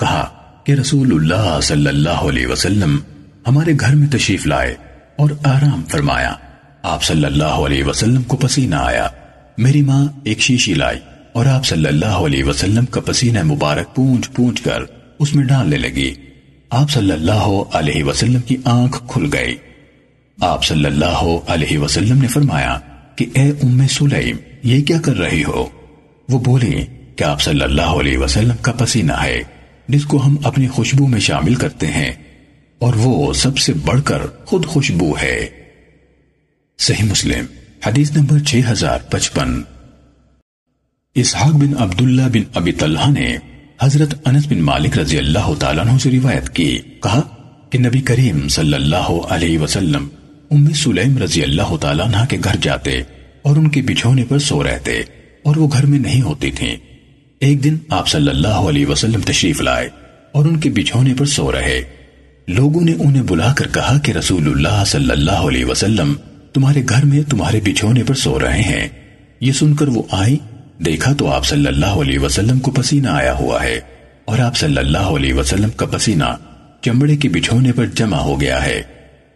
S1: کہا کہ رسول اللہ صلی اللہ علیہ وسلم ہمارے گھر میں تشریف لائے اور آرام فرمایا۔ آپ صلی اللہ علیہ وسلم کو پسینہ آیا۔ میری ماں ایک شیشی لائی اور آپ صلی اللہ علیہ وسلم کا پسینہ مبارک پونچ پونچ کر اس میں ڈالنے لگی۔ آپ صلی اللہ علیہ وسلم کی آنکھ کھل گئی۔ آپ صلی اللہ علیہ وسلم نے فرمایا کہ اے ام سلیم، یہ کیا کر رہی ہو؟ وہ بولی کہ آپ صلی اللہ علیہ وسلم کا پسینہ ہے، جس کو ہم اپنی خوشبو میں شامل کرتے ہیں، اور وہ سب سے بڑھ کر خود خوشبو ہے۔ صحیح مسلم، حدیث نمبر 6055 اسحاق بن عبداللہ بن ابی طلحہ نے حضرت انس بن مالک رضی اللہ تعالیٰ عنہ سے روایت کی، کہا کہ نبی کریم صلی اللہ علیہ وسلم ام سلیم رضی اللہ تعالیٰ عنہ کے گھر جاتے اور ان کے بچھونے پر سو رہتے اور وہ گھر میں نہیں ہوتی تھیں۔ ایک دن آپ صلی اللہ علیہ وسلم تشریف لائے اور ان کے بچھونے پر سو رہے۔ لوگوں نے انہیں بلا کر کہا کہ رسول اللہ صلی اللہ علیہ وسلم تمہارے گھر میں تمہارے بچھونے پر سو رہے ہیں۔ یہ سن کر وہ آئی دیکھا تو آپ صلی اللہ علیہ وسلم کو پسینہ آیا ہوا ہے اور آپ صلی اللہ علیہ وسلم کا پسینہ چمڑے کے بچھونے پر جمع ہو گیا ہے۔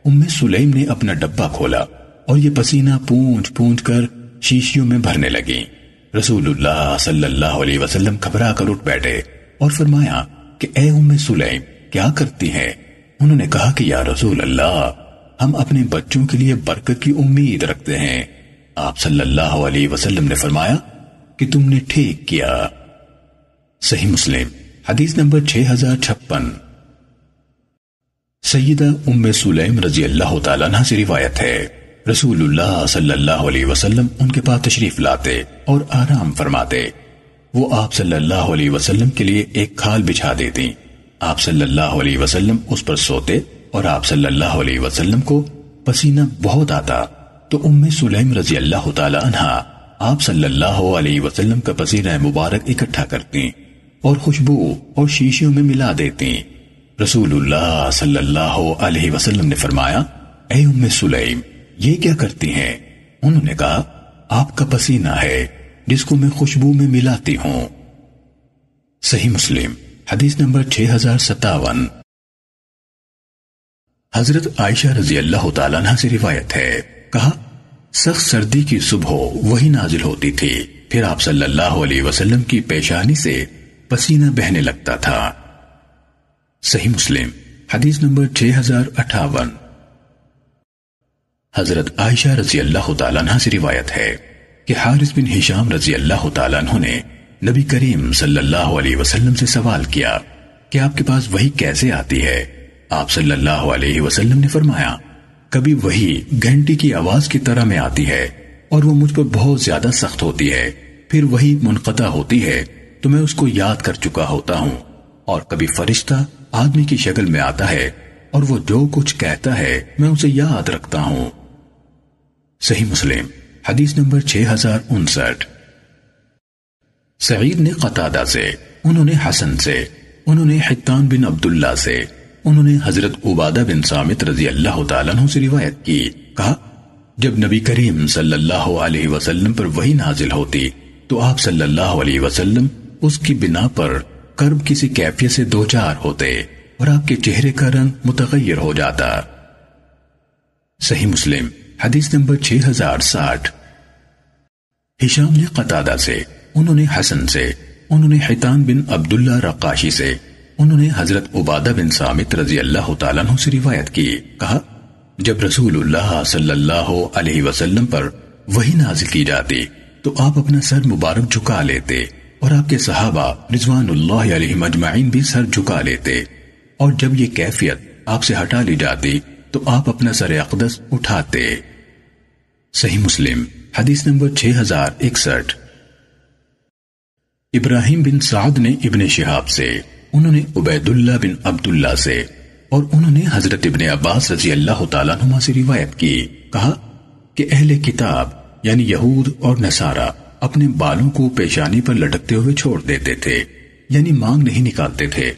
S1: ام سلیم نے اپنا ڈبا کھولا اور یہ پسینہ پونچ پونچ کر شیشیوں میں بھرنے لگی رسول اللہ صلی اللہ علیہ وسلم گھبرا کر اٹھ بیٹھے اور فرمایا کہ اے ام سلیم، کیا کرتی ہیں؟ انہوں نے کہا کہ یا رسول اللہ، ہم اپنے بچوں کے لیے برکت کی امید رکھتے ہیں۔ آپ صلی اللہ علیہ وسلم نے فرمایا کہ تم نے ٹھیک کیا۔ صحیح مسلم، حدیث نمبر 6056 سیدہ ام سلیم رضی اللہ تعالیٰ عنہ سے روایت ہے۔ رسول اللہ صلی اللہ علیہ وسلم ان کے پاس تشریف لاتے اور آرام فرماتے۔ وہ آپ صلی اللہ علیہ وسلم کے لیے ایک کھال بچھا دیتی آپ صلی اللہ علیہ وسلم اس پر سوتے اور آپ صلی اللہ علیہ وسلم کو پسینہ بہت آتا۔ تو ام سلیم رضی اللہ تعالی عنہ آپ صلی اللہ علیہ وسلم کا پسینہ مبارک اکٹھا کرتی اور خوشبو اور شیشیوں میں ملا دیتی رسول اللہ صلی اللہ علیہ وسلم نے فرمایا، اے ام سلیم، یہ کیا کرتی ہیں? انہوں نے کہا، آپ کا پسینہ ہے جس کو میں خوشبو میں ملاتی ہوں. صحیح مسلم، حدیث نمبر 6057 حضرت عائشہ رضی اللہ تعالیٰ عنہ سے روایت ہے، کہا، سخت سردی کی صبح وہی نازل ہوتی تھی، پھر آپ صلی اللہ علیہ وسلم کی پیشانی سے پسینہ بہنے لگتا تھا۔ صحیح مسلم، حدیث نمبر 6058 حضرت عائشہ رضی اللہ تعالیٰ عنہ سے روایت ہے کہ حارث بن حشام رضی اللہ تعالیٰ عنہ نے نبی کریم صلی اللہ علیہ وسلم سے سوال کیا کہ آپ کے پاس وہی کیسے آتی ہے؟ آپ صلی اللہ علیہ وسلم نے فرمایا، کبھی وہی گھنٹی کی آواز کی طرح میں آتی ہے اور وہ مجھ پر بہت زیادہ سخت ہوتی ہے، پھر وہی منقطع ہوتی ہے تو میں اس کو یاد کر چکا ہوتا ہوں اور کبھی فرشتہ آدمی کی شکل میں آتا ہے اور وہ جو کچھ کہتا ہے میں اسے یاد رکھتا ہوں۔ صحیح مسلم، حدیث نمبر 6069 سعید نے قطادہ سے، انہوں نے حسن سے، انہوں نے حتان بن عبداللہ سے، انہوں نے حضرت عبادہ بن سامت رضی اللہ تعالیٰ عنہ سے روایت کی۔ کہا، جب نبی کریم صلی اللہ علیہ وسلم پر وہی نازل ہوتی تو آپ صلی اللہ علیہ وسلم اس کی بنا پر کرب کسی کیفیت سے دوچار ہوتے اور آپ کے چہرے کا رنگ متغیر ہو جاتا۔ صحیح مسلم، حدیث نمبر 6060 ہشام نے قطادہ سے، انہوں نے حسن سے، انہوں نے حیطان بن عبداللہ رقاشی سے، انہوں نے حضرت عبادہ بن سامت رضی اللہ تعالیٰ عنہ سے روایت کی۔ کہا، جب رسول اللہ صلی اللہ علیہ وسلم پر وہی نازل کی جاتی تو آپ اپنا سر مبارک جھکا لیتے۔ اور آپ کے صحابہ رضوان اللہ علیہ مجمعین بھی سر جھکا لیتے اور جب یہ کیفیت آپ سے ہٹا لی جاتی تو آپ اپنا سر اقدس اٹھاتے۔ صحیح مسلم، حدیث نمبر 6061 ابراہیم بن سعد نے ابن شہاب سے، انہوں نے عبید اللہ بن عبداللہ سے اور انہوں نے حضرت ابن عباس رضی اللہ تعالیٰ نما سے روایت کی۔ کہا کہ اہل کتاب یعنی یہود اور نصارہ اپنے بالوں کو پیشانی پر لٹکتے ہوئے چھوڑ دیتے تھے یعنی مانگ نہیں نکالتے تھے،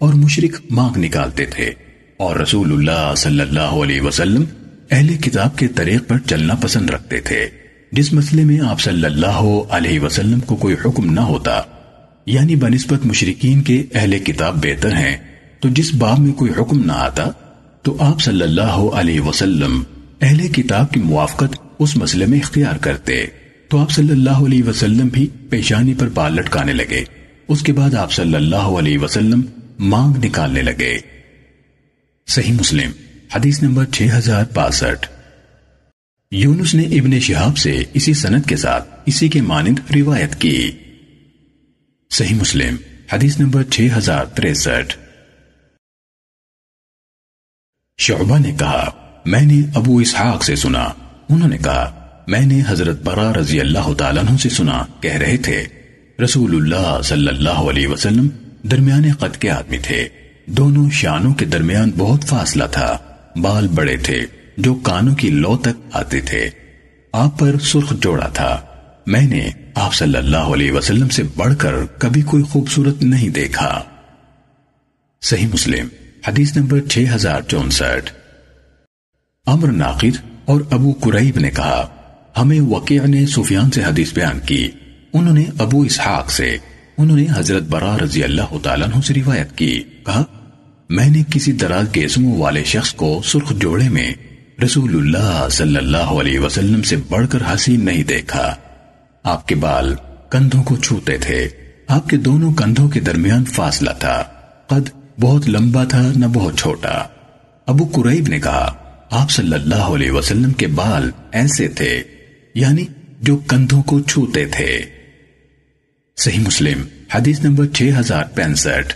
S1: اور مشرق مانگ نکالتے تھے۔ اور رسول اللہ صلی اللہ علیہ وسلم اہل کتاب کے طریق پر چلنا پسند رکھتے تھے۔ جس مسئلے میں آپ صلی اللہ علیہ وسلم کو کوئی حکم نہ ہوتا یعنی بنسبت مشرقین کے اہل کتاب بہتر ہیں، تو جس باب میں کوئی حکم نہ آتا، تو آپ صلی اللہ علیہ وسلم اہل کتاب کی موافقت اس مسئلے میں اختیار کرتے۔ تو آپ صلی اللہ علیہ وسلم بھی پیشانی پر بال لٹکانے لگے۔ اس کے بعد آپ صلی اللہ علیہ وسلم مانگ نکالنے لگے۔ صحیح مسلم، حدیث نمبر 6062 یونس نے ابن شہاب سے اسی سند کے ساتھ اسی کے مانند روایت کی۔ صحیح مسلم، حدیث نمبر 6063 شعبہ نے کہا، میں نے ابو اسحاق سے سنا۔ انہوں نے کہا میں نے حضرت برا رضی اللہ تعالیٰ عنہ سے سنا، کہہ رہے تھے، رسول اللہ صلی اللہ علیہ وسلم درمیان قد کے آدمی تھے۔ دونوں شانوں کے درمیان بہت فاصلہ تھا۔ بال بڑے تھے، جو کانوں کی لو تک آتے تھے۔ آپ پر سرخ جوڑا تھا۔ میں نے آپ صلی اللہ علیہ وسلم سے بڑھ کر کبھی کوئی خوبصورت نہیں دیکھا۔ صحیح مسلم، حدیث نمبر 6064 امر ناقد اور ابو قریب نے کہا ہمیں وقیع نے سفیان سے حدیث بیان کی۔ انہوں نے ابو اسحاق سے، انہوں نے حضرت برا رضی اللہ تعالیٰ عنہ سے روایت کی۔ کہا، میں نے کسی دراز گیسموں والے شخص کو سرخ جوڑے میں رسول اللہ صلی اللہ علیہ وسلم سے بڑھ کر حسین نہیں دیکھا۔ آپ کے بال کندھوں کو چھوتے تھے۔ آپ کے دونوں کندھوں کے درمیان فاصلہ تھا۔ قد بہت لمبا تھا، نہ بہت چھوٹا۔ ابو قریب نے کہا، آپ صلی اللہ علیہ وسلم کے بال ایسے تھے۔ یعنی جو کندھوں کو چھوتے تھے۔ صحیح مسلم، حدیث نمبر 6065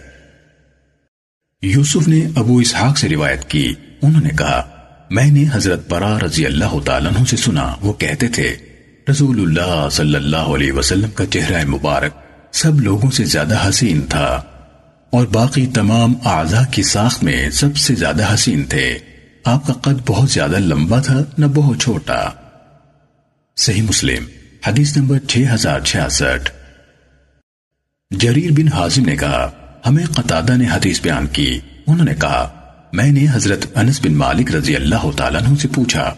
S1: یوسف نے ابو اسحاق سے روایت کی۔ انہوں نے کہا، میں نے حضرت برا رضی اللہ تعالیٰ عنہ سے سنا، وہ کہتے تھے، رسول اللہ صلی اللہ علیہ وسلم کا چہرہ مبارک سب لوگوں سے زیادہ حسین تھا اور باقی تمام اعضاء کی ساخت میں سب سے زیادہ حسین تھے۔ آپ کا قد بہت زیادہ لمبا تھا، نہ بہت چھوٹا۔ صحیح مسلم، حدیث نمبر 6066 جریر بن حازم نے کہا، ہمیں قطادہ نے حدیث بیان کی۔ انہوں نے کہا، میں نے حضرت انس بن مالک رضی اللہ تعالیٰ عنہ سے پوچھا،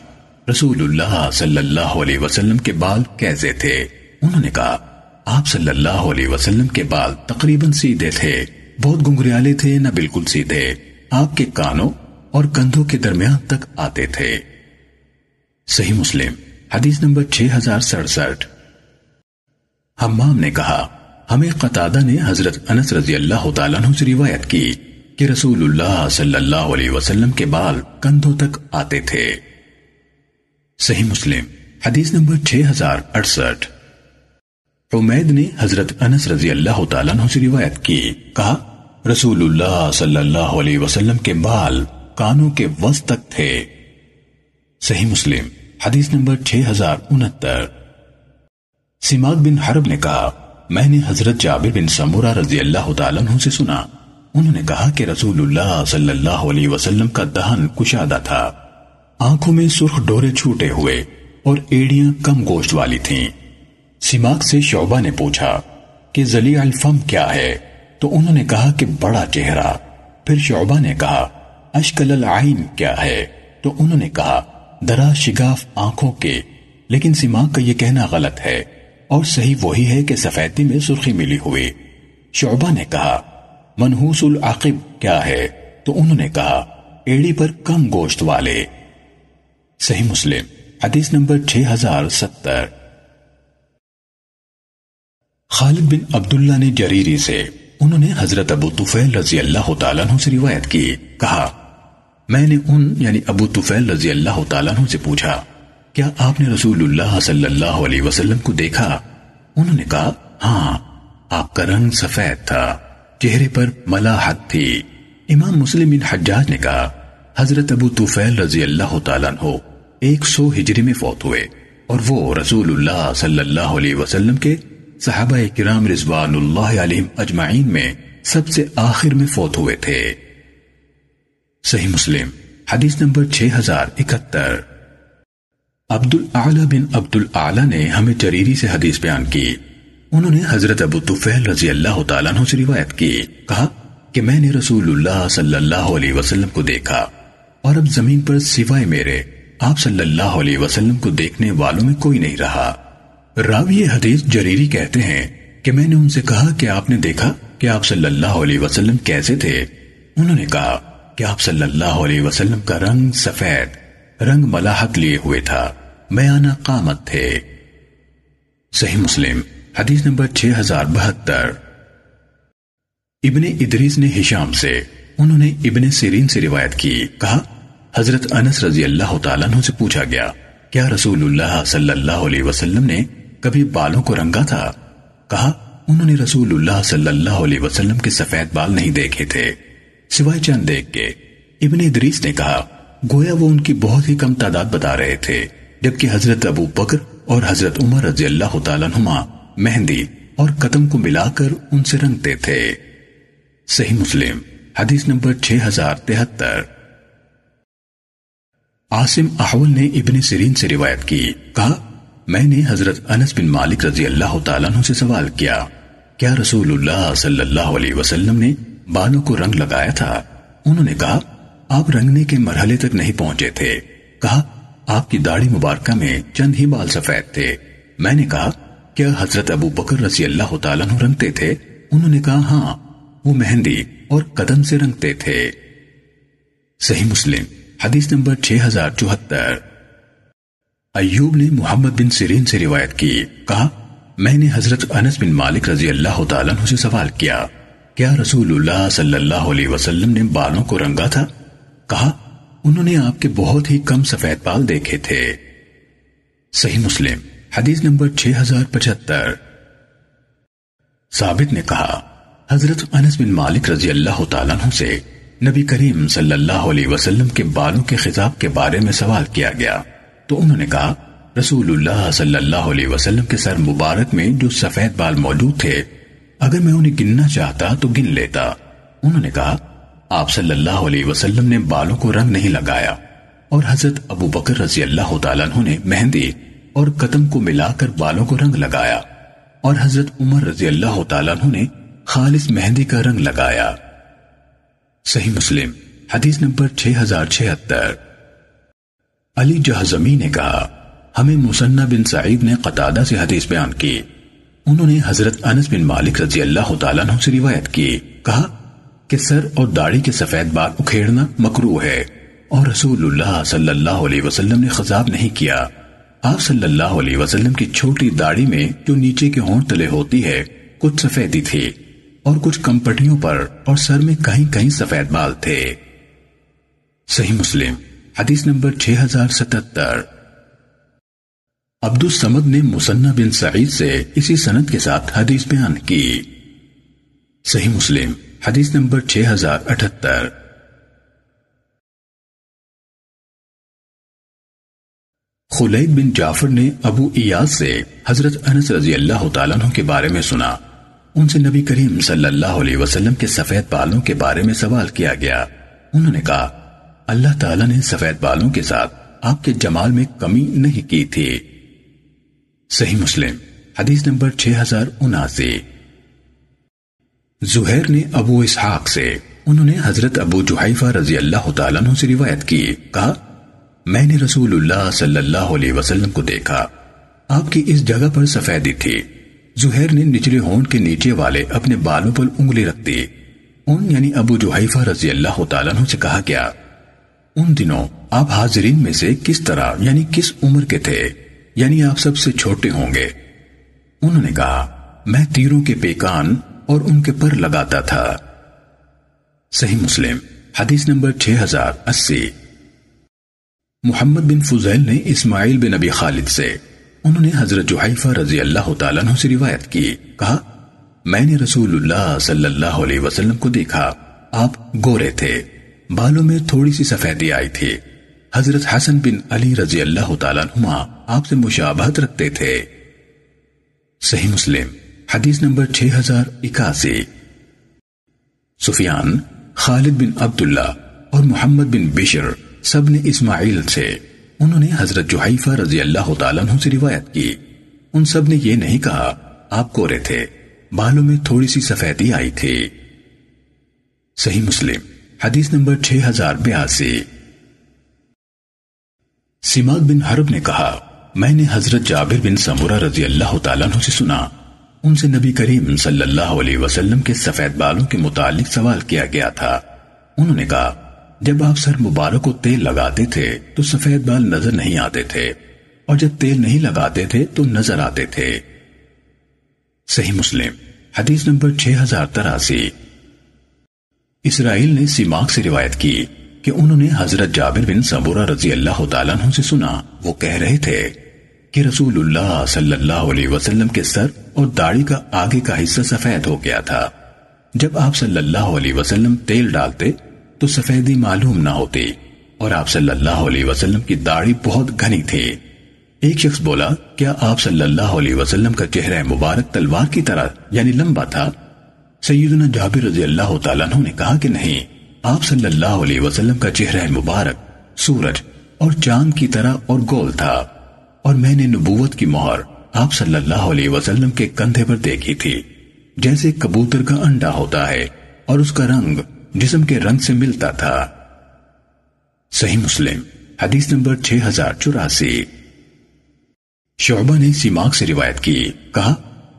S1: رسول اللہ صلی اللہ علیہ وسلم کے بال کیسے تھے؟ انہوں نے کہا، آپ صلی اللہ علیہ وسلم کے بال تقریباً سیدھے تھے، بہت گنگریالے تھے، نہ بالکل سیدھے۔ آپ کے کانوں اور کندھوں کے درمیان تک آتے تھے۔ صحیح مسلم حدیث نمبر 6067 حمام نے کہا، ہمیں قطادہ نے حضرت انس رضی اللہ تعالیٰ عنہ سے روایت کی کہ رسول اللہ صلی اللہ علیہ وسلم کے بال کندھوں تک آتے تھے۔ صحیح مسلم، حدیث نمبر 6068 عمید نے حضرت انس رضی اللہ تعالیٰ عنہ سے روایت کی، کہا، رسول اللہ صلی اللہ علیہ وسلم کے بال کانوں کے وسط تک تھے۔ صحیح مسلم حدیث نمبر 6069 سماغ بن حرب نے کہا، میں نے حضرت جابر بن سمورہ رضی اللہ تعالیٰ عنہ سے سنا۔ انہوں نے کہا کہ رسول اللہ صلی اللہ علیہ وسلم کا دہن کشادہ تھا۔ آنکھوں میں سرخ ڈورے چھوٹے ہوئے اور ایڑیاں کم گوشت والی تھیں۔ سماغ سے شعبہ نے پوچھا کہ زلی الفم کیا ہے؟ تو انہوں نے کہا کہ بڑا چہرہ۔ پھر شعبہ نے کہا، اشکل العین کیا ہے؟ تو انہوں نے کہا درا شگاف آنکھوں کے، لیکن سماغ کا یہ کہنا غلط ہے۔ اور صحیح وہی ہے کہ سفیدی میں سرخی ملی ہوئی۔ شعبہ نے کہا، منحوس العقب کیا ہے؟ تو انہوں نے کہا، ایڑی پر کم گوشت والے۔ صحیح مسلم، حدیث نمبر 6070 خالد بن عبداللہ نے جریری سے، انہوں نے حضرت ابو طفیل رضی اللہ تعالیٰ عنہ سے روایت کی، کہا میں نے ان یعنی ابو طفیل رضی اللہ تعالیٰ عنہ سے پوچھا، کیا آپ نے رسول اللہ صلی اللہ علیہ وسلم کو دیکھا؟ انہوں نے کہا ہاں آپ کا رنگ سفید تھا، چہرے پر ملاحت تھی۔ امام مسلم بن حجاج نے کہا، حضرت ابو طفیل رضی اللہ تعالیٰ عنہ ایک سو ہجری میں فوت ہوئے اور وہ رسول اللہ صلی اللہ علیہ وسلم کے صحابہ کرام رضوان اللہ علیہ اجمعین میں سب سے آخر میں فوت ہوئے تھے۔ صحیح مسلم، حدیث نمبر 6071 عبد الاعلی بن عبد الاعلی نے ہمیں جریری سے حدیث بیان کی۔ انہوں نے حضرت ابو طفیل رضی اللہ تعالیٰ عنہ سے روایت کی۔ کہا کہ میں نے رسول اللہ صلی اللہ علیہ وسلم کو دیکھا اور اب زمین پر سوائے میرے آپ صلی اللہ علیہ وسلم کو دیکھنے والوں میں کوئی نہیں رہا۔ راوی حدیث جریری کہتے ہیں کہ میں نے ان سے کہا کہ آپ نے دیکھا کہ آپ صلی اللہ علیہ وسلم کیسے تھے۔ انہوں نے کہا کہ آپ صلی اللہ علیہ وسلم کا رنگ سفید، رنگ ملاحت لیے ہوئے تھا۔ میانہ قامت تھے۔ صحیح مسلم، حدیث نمبر 6072 ابن ادریس نے ہشام سے، انہوں نے ابن سیرین سے روایت کی۔ کہا، حضرت انس رضی اللہ تعالیٰ عنہ سے پوچھا گیا، کیا رسول اللہ صلی اللہ علیہ وسلم نے کبھی بالوں کو رنگا تھا؟ کہا، انہوں نے رسول اللہ صلی اللہ علیہ وسلم کے سفید بال نہیں دیکھے تھے۔ سوائے چند دیکھ کے، ابن ادریس نے کہا، گویا وہ ان کی بہت ہی کم تعداد بتا رہے تھے، جبکہ حضرت ابو بکر اور حضرت عمر رضی اللہ تعالیٰ نما مہندی اور قدم کو ملا کر ان سے رنگتے تھے۔ صحیح مسلم، حدیث نمبر 6073 عاصم احول نے ابن سیرین سے روایت کی، کہا، میں نے حضرت انس بن مالک رضی اللہ تعالیٰ عنہ سے سوال کیا کیا رسول اللہ صلی اللہ علیہ وسلم نے بالوں کو رنگ لگایا تھا۔ انہوں نے کہا، آپ رنگنے کے مرحلے تک نہیں پہنچے تھے۔ کہا، آپ کی داڑھی مبارکہ میں چند ہی بال سفید تھے۔ میں نے کہا، کیا حضرت ابو بکر رضی اللہ تعالیٰ رنگتے تھے؟ انہوں نے کہا ہاں وہ مہندی اور قدم سے رنگتے تھے۔ صحیح مسلم، حدیث نمبر 6074 ایوب نے محمد بن سیرین سے روایت کی۔ کہا، میں نے حضرت انس بن مالک رضی اللہ تعالیٰ سے سوال کیا۔ کیا رسول اللہ صلی اللہ علیہ وسلم نے بالوں کو رنگا تھا؟ کہا، انہوں نے آپ کے بہت ہی کم سفید بال دیکھے تھے۔ صحیح مسلم، حدیث نمبر 6075 ثابت نے کہا، حضرت انس بن مالک رضی اللہ تعالیٰ عنہ سے نبی کریم صلی اللہ علیہ وسلم کے بالوں کے خطاب کے بارے میں سوال کیا گیا۔ تو انہوں نے کہا، رسول اللہ صلی اللہ علیہ وسلم کے سر مبارک میں جو سفید بال موجود تھے اگر میں انہیں گننا چاہتا تو گن لیتا۔ انہوں نے کہا، آپ صلی اللہ علیہ وسلم نے بالوں کو رنگ نہیں لگایا۔ اور حضرت ابو بکر رضی اللہ تعالیٰ عنہ نے مہندی اور قدم کو ملا کر بالوں کو رنگ لگایا۔ اور حضرت عمر رضی اللہ تعالیٰ عنہ نے خالص مہندی کا رنگ لگایا۔ صحیح مسلم، حدیث نمبر 6076 علی جہزمی نے کہا، ہمیں مسنہ بن سعید نے قطادہ سے حدیث بیان کی۔ انہوں نے حضرت انس بن مالک رضی اللہ تعالیٰ عنہ سے روایت کی، کہا کہ سر اور داڑھی کے سفید بال اکھیڑنا مکرو ہے اور رسول اللہ صلی اللہ علیہ وسلم نے خضاب نہیں کیا۔ آپ صلی اللہ علیہ وسلم کی چھوٹی داڑھی میں جو نیچے کے ہونٹ تلے ہوتی ہے، کچھ سفیدی تھی اور کچھ کمپٹیوں پر اور سر میں کہیں کہیں سفید بال تھے۔ صحیح مسلم، حدیث نمبر 6077 عبد السمد نے مسنہ بن سعید سے اسی سند کے ساتھ حدیث بیان کی۔ صحیح مسلم، حدیث نمبر 6078 بن جعفر نے ابو ایاز سے حضرت انس رضی اللہ تعالیٰ عنہ کے بارے میں سنا۔ ان سے نبی کریم صلی اللہ علیہ وسلم کے سفید بالوں کے بارے میں سوال کیا گیا۔ انہوں نے کہا، اللہ تعالیٰ نے سفید بالوں کے ساتھ آپ کے جمال میں کمی نہیں کی تھی۔ صحیح مسلم، حدیث نمبر 6079 زہیر نے ابو اسحاق سے، انہوں نے حضرت ابو جحیفہ رضی اللہ تعالیٰ عنہ سے روایت کی، کہا، میں نے رسول اللہ صلی اللہ علیہ وسلم کو دیکھا، آپ کی اس جگہ پر سفیدی تھی۔ زہیر نے نچلے ہون کے نیچے والے اپنے بالوں پر انگلی رکھ دی۔ ان یعنی ابو جوحیفہ رضی اللہ تعالیٰ عنہ سے کہا گیا، ان دنوں آپ حاضرین میں سے کس طرح یعنی کس عمر کے تھے؟ یعنی آپ سب سے چھوٹے ہوں گے۔ انہوں نے کہا، میں تیروں کے پیکان اور ان کے پر لگاتا تھا۔ صحیح مسلم، حدیث نمبر 6080 محمد بن فضیل نے اسماعیل بن ابی خالد سے، انہوں نے حضرت جحیفہ رضی اللہ تعالیٰ عنہ سے روایت کی۔ کہا، میں نے رسول اللہ صلی اللہ علیہ وسلم کو دیکھا، آپ گورے تھے۔ بالوں میں تھوڑی سی سفیدی آئی تھی۔ حضرت حسن بن علی رضی اللہ تعالیٰ عنہ آپ سے مشابہت رکھتے تھے۔ صحیح مسلم، حدیث نمبر 6081 سفیان، خالد بن عبداللہ اور محمد بن بشر سب نے اسماعیل سے انہوں نے حضرت جوحیفہ رضی اللہ تعالیٰ عنہ سے روایت کی۔ ان سب نے یہ نہیں کہا، آپ کورے تھے۔ بالوں میں تھوڑی سی سفیدی آئی تھی۔ صحیح مسلم، حدیث نمبر 6082 سماغ بن حرب نے کہا، میں نے حضرت جابر بن سمورہ رضی اللہ تعالیٰ عنہ سے سنا، ان سے نبی کریم صلی اللہ علیہ وسلم کے سفید بالوں کے متعلق سوال کیا گیا تھا۔ انہوں نے کہا، جب آپ سر مبارک کو تیل لگاتے تھے تو سفید بال نظر نہیں آتے تھے، اور جب تیل نہیں لگاتے تھے تو نظر آتے تھے۔ صحیح مسلم، حدیث نمبر 6083 اسرائیل نے سیماک سے روایت کی۔ کہ انہوں نے حضرت جابر بن سبورہ رضی اللہ تعالیٰ عنہ سے سنا۔ وہ کہہ رہے تھے کہ رسول اللہ صلی اللہ علیہ وسلم کے سر اور داڑھی کا آگے کا حصہ سفید ہو گیا تھا۔ جب آپ صلی اللہ علیہ وسلم تیل ڈالتے تو سفیدی معلوم نہ ہوتی اور آپ صلی اللہ علیہ وسلم کی داڑھی بہت گھنی تھی۔ ایک شخص بولا، کیا آپ صلی اللہ علیہ وسلم کا چہرہ مبارک تلوار کی طرح یعنی لمبا تھا؟ سیدنا جابر رضی اللہ تعالیٰ نے کہا کہ نہیں آپ صلی اللہ علیہ وسلم کا چہرہ مبارک، سورج اور چاند کی طرح اور گول تھا۔ اور میں نے نبوت کی مہر آپ صلی اللہ علیہ وسلم کے کندھے پر دیکھی تھی، جیسے کبوتر کا انڈا ہوتا ہے اور اس کا رنگ جسم کے رنگ سے ملتا تھا۔ صحیح مسلم، حدیث نمبر 6084 شعبہ نے سیماک سے روایت کی، کہا،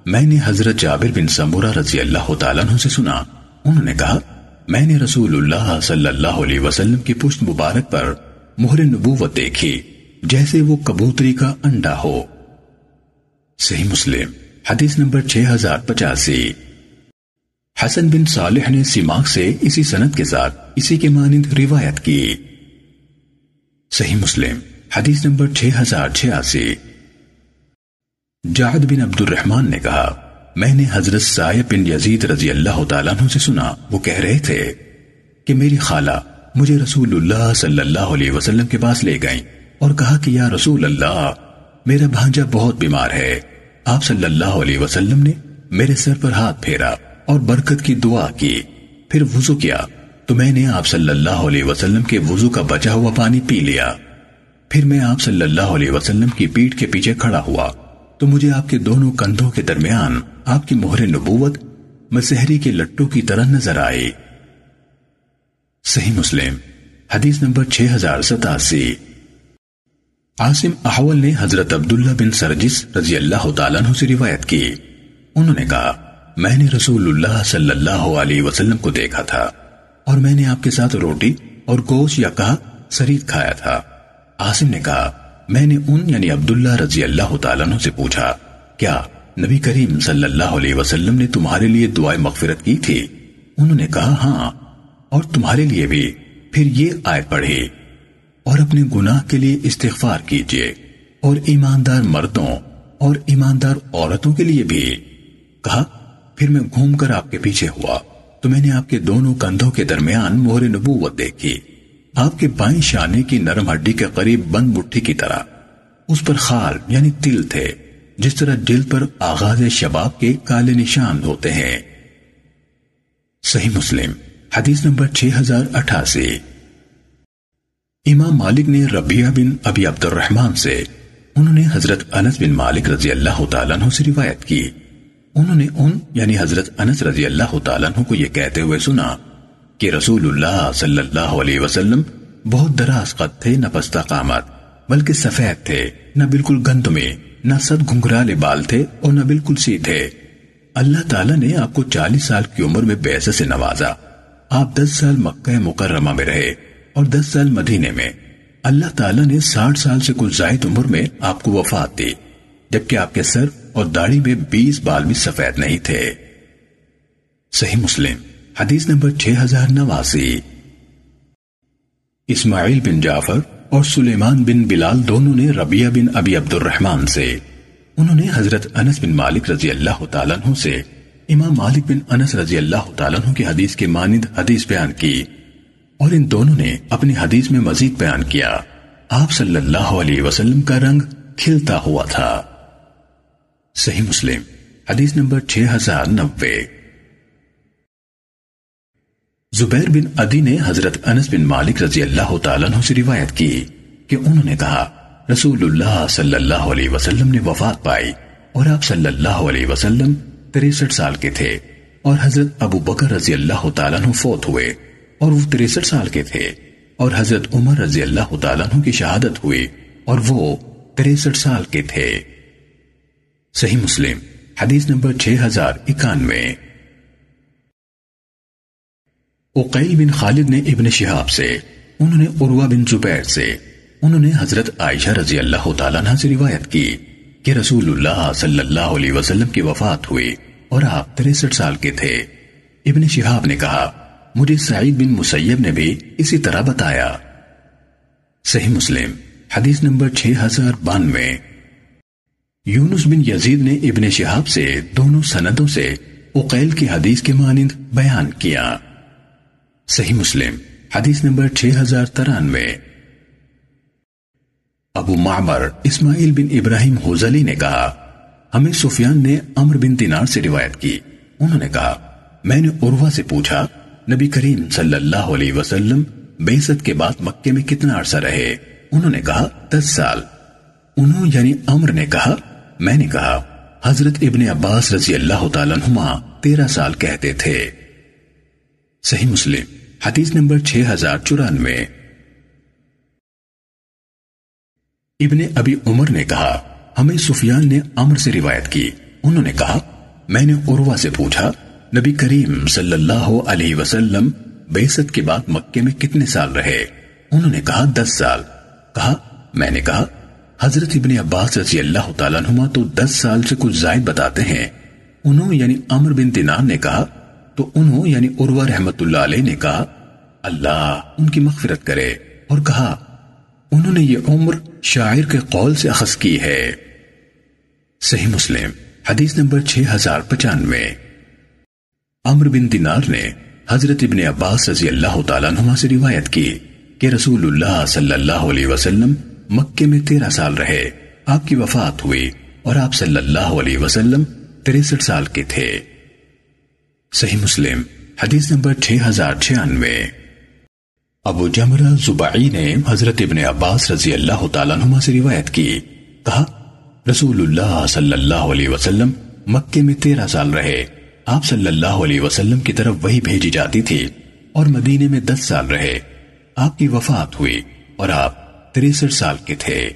S1: میں نے حضرت جابر بن سمورہ رضی اللہ تعالیٰ عنہ سے سنا۔ انہوں نے کہا میں نے رسول اللہ صلی اللہ علیہ وسلم کی پشت مبارک پر مہر نبوت دیکھی، جیسے وہ کبوتری کا انڈا ہو۔ صحیح مسلم، حدیث نمبر 6085 حسن بن صالح نے سیماک سے اسی سنت کے ساتھ اسی کے مانند روایت کی۔ صحیح مسلم، حدیث نمبر 6086 جعد بن عبد الرحمن نے کہا میں نے حضرت سائب بن یزید رضی اللہ تعالیٰ عنہ سے سنا۔ وہ کہہ رہے تھے کہ میری خالہ، مجھے رسول اللہ صلی اللہ علیہ وسلم کے پاس لے گئیں اور کہا کہ یا رسول اللہ میرا بھانجا بہت بیمار ہے۔ آپ صلی اللہ علیہ وسلم نے میرے سر پر ہاتھ پھیرا اور برکت کی دعا کی۔ پھر وضو کیا تو میں نے آپ صلی اللہ علیہ وسلم کے وضو کا بچا ہوا پانی پی لیا۔ پھر میں آپ صلی اللہ علیہ وسلم کی پیٹ کے پیچھے کھڑا ہوا۔ تو مجھے آپ کے دونوں کندھوں کے درمیان آپ کی مہر نبوت، مسحری کے لٹوں کی طرح نظر آئی۔ صحیح مسلم، حدیث نمبر 6087 عاصم احول نے حضرت عبداللہ بن سرجس رضی اللہ تعالیٰ عنہ سے روایت کی۔ انہوں نے کہا، میں نے رسول اللہ صلی اللہ علیہ وسلم کو دیکھا تھا اور میں نے آپ کے ساتھ روٹی اور گوشت یا کہا سرید کھایا تھا۔ عاصم نے کہا میں نے ان یعنی عبداللہ رضی اللہ تعالیٰ عنہ سے پوچھا، کیا نبی کریم صلی اللہ علیہ وسلم نے تمہارے لیے دعائیں مغفرت کی تھی؟ انہوں نے کہا ہاں اور تمہارے لیے بھی۔ پھر یہ آیت پڑھی اور اپنے گناہ کے لیے استغفار کیجیے اور ایماندار مردوں اور ایماندار عورتوں کے لیے بھی۔ کہا، پھر میں گھوم کر آپ کے پیچھے ہوا تو میں نے آپ کے دونوں کندھوں کے درمیان مہر نبوت دیکھی۔ آپ کے بائیں شانے کی نرم ہڈی کے قریب بند مٹھی کی طرح۔ اس پر خال یعنی تل تھے، جس طرح دل پر آغاز شباب کے کالے نشان ہوتے ہیں۔ صحیح مسلم، حدیث نمبر 6088 امام مالک نے ربیہ بن ابی عبد الرحمن سے، انہوں نے حضرت انس بن مالک رضی اللہ تعالیٰ عنہ سے روایت کی۔ انہوں نے ان یعنی حضرت انس رضی اللہ تعالیٰ عنہ کو یہ کہتے ہوئے سنا کہ رسول اللہ صلی اللہ علیہ وسلم بہت دراز قد تھے، نہ پستہ قامت، بلکہ سفید تھے، نہ بالکل گند میں، نہ سد گھنگرالے بال تھے اور نہ بالکل سیدھے اللہ تعالیٰ نے آپ کو چالیس سال کی عمر میں بیسے سے نوازا۔ آپ دس سال مکہ مکرمہ میں رہے اور دس سال مدینے میں۔ اللہ تعالیٰ نے ساٹھ سال سے کچھ زائد عمر میں آپ کو وفات دی، جبکہ آپ کے سر اور داڑھی میں بیس بال بھی سفید نہیں تھے۔ صحیح مسلم۔ حدیث نمبر چھ ہزار نواسی۔ اسماعیل بن جعفر اور سلیمان بن بلال دونوں نے ربیہ بن ابی عبد الرحمن سے، انہوں نے حضرت انس بن مالک رضی اللہ تعالیٰ عنہ سے امام مالک بن انس رضی اللہ تعالیٰ عنہ کی حدیث کے مانند حدیث بیان کی اور ان دونوں نے اپنی حدیث میں مزید بیان کیا۔ آپ صلی اللہ علیہ وسلم کا رنگ کھلتا ہوا تھا۔ صحیح مسلم، حدیث نمبر 6090 زبیر بن عدی نے حضرت انس بن مالک رضی اللہ تعالیٰ عنہ سے روایت کی کہ انہوں نے کہا، رسول اللہ صلی اللہ علیہ وسلم نے وفات پائی اور آپ صلی اللہ علیہ وسلم 63 سال کے تھے اور حضرت ابو بکر رضی اللہ تعالیٰ عنہ فوت ہوئے اور وہ 63 سال کے تھے اور حضرت عمر رضی اللہ تعالیٰ عنہ کی شہادت ہوئی اور وہ 63 سال کے تھے۔ صحیح مسلم، حدیث نمبر 6091 اقیل بن خالد نے ابن شہاب سے، انہوں نے عروہ بن زبیر سے، انہوں نے حضرت عائشہ رضی اللہ تعالیٰ عنہ سے روایت کی کہ رسول اللہ صلی اللہ علیہ وسلم کی وفات ہوئی اور آپ تریسٹھ سال کے تھے۔ ابن شہاب نے کہا، مجھے سعید بن مسیب نے بھی اسی طرح بتایا۔ صحیح مسلم، حدیث نمبر 6092 یونس بن یزید نے ابن شہاب سے دونوں سندوں سے اقیل کی حدیث کے مانند بیان کیا۔ صحیح مسلم، حدیث نمبر 6093 ابو معمر اسماعیل بن ابراہیم حوزلی نے کہا، ہمیں سفیان نے عمر بن دینار سے روایت کی۔ انہوں نے کہا، میں نے عروہ سے پوچھا، نبی کریم صلی اللہ علیہ وسلم بیست کے بعد مکے میں کتنا عرصہ رہے؟ انہوں نے کہا، دس سال۔ انہوں یعنی عمر نے کہا، میں نے کہا، حضرت ابن عباس رضی اللہ تعالیٰ عنہما تیرہ سال کہتے تھے۔ صحیح مسلم، حدیث نمبر چھ ہزار چورانوے۔ ابن ابی عمر نے کہا، ہمیں سفیان نے عمر سے روایت کی۔ انہوں نے کہا، میں نے عروہ سے پوچھا، نبی کریم صلی اللہ علیہ وسلم بیست کے بعد مکے میں کتنے سال رہے؟ انہوں نے کہا، دس سال۔ کہا، میں نے کہا، حضرت ابن عباس رضی اللہ تعالیٰ عنہما تو دس سال سے کچھ زائد بتاتے ہیں۔ انہوں یعنی عمر بن دینار نے کہا تو انہوں یعنی عروہ رحمت اللہ علیہ نے کہا، اللہ ان کی مغفرت کرے۔ اور کہا، انہوں نے یہ عمر شاعر کے قول سے اخذ کی ہے۔ صحیح مسلم، حدیث نمبر 6095 عمر بن دینار نے حضرت ابن عباس رضی اللہ تعالیٰ عنہ سے روایت کی کہ رسول اللہ صلی اللہ علیہ وسلم مکے میں تیرہ سال رہے، آپ کی وفات ہوئی اور آپ صلی اللہ علیہ وسلم تریسٹھ سال کے تھے۔ صحیح مسلم، حدیث نمبر 6096 ابو جمرہ زبعی نے حضرت ابن عباس رضی اللہ تعالیٰ عنہ سے روایت کی، کہا، رسول اللہ صلی اللہ علیہ وسلم مکے میں تیرہ سال رہے۔ آپ صلی اللہ علیہ وسلم کی طرف وہی بھیجی جاتی تھی اور مدینے میں دس سال رہے۔ آپ کی وفات ہوئی اور آپ تریسٹھ سال کے تھے۔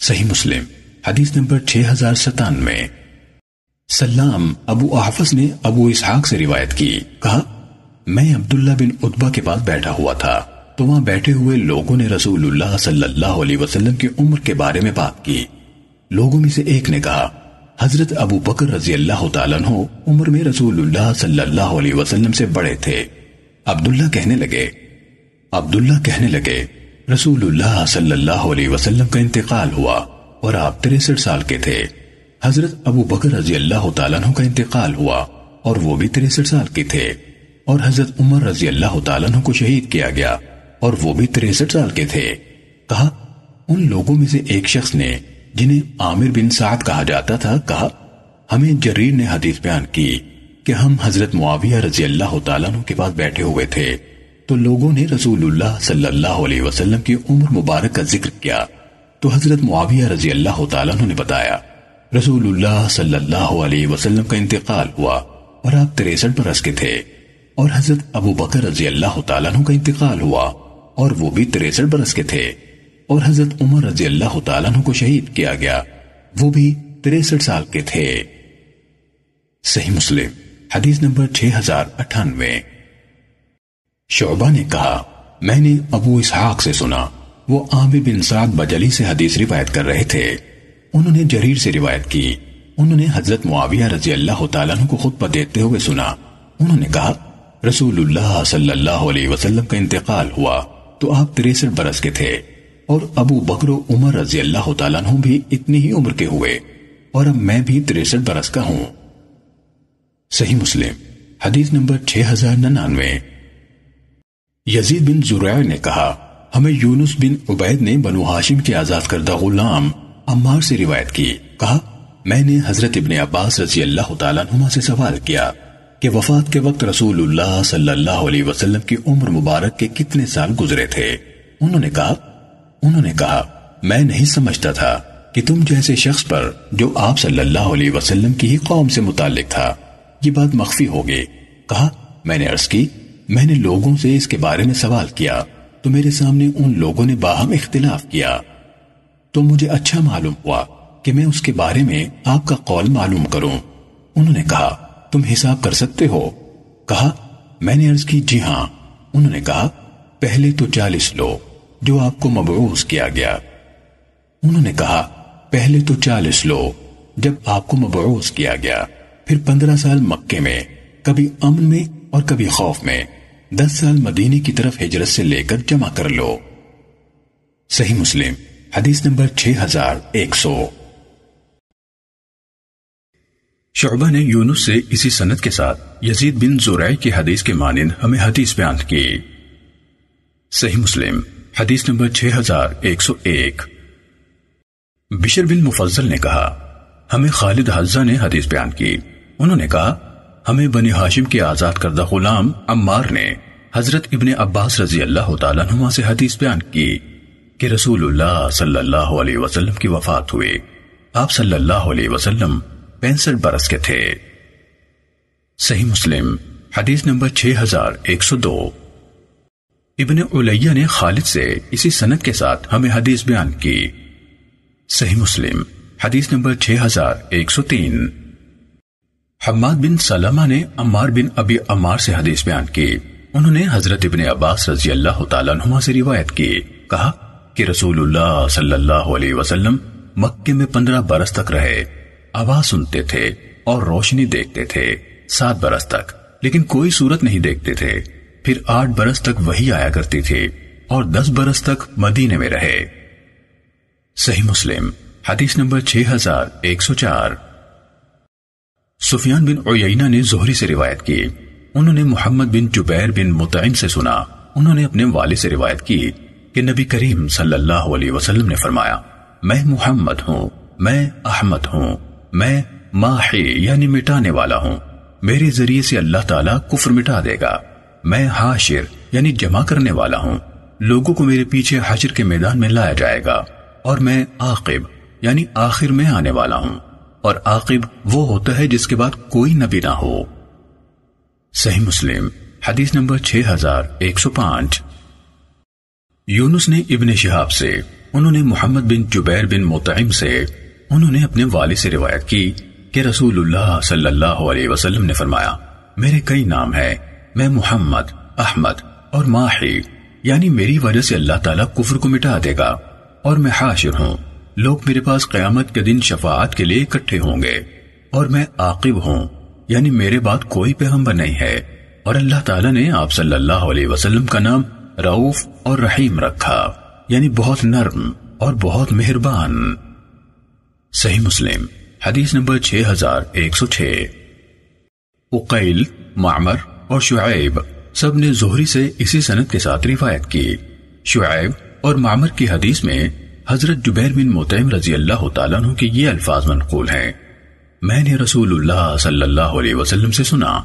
S1: صحیح مسلم، حدیث نمبر چھ ہزار ستانوے۔ سلام ابو احفظ نے ابو اسحاق سے روایت کی۔ کہا، میں عبداللہ بن عطبہ کے پاس بیٹھا ہوا تھا۔ تو وہاں بیٹھے ہوئے لوگوں نے رسول اللہ صلی اللہ علیہ وسلم کی عمر کے بارے میں بات کی۔ لوگوں میں سے ایک نے کہا، حضرت ابو بکر رضی اللہ تعالیٰ عنہ عمر میں رسول اللہ صلی اللہ علیہ وسلم سے بڑے تھے۔ عبداللہ کہنے لگے۔ عبداللہ کہنے لگے، رسول اللہ صلی اللہ علیہ وسلم کا انتقال ہوا اور آپ تریسٹھ سال کے تھے۔ حضرت ابو بکر رضی اللہ تعالیٰ عنہ کا انتقال ہوا اور وہ بھی تریسٹھ سال کے تھے اور حضرت عمر رضی اللہ تعالیٰ عنہ کو شہید کیا گیا اور وہ بھی تریسٹھ سال کے تھے۔ کہا، ان لوگوں میں سے ایک شخص نے جنہیں عامر بن سعد کہا جاتا تھا، کہا، ہمیں جریر نے حدیث بیان کی کہ ہم حضرت معاویہ رضی اللہ تعالیٰ عنہ کے پاس بیٹھے ہوئے تھے۔ تو لوگوں نے رسول اللہ صلی اللہ علیہ وسلم کی عمر مبارک کا ذکر کیا۔ تو حضرت معاویہ رضی اللہ تعالیٰ عنہ نے بتایا رسول اللہ صلی اللہ علیہ وسلم کا انتقال ہوا اور آپ تریسٹھ برس کے تھے اور حضرت ابو بکر رضی اللہ تعالیٰ عنہ کا انتقال ہوا اور وہ بھی تریسٹھ برس کے تھے اور حضرت عمر رضی اللہ تعالیٰ عنہ کو شہید کیا گیا، وہ بھی تریسٹھ سال کے تھے۔ صحیح مسلم، حدیث نمبر چھ ہزار اٹھانوے۔ شعبہ نے کہا، میں نے ابو اسحاق سے سنا، وہ عامر بن سعد بجلی سے حدیث روایت کر رہے تھے۔ انہوں نے جریر سے روایت کی۔ انہوں نے حضرت معاویہ رضی اللہ تعالیٰ عنہ کو خطبہ دیتے ہوئے سنا۔ انہوں نے کہا، رسول اللہ صلی اللہ علیہ وسلم کا انتقال ہوا تو آپ تریسٹھ برس کے تھے اور ابو بکر و عمر رضی اللہ تعالیٰ عنہ بھی اتنی ہی عمر کے ہوئے اور اب میں بھی تریسٹھ برس کا ہوں۔ صحیح مسلم، حدیث نمبر چھ ہزار ننانوے۔ یزید بن زرع نے کہا، ہمیں یونس بن عبید نے بنو ہاشم کے آزاد کردہ غلام عمار سے روایت کی، کہا، میں نے حضرت ابن عباس رضی اللہ تعالیٰ عنہ سے سوال کیا کہ وفات کے وقت رسول اللہ صلی اللہ علیہ وسلم کی عمر مبارک کے کتنے سال گزرے تھے؟ انہوں نے کہا، انہوں نے کہا، میں نہیں سمجھتا تھا کہ تم جیسے شخص پر جو آپ صلی اللہ علیہ وسلم کی ہی قوم سے متعلق تھا، یہ بات مخفی ہوگی۔ کہا، میں نے عرض کی، میں نے لوگوں سے اس کے بارے میں سوال کیا تو میرے سامنے ان لوگوں نے باہم اختلاف کیا۔ تو مجھے اچھا معلوم ہوا کہ میں اس کے بارے میں آپ کا قول معلوم کروں۔ انہوں نے کہا، تم حساب کر سکتے ہو؟ کہا، میں نے عرض کی جی ہاں۔ انہوں نے کہا، پہلے تو چالیس لو، جو آپ کو مبعوث کیا گیا۔ انہوں نے کہا، پہلے تو چالیس لو، جب آپ کو مبعوث کیا گیا۔ پھر پندرہ سال مکے میں، کبھی امن میں اور کبھی خوف میں۔ دس سال مدینے کی طرف ہجرت سے لے کر جمع کر لو۔ صحیح مسلم۔ حدیث نمبر چھ ہزار ایک سو۔ شعبہ نے یونس سے اسی سنت کے ساتھ یزید بن زورائی کی حدیث کے مانند ہمیں حدیث بیان کی۔ صحیح مسلم، حدیث نمبر چھ ہزار ایک سو ایک۔ بشر بن مفضل نے کہا، ہمیں خالد حضہ نے حدیث بیان کی۔ انہوں نے کہا، ہمیں بنی ہاشم کے آزاد کردہ غلام عمار نے حضرت ابن عباس رضی اللہ تعالیٰ نما سے حدیث بیان کی۔ کہ رسول اللہ صلی اللہ علیہ وسلم کی وفات ہوئے۔ آپ صلی اللہ علیہ وسلم پینسٹھ برس کے تھے۔ صحیح مسلم، حدیث نمبر چھ ہزار ایک سو دو۔ ابن علیہ نے خالد سے اسی سنت کے ساتھ ہمیں حدیث بیان کی۔ صحیح مسلم، حدیث نمبر چھ ہزار ایک سو تین۔ حماد بن سلمہ نے عمار بن ابی عمار سے حدیث بیان کی۔ انہوں نے حضرت ابن عباس رضی اللہ تعالیٰ عنہ سے روایت کی۔ کہا کہ رسول اللہ صلی اللہ علیہ وسلم مکے میں پندرہ برس تک رہے، آواز سنتے تھے اور روشنی دیکھتے تھے، سات برس تک، لیکن کوئی صورت نہیں دیکھتے تھے۔ پھر آٹھ برس تک وہی آیا کرتی تھی اور دس برس تک مدینے میں رہے۔ صحیح مسلم، حدیث نمبر چھ ہزار ایک سو چار۔ سفیان بن عیینہ نے زہری سے روایت کی۔ انہوں نے محمد بن جبیر بن متعین سے سنا۔ انہوں نے اپنے والد سے روایت کی۔ کہ نبی کریم صلی اللہ علیہ وسلم نے فرمایا، میں محمد ہوں، میں احمد ہوں، میں ماحی یعنی مٹانے والا ہوں۔ میرے ذریعے سے اللہ تعالیٰ کفر مٹا دے گا۔ میں حاشر یعنی جمع کرنے والا ہوں۔ لوگوں کو میرے پیچھے حشر کے میدان میں لایا جائے گا۔ اور میں عاقب یعنی آخر میں آنے والا ہوں۔ اور عاقب وہ ہوتا ہے جس کے بعد کوئی نبی نہ ہو۔ صحیح مسلم، حدیث نمبر 6105 یونس نے ابن شہاب سے، انہوں نے محمد بن جبیر بن متعم سے، انہوں نے اپنے والد سے روایت کی کہ رسول اللہ صلی اللہ علیہ وسلم نے فرمایا، میرے کئی نام ہیں، میں محمد، احمد اور ماہی یعنی میری وجہ سے اللہ تعالیٰ کفر کو مٹا دے گا اور میں حاشر ہوں۔ لوگ میرے پاس قیامت کے دن شفاعت کے لیے اکٹھے ہوں گے اور میں عاقب ہوں یعنی میرے بعد کوئی پیغمبر نہیں ہے۔ اور اللہ تعالیٰ نے آپ صلی اللہ علیہ وسلم کا نام رعوف اور رحیم رکھا یعنی بہت نرم اور بہت مہربان۔ صحیح مسلم، حدیث نمبر چھ ہزار ایک سو چھ۔ اقیل، معمر اور شعیب سب نے زہری سے اسی سنت کے ساتھ روایت کی۔ شعیب اور معمر کی حدیث میں حضرت جبیر بن متعم رضی اللہ تعالیٰ عنہ کے یہ الفاظ منقول ہیں۔ میں نے رسول اللہ صلی اللہ علیہ وسلم سے سنا،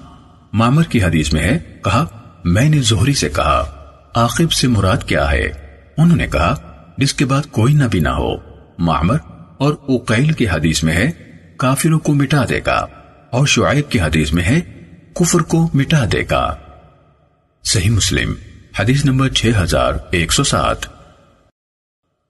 S1: معمر کی حدیث میں ہے، کہا، میں نے زہری سے کہا۔ عاقب سے مراد کیا ہے؟ انہوں نے کہا جس کے بعد کوئی نبی نہ ہو۔ معمر اور اقیل کی حدیث میں ہے، کافروں کو مٹا دے گا۔ اور شعیب کی حدیث میں ہے، کفر کو مٹا دے گا۔ صحیح مسلم، حدیث نمبر چھ ہزار ایک سو سات۔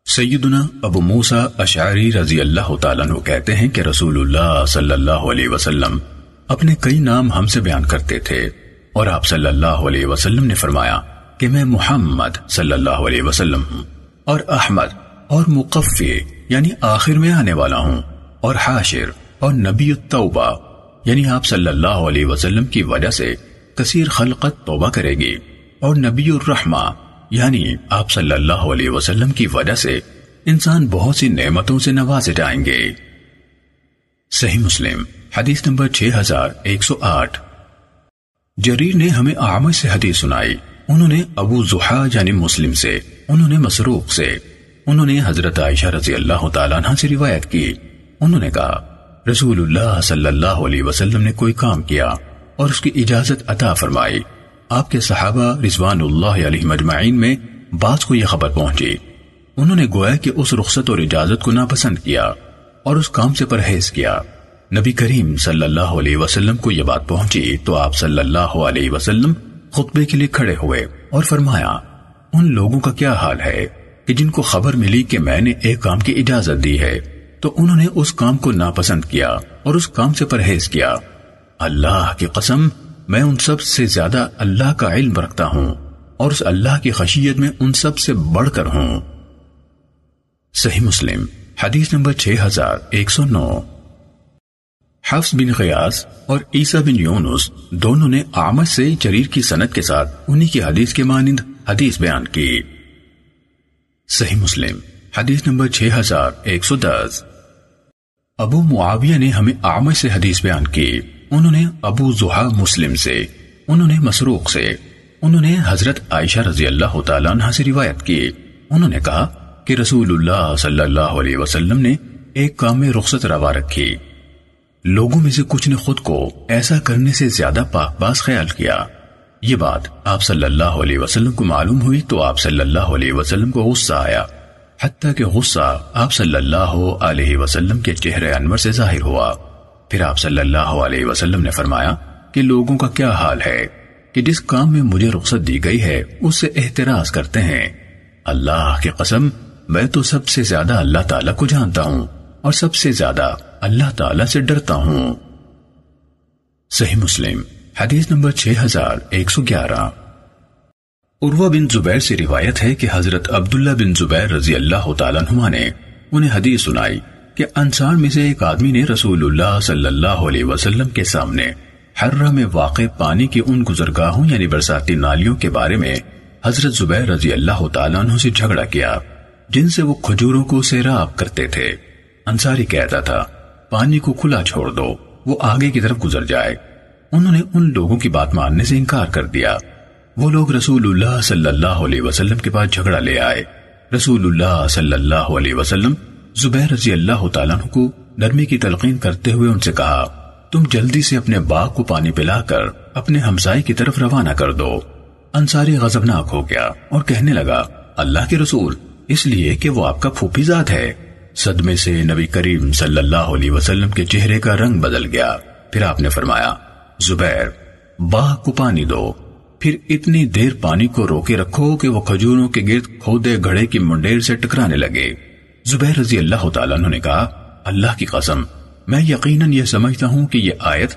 S1: سیدنا ابو موسا اشعری رضی اللہ تعالیٰ عنہ کہتے ہیں کہ رسول اللہ صلی اللہ علیہ وسلم اپنے کئی نام ہم سے بیان کرتے تھے۔ اور آپ صلی اللہ علیہ وسلم نے فرمایا کہ میں محمد صلی اللہ علیہ وسلم ہوں اور احمد اور مقفی یعنی آخر میں آنے والا ہوں اور حاشر اور نبی التوبہ یعنی آپ صلی اللہ علیہ وسلم کی وجہ سے کثیر خلقت توبہ کرے گی اور نبی الرحمہ یعنی آپ صلی اللہ علیہ وسلم کی وجہ سے انسان بہت سی نعمتوں سے نوازے جائیں گے۔ صحیح مسلم، حدیث نمبر چھ ہزار ایک سو آٹھ۔ جریر نے ہمیں آمد سے حدیث سنائی۔ انہوں نے ابو زحا یعنی مسلم سے، انہوں نے مسروق سے، انہوں نے حضرت عائشہ رضی اللہ تعالیٰ عنہ سے روایت کی۔ انہوں نے کہا، رسول اللہ صلی اللہ علیہ وسلم نے کوئی کام کیا اور اس کی اجازت عطا فرمائی۔ آپ کے صحابہ رضوان اللہ علیہ مجمعین میں بعض کو یہ خبر پہنچی۔ انہوں نے گویا کہ اس رخصت اور اجازت کو ناپسند کیا اور اس کام سے پرہیز کیا۔ نبی کریم صلی اللہ علیہ وسلم کو یہ بات پہنچی تو آپ صلی اللہ علیہ وسلم خطبے کے لیے کھڑے ہوئے اور فرمایا، ان لوگوں کا کیا حال ہے کہ جن کو خبر ملی کہ میں نے ایک کام کی اجازت دی ہے، تو انہوں نے اس کام کو ناپسند کیا اور اس کام سے پرہیز کیا۔ اللہ کی قسم، میں ان سب سے زیادہ اللہ کا علم رکھتا ہوں اور اس اللہ کی خشیت میں ان سب سے بڑھ کر ہوں۔ صحیح مسلم، حدیث نمبر 6109 حفظ بن غیاس اور عیسیٰ بن یونس دونوں نے آمد سے جریر کی سنت کے ساتھ انہی کی حدیث کے مانند حدیث بیان کی۔ صحیح مسلم، حدیث نمبر 6110 ابو معاویہ نے ہمیں آمد سے حدیث بیان کی۔ انہوں نے ابو زحا مسلم سے، انہوں نے مسروق سے۔ انہوں نے حضرت عائشہ رضی اللہ تعالیٰ عنہ سے روایت کی۔ انہوں نے کہا کہ رسول اللہ صلی اللہ علیہ وسلم نے ایک کام میں رخصت روا رکھی۔ لوگوں میں سے کچھ نے خود کو ایسا کرنے سے زیادہ پاک باز خیال کیا۔ یہ بات آپ صلی اللہ علیہ وسلم کو معلوم ہوئی تو آپ صلی اللہ علیہ وسلم کو غصہ آیا۔ حتیٰ کہ غصہ آپ صلی اللہ علیہ وسلم کے چہرے انور سے ظاہر ہوا۔ پھر آپ صلی اللہ علیہ وسلم نے فرمایا کہ لوگوں کا کیا حال ہے؟ کہ جس کام میں مجھے رخصت دی گئی ہے، اس سے احتراز کرتے ہیں۔ اللہ کی قسم، میں تو سب سے زیادہ اللہ تعالیٰ کو جانتا ہوں۔ اور سب سے زیادہ اللہ تعالیٰ سے ڈرتا ہوں۔ صحیح مسلم، حدیث نمبر 6111 عروہ بن زبیر سے روایت ہے کہ حضرت عبداللہ بن زبیر رضی اللہ تعالیٰ عنہ نے انہیں حدیث سنائی کہ انصار میں سے ایک آدمی نے رسول اللہ صلی اللہ علیہ وسلم کے سامنے حرہ میں واقع پانی کی ان گزرگاہوں یعنی برساتی نالیوں کے بارے میں حضرت زبیر رضی اللہ تعالیٰ عنہ سے جھگڑا کیا، جن سے وہ کھجوروں کو سیراب کرتے تھے۔ انصاری کہتا تھا، پانی کو کھلا چھوڑ دو، وہ آگے کی طرف گزر جائے۔ انہوں نے ان لوگوں کی بات ماننے سے انکار کر دیا۔ وہ لوگ رسول اللہ صلی اللہ علیہ وسلم کے پاس جھگڑا لے آئے۔ رسول اللہ صلی اللہ علیہ وسلم زبیر رضی اللہ تعالیٰ کو نرمی کی تلقین کرتے ہوئے ان سے کہا، تم جلدی سے اپنے باغ کو پانی پلا کر اپنے ہمسائی کی طرف روانہ کر دو۔ انصاری غضبناک ہو گیا اور کہنے لگا، اللہ کے رسول، اس لیے کہ وہ آپ کا پھوپھی ذات ہے۔ صدمے سے نبی کریم صلی اللہ علیہ وسلم کے چہرے کا رنگ بدل گیا۔ پھر آپ نے فرمایا، زبیر باغ کو پانی دو۔ پھر اتنی دیر پانی کو روکے رکھو کہ وہ کھجوروں کے گرد کھودے گھڑے کی منڈیر سے ٹکرانے لگے۔ زبیر رضی اللہ تعالیٰ نے کہا، اللہ کی قسم، میں یقیناً یہ سمجھتا ہوں کہ یہ آیت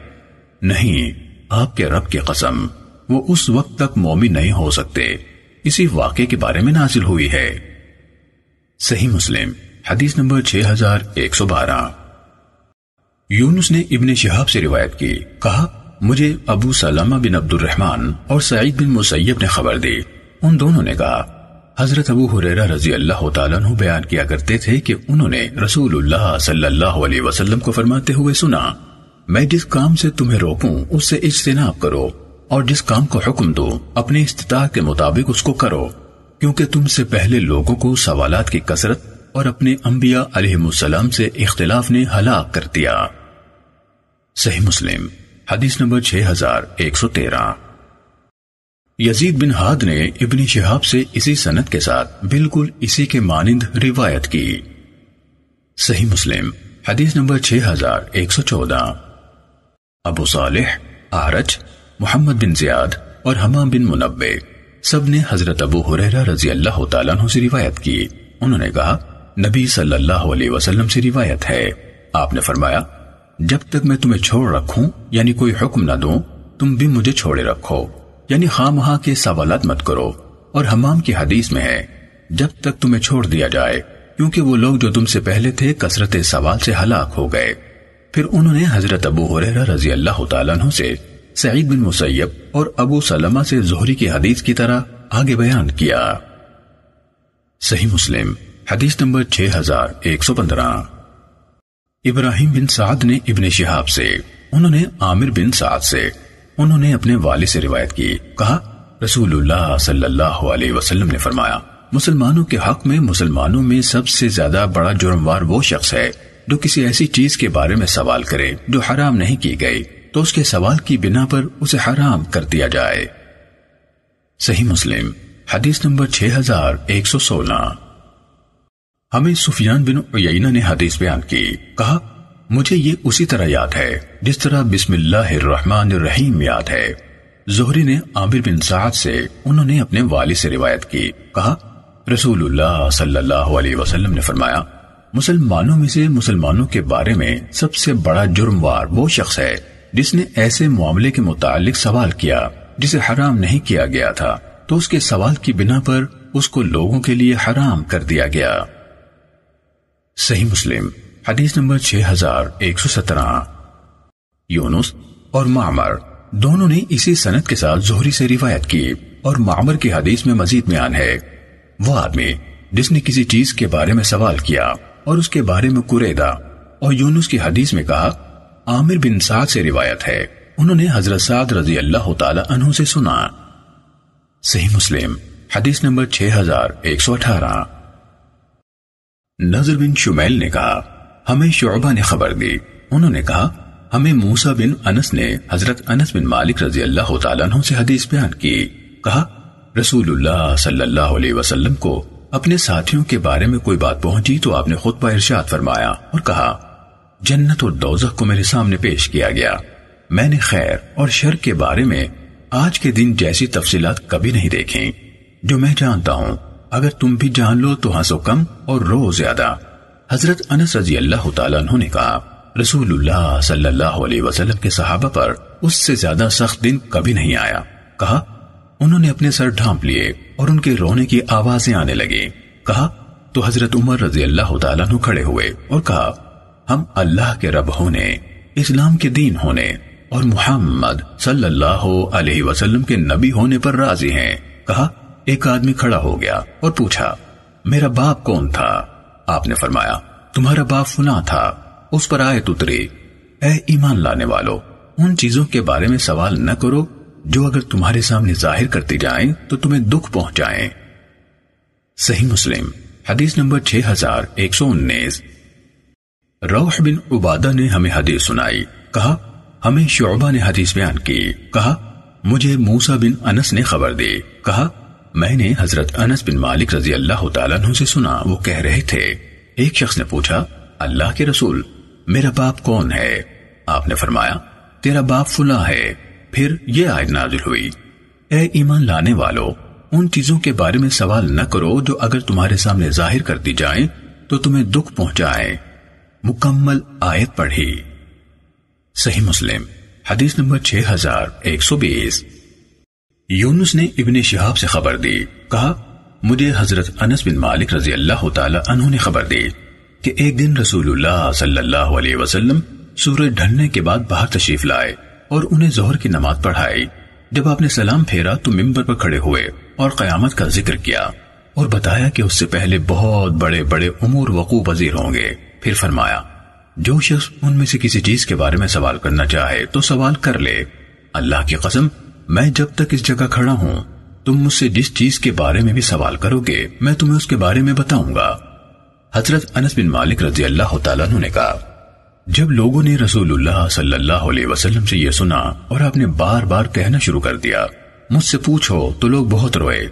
S1: نہیں، آپ کے رب کی قسم، وہ اس وقت تک مومن نہیں ہو سکتے۔ اسی واقعے کے بارے میں نازل ہوئی ہے۔ صحیح مسلم۔ حدیث نمبر 6112 یونس نے ابن شہاب سے روایت کی، کہا، مجھے ابو سلامہ بن عبد الرحمن اور سعید بن مسیب نے خبر دی۔ ان دونوں نے کہا، حضرت ابو حریرہ رضی اللہ تعالیٰ عنہ بیان کیا کرتے تھے کہ انہوں نے رسول اللہ صلی اللہ علیہ وسلم کو فرماتے ہوئے سنا، میں جس کام سے تمہیں روکوں، اس سے اجتناب کرو، اور جس کام کو حکم دو، اپنے استطاعت کے مطابق اس کو کرو، کیونکہ تم سے پہلے لوگوں کو سوالات کی کثرت اور اپنے انبیاء علیہ السلام سے اختلاف نے ہلاک کر دیا۔ صحیح مسلم، حدیث نمبر 6113 یزید بن ہاد نے ابن شہاب سے اسی سنت کے ساتھ بالکل اسی کے مانند روایت کی۔ صحیح مسلم، حدیث نمبر 6114 ابو صالح آرج محمد بن زیاد اور حمام بن منبع، سب نے حضرت ابو حریرہ رضی اللہ تعالیٰ عنہ سے روایت کی۔ انہوں نے کہا نبی صلی اللہ علیہ وسلم سے روایت ہے۔ آپ نے فرمایا، جب تک میں تمہیں چھوڑ رکھوں یعنی کوئی حکم نہ دوں، تم بھی مجھے چھوڑے رکھو۔ یعنی خواہ مہاں کے سوالات مت کرو۔ اور حمام کی حدیث میں ہے، جب تک تمہیں چھوڑ دیا جائے، کیونکہ وہ لوگ جو تم سے پہلے تھے، کثرت سوال سے ہلاک ہو گئے۔ پھر انہوں نے حضرت ابو حریرہ رضی اللہ تعالیٰ عنہ سے سعید بن مسیب اور ابو سلمہ سے زہری کی حدیث کی طرح آگے بیان کیا۔ صحیح مسلم۔ حدیث نمبر 6115 ابراہیم بن سعد نے ابن شہاب سے، انہوں نے عامر بن سعد سے، انہوں نے اپنے والد سے روایت کی، کہا، رسول اللہ صلی اللہ علیہ وسلم نے فرمایا، مسلمانوں کے حق میں مسلمانوں میں سب سے زیادہ بڑا جرموار وہ شخص ہے جو کسی ایسی چیز کے بارے میں سوال کرے جو حرام نہیں کی گئی، تو اس کے سوال کی بنا پر اسے حرام کر دیا جائے۔ صحیح مسلم، حدیث نمبر 6116 ہمیں سفیان بن عیینہ نے حدیث بیان کی۔ کہا، مجھے یہ اسی طرح یاد ہے، جس طرح بسم اللہ الرحمن الرحیم یاد ہے۔ زہری نے عامر بن سعد سے انہوں نے اپنے والد سے روایت کی۔ کہا، رسول اللہ صلی اللہ علیہ وسلم نے فرمایا، مسلمانوں میں سے مسلمانوں کے بارے میں سب سے بڑا جرموار وہ شخص ہے جس نے ایسے معاملے کے متعلق سوال کیا جسے حرام نہیں کیا گیا تھا۔ تو اس کے سوال کی بنا پر اس کو لوگوں کے لیے حرام کر دیا گیا۔ صحیح مسلم، حدیث نمبر 6117 یونس اور معمر دونوں نے اسی سنت کے ساتھ زہری سے روایت کی اور معمر کی حدیث میں مزید میان ہے۔ وہ آدمی جس نے کسی چیز کے بارے میں سوال کیا اور اس کے بارے میں قریدا اور یونس کی حدیث میں کہا، عامر بن سعد سے روایت ہے۔ انہوں نے حضرت سعد رضی اللہ تعالی عنہ سے سنا۔ صحیح مسلم، حدیث نمبر 6118 نظر بن شمیل نے کہا، ہمیں شعبہ نے خبر دی۔ انہوں نے کہا، ہمیں موسیٰ بن انس نے حضرت انس بن مالک رضی اللہ تعالیٰ عنہ سے حدیث بیان کی۔ کہا، رسول اللہ صلی اللہ علیہ وسلم کو اپنے ساتھیوں کے بارے میں کوئی بات پہنچی تو آپ نے خطبہ ارشاد فرمایا اور کہا، جنت اور دوزخ کو میرے سامنے پیش کیا گیا۔ میں نے خیر اور شر کے بارے میں آج کے دن جیسی تفصیلات کبھی نہیں دیکھیں۔ جو میں جانتا ہوں اگر تم بھی جان لو تو ہنسو کم اور رو زیادہ۔ حضرت انس رضی اللہ تعالیٰ عنہ نے کہا، رسول اللہ صلی اللہ علیہ وسلم کے صحابہ پر اس سے زیادہ سخت دن کبھی نہیں آیا۔ کہا، انہوں نے اپنے سر ڈھانپ لیے اور ان کے رونے کی آوازیں آنے لگی کہا، تو حضرت عمر رضی اللہ تعالیٰ عنہ کھڑے ہوئے اور کہا، ہم اللہ کے رب ہونے، اسلام کے دین ہونے اور محمد صلی اللہ علیہ وسلم کے نبی ہونے پر راضی ہیں۔ کہا ایک آدمی کھڑا ہو گیا اور پوچھا، میرا باپ کون تھا؟ آپ نے فرمایا، تمہارا باپ فنا تھا، اس پر آئے اتری اے ایمان لانے والو، ان چیزوں کے بارے میں سوال نہ کرو، جو اگر تمہارے سامنے ظاہر کرتی جائیں تو تمہیں دکھ پہنچائیں۔ صحیح مسلم، حدیث نمبر 6119 روح بن عبادہ نے ہمیں حدیث سنائی، کہا، ہمیں شعبہ نے حدیث بیان کی۔ کہا، مجھے موسیٰ بن انس نے خبر دی۔ کہا میں نے حضرت انس بن مالک رضی اللہ تعالیٰ عنہ سے سنا، وہ کہہ رہے تھے، ایک شخص نے پوچھا، اللہ کے رسول، میرا باپ کون ہے؟ آپ نے فرمایا، تیرا باپ فلاں ہے، پھر یہ آیت نازل ہوئی۔ اے ایمان لانے والو، ان چیزوں کے بارے میں سوال نہ کرو جو اگر تمہارے سامنے ظاہر کر دی جائیں تو تمہیں دکھ پہنچائیں۔ مکمل آیت پڑھی۔ صحیح مسلم، حدیث نمبر 6120 یونس نے ابن شہاب سے خبر دی۔ کہا، مجھے حضرت انس بن مالک رضی اللہ تعالی عنہ نے خبر دی کہ ایک دن رسول اللہ صلی اللہ علیہ وسلم سورج ڈھلنے کے بعد باہر تشریف لائے اور انہیں ظہر کی نماز پڑھائی۔ جب آپ نے سلام پھیرا تو ممبر پر کھڑے ہوئے اور قیامت کا ذکر کیا اور بتایا کہ اس سے پہلے بہت بڑے بڑے امور وقوع پذیر ہوں گے۔ پھر فرمایا، جو شخص ان میں سے کسی چیز کے بارے میں سوال کرنا چاہے تو سوال کر لے۔ اللہ کی قسم میں جب تک اس جگہ کھڑا ہوں، تم مجھ سے جس چیز کے بارے میں بھی سوال کرو گے، میں تمہیں اس کے بارے میں بتاؤں گا۔ حضرت انس بن مالک رضی اللہ تعالیٰ نے کہا، جب لوگوں نے رسول اللہ صلی اللہ علیہ وسلم سے یہ سنا اور آپ نے بار بار کہنا شروع کر دیا، مجھ سے پوچھو تو لوگ بہت روئے۔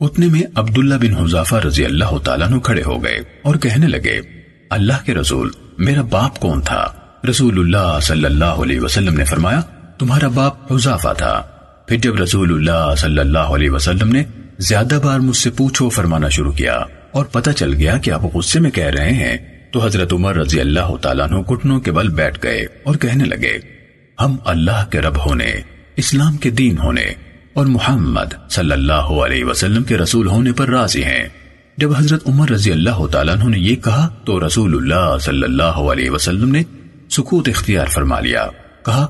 S1: اتنے میں عبداللہ بن حضافہ رضی اللہ تعالیٰ کھڑے ہو گئے اور کہنے لگے، اللہ کے رسول، میرا باپ کون تھا؟ رسول اللہ صلی اللہ علیہ وسلم نے فرمایا تمہارا باپ حضافہ تھا۔ پھر جب رسول اللہ صلی اللہ علیہ وسلم نے زیادہ بار مجھ سے پوچھو فرمانا شروع کیا اور پتہ چل گیا کہ آپ غصے میں کہہ رہے ہیں، تو حضرت عمر رضی اللہ تعالیٰ عنہ گھٹنوں کے بل بیٹھ گئے اور کہنے لگے، ہم اللہ کے رب ہونے، اسلام کے دین ہونے اور محمد صلی اللہ علیہ وسلم کے رسول ہونے پر راضی ہیں۔ جب حضرت عمر رضی اللہ تعالیٰ عنہ نے یہ کہا، تو رسول اللہ صلی اللہ علیہ وسلم نے سکوت اختیار فرما لیا۔ کہا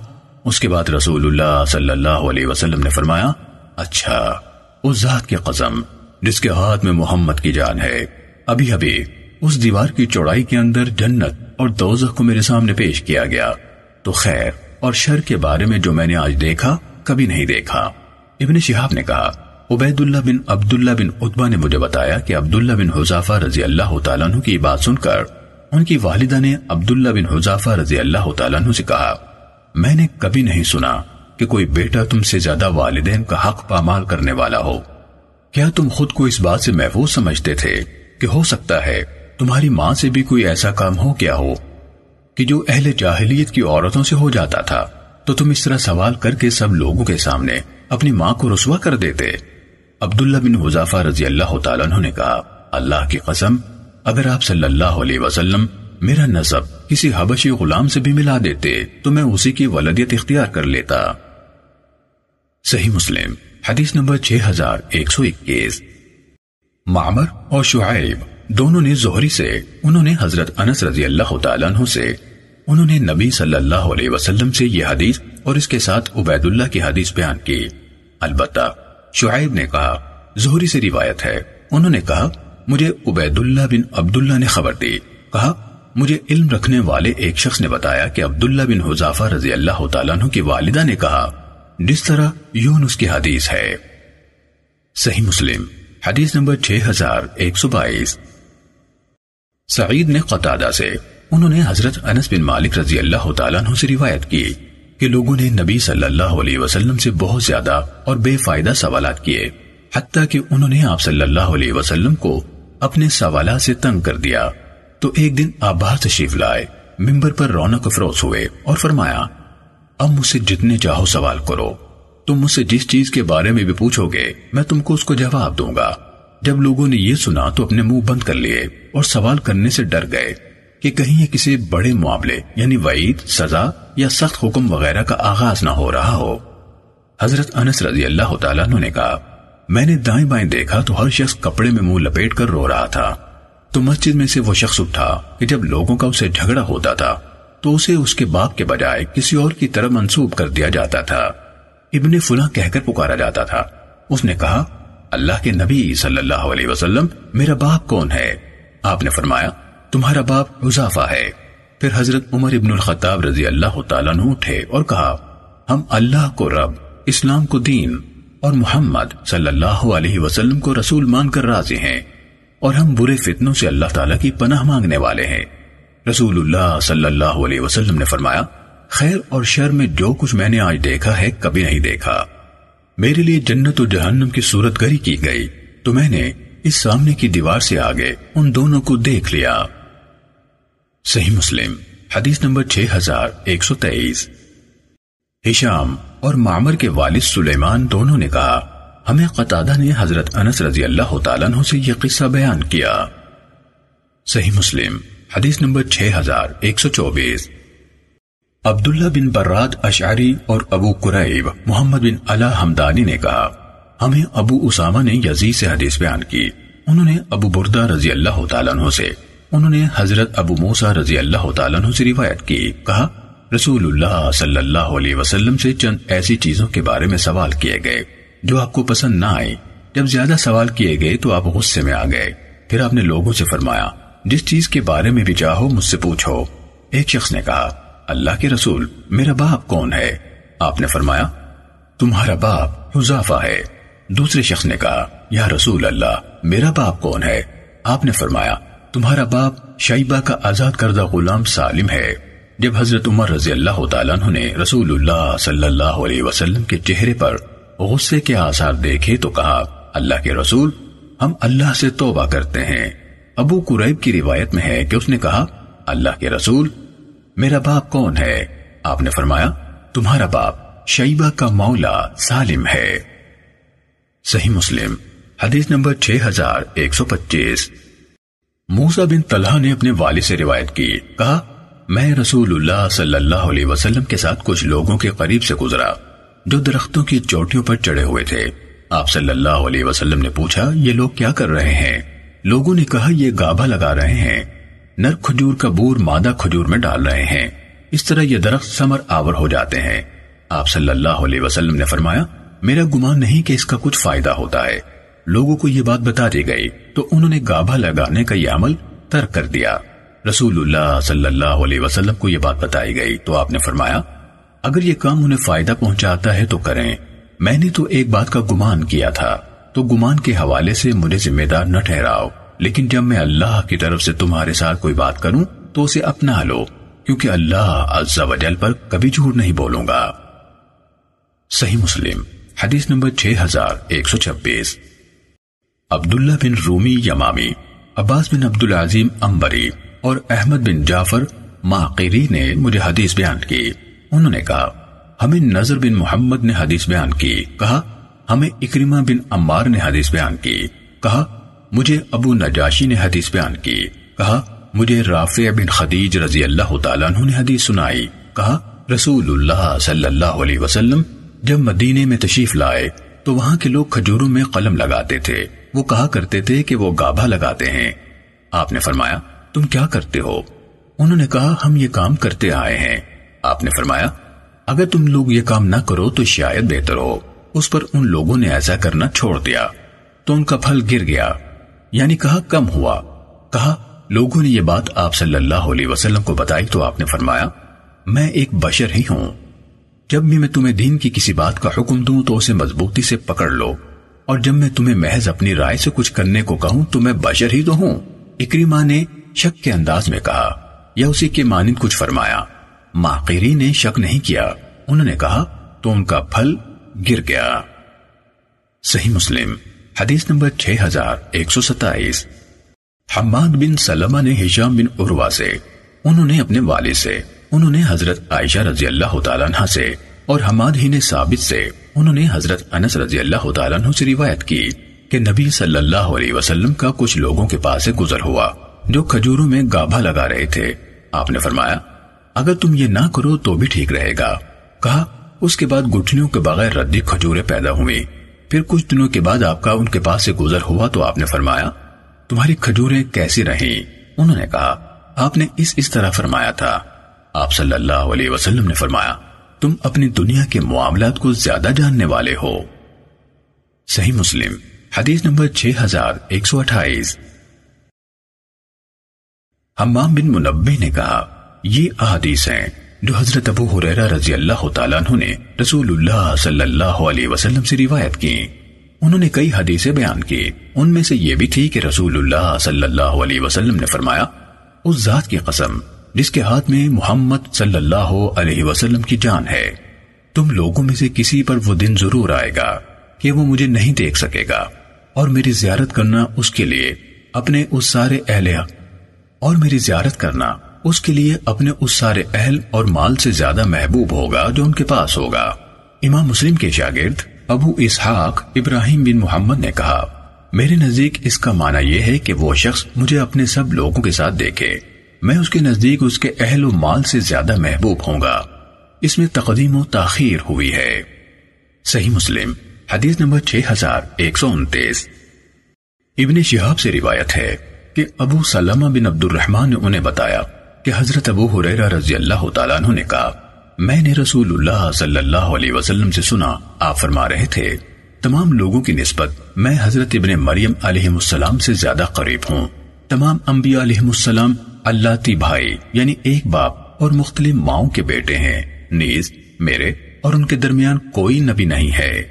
S1: اس کے بعد رسول اللہ صلی اللہ علیہ وسلم نے فرمایا اچھا اس ذات کی قسم جس کے ہاتھ میں محمد کی جان ہے، ابھی ابھی اس دیوار کی چوڑائی کے اندر جنت اور دوزخ کو میرے سامنے پیش کیا گیا۔ تو خیر، اور شر کے بارے میں جو میں نے آج دیکھا، کبھی نہیں دیکھا۔ ابن شہاب نے کہا عبید اللہ بن عبداللہ بن عطبہ نے مجھے بتایا کہ عبداللہ بن حضافہ رضی اللہ تعالیٰ عنہ کی بات سن کر، ان کی والدہ نے عبداللہ بن حضافہ رضی اللہ تعالیٰ عنہ سے کہا میں نے کبھی نہیں سنا کہ کوئی بیٹا تم سے زیادہ والدین کا حق پامال کرنے والا ہو۔ کیا تم خود کو اس بات سے محفوظ سمجھتے تھے کہ ہو سکتا ہے تمہاری ماں سے بھی کوئی ایسا کام ہو کیا ہو کہ جو اہل جاہلیت کی عورتوں سے ہو جاتا تھا؟ تو تم اس طرح سوال کر کے سب لوگوں کے سامنے اپنی ماں کو رسوا کر دیتے۔ عبداللہ بن حضافہ رضی اللہ تعالیٰ نے کہا، اللہ کی قسم، اگر آپ صلی اللہ علیہ وسلم، میرا نصب کسی حبشی غلام سے بھی ملا دیتے تو میں اسی کی ولدیت اختیار کر لیتا۔ صحیح مسلم، حدیث نمبر 6121 معمر اور شعیب دونوں نے زہری سے، انہوں نے حضرت انس رضی اللہ تعالیٰ عنہ سے، انہوں نے نبی صلی اللہ علیہ وسلم سے یہ حدیث اور اس کے ساتھ عبید اللہ کی حدیث بیان کی۔ البتہ، شعیب نے کہا، زہری سے روایت ہے۔ انہوں نے کہا، مجھے عبید اللہ بن عبداللہ نے خبر دی۔ کہا مجھے علم رکھنے والے ایک شخص نے بتایا کہ عبداللہ بن حضافہ رضی اللہ تعالیٰ عنہ کی والدہ نے کہا، جس طرح یونس کی حدیث ہے۔ صحیح مسلم، حدیث نمبر 6122 سعید نے قطادہ سے، انہوں نے حضرت انس بن مالک رضی اللہ تعالیٰ عنہ سے روایت کی کہ لوگوں نے نبی صلی اللہ علیہ وسلم سے بہت زیادہ اور بے فائدہ سوالات کیے، حتیٰ کہ انہوں نے آپ صلی اللہ علیہ وسلم کو اپنے سوالات سے تنگ کر دیا۔ تو ایک دن آپ باہر تشریف لائے، ممبر پر رونق افروز ہوئے اور فرمایا، اب مجھ سے جتنے چاہو سوال کرو۔ تم مجھ سے جس چیز کے بارے میں بھی پوچھو گے، میں تم کو اس کو جواب دوں گا۔ جب لوگوں نے یہ سنا تو اپنے منہ بند کر لیے اور سوال کرنے سے ڈر گئے کہ کہیں یہ کسی بڑے معاملے یعنی وعید، سزا یا سخت حکم وغیرہ کا آغاز نہ ہو رہا ہو۔ حضرت انس رضی اللہ تعالیٰ نے کہا، میں نے دائیں بائیں دیکھا تو ہر شخص کپڑے میں منہ لپیٹ کر رو رہا تھا۔ تو مسجد میں سے وہ شخص اٹھا کہ جب لوگوں کا اسے جھگڑا ہوتا تھا تو اسے اس کے باپ کے بجائے کسی اور کی طرف منسوب کر دیا جاتا تھا۔ ابن فلاں کہہ کر پکارا جاتا تھا۔ اس نے کہا، اللہ کے نبی صلی اللہ علیہ وسلم، میرا باپ کون ہے؟ آپ نے فرمایا، تمہارا باپ حضافہ ہے۔ پھر حضرت عمر ابن الخطاب رضی اللہ تعالیٰ نے اٹھے اور کہا، ہم اللہ کو رب، اسلام کو دین اور محمد صلی اللہ علیہ وسلم کو رسول مان کر راضی ہیں۔ اور ہم برے فتنوں سے اللہ تعالیٰ کی پناہ مانگنے والے ہیں۔ رسول اللہ صلی اللہ علیہ وسلم نے فرمایا، خیر اور شر میں جو کچھ میں نے آج دیکھا ہے کبھی نہیں دیکھا۔ میرے لیے جنت و جہنم کی صورت گری کی گئی، تو میں نے اس سامنے کی دیوار سے آگے ان دونوں کو دیکھ لیا۔ صحیح مسلم، حدیث نمبر 6123 ہشام اور معمر کے والد سلیمان دونوں نے کہا ہمیں قطادہ نے حضرت انس رضی اللہ تعالیٰ عنہ سے یہ قصہ بیان کیا۔ صحیح مسلم، حدیث نمبر 6124 عبداللہ بن براد اشعری اور ابو قریب محمد بن علا حمدانی نے کہا، ہمیں ابو اسامہ نے یزید سے حدیث بیان کی۔ انہوں نے ابو بردہ رضی اللہ تعالیٰ عنہ سے، انہوں نے حضرت ابو موسیٰ رضی اللہ تعالیٰ عنہ سے روایت کی۔ کہا، رسول اللہ صلی اللہ علیہ وسلم سے چند ایسی چیزوں کے بارے میں سوال کیے گئے۔ جو آپ کو پسند نہ آئی جب زیادہ سوال کیے گئے تو آپ غصے میں آ گئے۔ پھر آپ نے لوگوں سے فرمایا، جس چیز کے بارے میں بھی چاہو مجھ سے پوچھو۔ ایک شخص نے کہا، اللہ کے رسول، میرا باپ کون ہے؟ آپ نے فرمایا، تمہارا باپ حضافہ ہے۔ دوسرے شخص نے کہا، یا رسول اللہ، میرا باپ کون ہے؟ آپ نے فرمایا، تمہارا باپ شیبہ کا آزاد کردہ غلام سالم ہے۔ جب حضرت عمر رضی اللہ تعالیٰ نے رسول اللہ صلی اللہ علیہ وسلم کے چہرے پر غصے کے آثار دیکھے تو کہا، اللہ کے رسول، ہم اللہ سے توبہ کرتے ہیں۔ ابو قریب کی روایت میں ہے کہ اس نے کہا، اللہ کے رسول، میرا باپ کون ہے؟ آپ نے فرمایا، تمہارا باپ شیبہ کا مولا سالم ہے۔ صحیح مسلم، حدیث نمبر 6125 موسیٰ بن طلحہ نے اپنے والد سے روایت کی، کہا، میں رسول اللہ صلی اللہ علیہ وسلم کے ساتھ کچھ لوگوں کے قریب سے گزرا۔ جو درختوں کی چوٹیوں پر چڑھے ہوئے تھے۔ آپ صلی اللہ علیہ وسلم نے پوچھا، یہ لوگ کیا کر رہے ہیں؟ لوگوں نے کہا، یہ گابا لگا رہے ہیں۔ نر کھجور کا بور مادہ کھجور میں ڈال رہے ہیں۔ اس طرح یہ درخت سمر آور ہو جاتے ہیں۔ آپ صلی اللہ علیہ وسلم نے فرمایا، میرا گمان نہیں کہ اس کا کچھ فائدہ ہوتا ہے۔ لوگوں کو یہ بات بتا دی گئی۔ تو انہوں نے گابھا لگانے کا یہ عمل ترک کر دیا۔ رسول اللہ صلی اللہ علیہ وسلم کو یہ بات بتائی گئی۔ تو آپ نے فرمایا اگر یہ کام انہیں فائدہ پہنچاتا ہے تو کریں۔ میں نے تو ایک بات کا گمان کیا تھا۔ تو گمان کے حوالے سے مجھے ذمہ دار نہ ٹھہراؤ۔ لیکن جب میں اللہ کی طرف سے تمہارے ساتھ کوئی بات کروں، تو اسے اپنا لو۔ کیونکہ اللہ عز و جل پر کبھی جھوٹ نہیں بولوں گا۔ صحیح مسلم، حدیث نمبر 6126 عبداللہ بن رومی یمامی، عباس بن عبدالعظیم امبری اور احمد بن جعفر ماقری نے مجھے حدیث بیان کی۔ انہوں نے کہا، ہمیں نظر بن محمد نے حدیث بیان کی۔ کہا، ہمیں اکرمہ بن عمار نے حدیث بیان کی۔ کہا، مجھے ابو نجاشی نے حدیث بیان کی۔ کہا، مجھے رافع بن خدیج رضی اللہ تعالیٰ عنہ نے حدیث سنائی۔ کہا رسول اللہ صلی اللہ علیہ وسلم جب مدینے میں تشریف لائے تو وہاں کے لوگ کھجوروں میں قلم لگاتے تھے۔ وہ کہا کرتے تھے کہ وہ گابھا لگاتے ہیں۔ آپ نے فرمایا، تم کیا کرتے ہو؟ انہوں نے کہا، ہم یہ کام کرتے آئے ہیں۔ آپ نے فرمایا، اگر تم لوگ یہ کام نہ کرو تو شاید بہتر ہو۔ اس پر ان لوگوں نے ایسا کرنا چھوڑ دیا۔ تو ان کا پھل گر گیا۔ یعنی کہا، کم ہوا۔ کہا، لوگوں نے یہ بات آپ صلی اللہ علیہ وسلم کو بتائی تو آپ نے فرمایا، میں ایک بشر ہی ہوں۔ جب بھی میں تمہیں دین کی کسی بات کا حکم دوں تو اسے مضبوطی سے پکڑ لو۔ اور جب میں تمہیں محض اپنی رائے سے کچھ کرنے کو کہوں تو میں بشر ہی تو ہوں۔ اکریما نے شک کے انداز میں کہا، یا اسی کے مانند کچھ فرمایا۔ ماقری نے شک نہیں کیا۔ انہوں نے کہا، تو ان کا پھل گر گیا۔ صحیح مسلم، حدیث نمبر 6127 حماد بن سلمہ نے ہشام بن عروہ سے، انہوں نے اپنے والد سے، انہوں نے حضرت عائشہ رضی اللہ تعالیٰ عنہ سے اور حماد ہی نے ثابت سے، انہوں نے حضرت انس رضی اللہ تعالیٰ عنہ سے روایت کی کہ نبی صلی اللہ علیہ وسلم کا کچھ لوگوں کے پاس سے گزر ہوا، جو کھجوروں میں گابھا لگا رہے تھے۔ آپ نے فرمایا اگر تم یہ نہ کرو تو بھی ٹھیک رہے گا۔ کہا، اس کے بعد گٹھلیوں کے بغیر ردی کھجورے پیدا ہوئی پھر کچھ دنوں کے بعد آپ کا ان کے پاس سے گزر ہوا تو آپ نے فرمایا، تمہاری کھجوریں کیسی رہیں؟ انہوں نے کہا، آپ نے اس اس طرح فرمایا تھا۔ آپ صلی اللہ علیہ وسلم نے فرمایا، تم اپنی دنیا کے معاملات کو زیادہ جاننے والے ہو۔ صحیح مسلم، حدیث نمبر 6128 حمام بن منبی نے کہا یہ احادیث ہیں جو حضرت ابو حریرہ رضی اللہ تعالیٰ عنہ نے رسول اللہ صلی اللہ علیہ وسلم سے روایت کی۔ انہوں نے کئی حدیثیں بیان کی۔ ان میں سے یہ بھی تھی کہ رسول اللہ صلی اللہ علیہ وسلم نے فرمایا، اس ذات کی قسم جس کے ہاتھ میں محمد صلی اللہ علیہ وسلم کی جان ہے، تم لوگوں میں سے کسی پر وہ دن ضرور آئے گا کہ وہ مجھے نہیں دیکھ سکے گا۔ اور میری زیارت کرنا اس کے لیے، اپنے اس سارے اہل اور میری زیارت کرنا اس کے لیے اپنے اس سارے اہل اور مال سے زیادہ محبوب ہوگا جو ان کے پاس ہوگا۔ امام مسلم کے شاگرد ابو اسحاق ابراہیم بن محمد نے کہا، میرے نزدیک اس کا معنی یہ ہے کہ وہ شخص مجھے اپنے سب لوگوں کے ساتھ دیکھے۔ میں اس کے نزدیک اس کے اہل و مال سے زیادہ محبوب ہوں گا۔ اس میں تقدیم و تاخیر ہوئی ہے۔ صحیح مسلم، حدیث نمبر 6129 ابن شہاب سے روایت ہے کہ ابو سلمہ بن عبد الرحمن نے انہیں بتایا کہ حضرت ابو حریرہ رضی اللہ تعالیٰ عنہ نے کہا، میں نے رسول اللہ صلی اللہ علیہ وسلم سے سنا، آپ فرما رہے تھے، تمام لوگوں کی نسبت میں حضرت ابن مریم علیہ السلام سے زیادہ قریب ہوں۔ تمام انبیاء علیہ السلام اللہ تی بھائی یعنی ایک باپ اور مختلف ماؤں کے بیٹے ہیں۔ نیز، میرے اور ان کے درمیان کوئی نبی نہیں ہے۔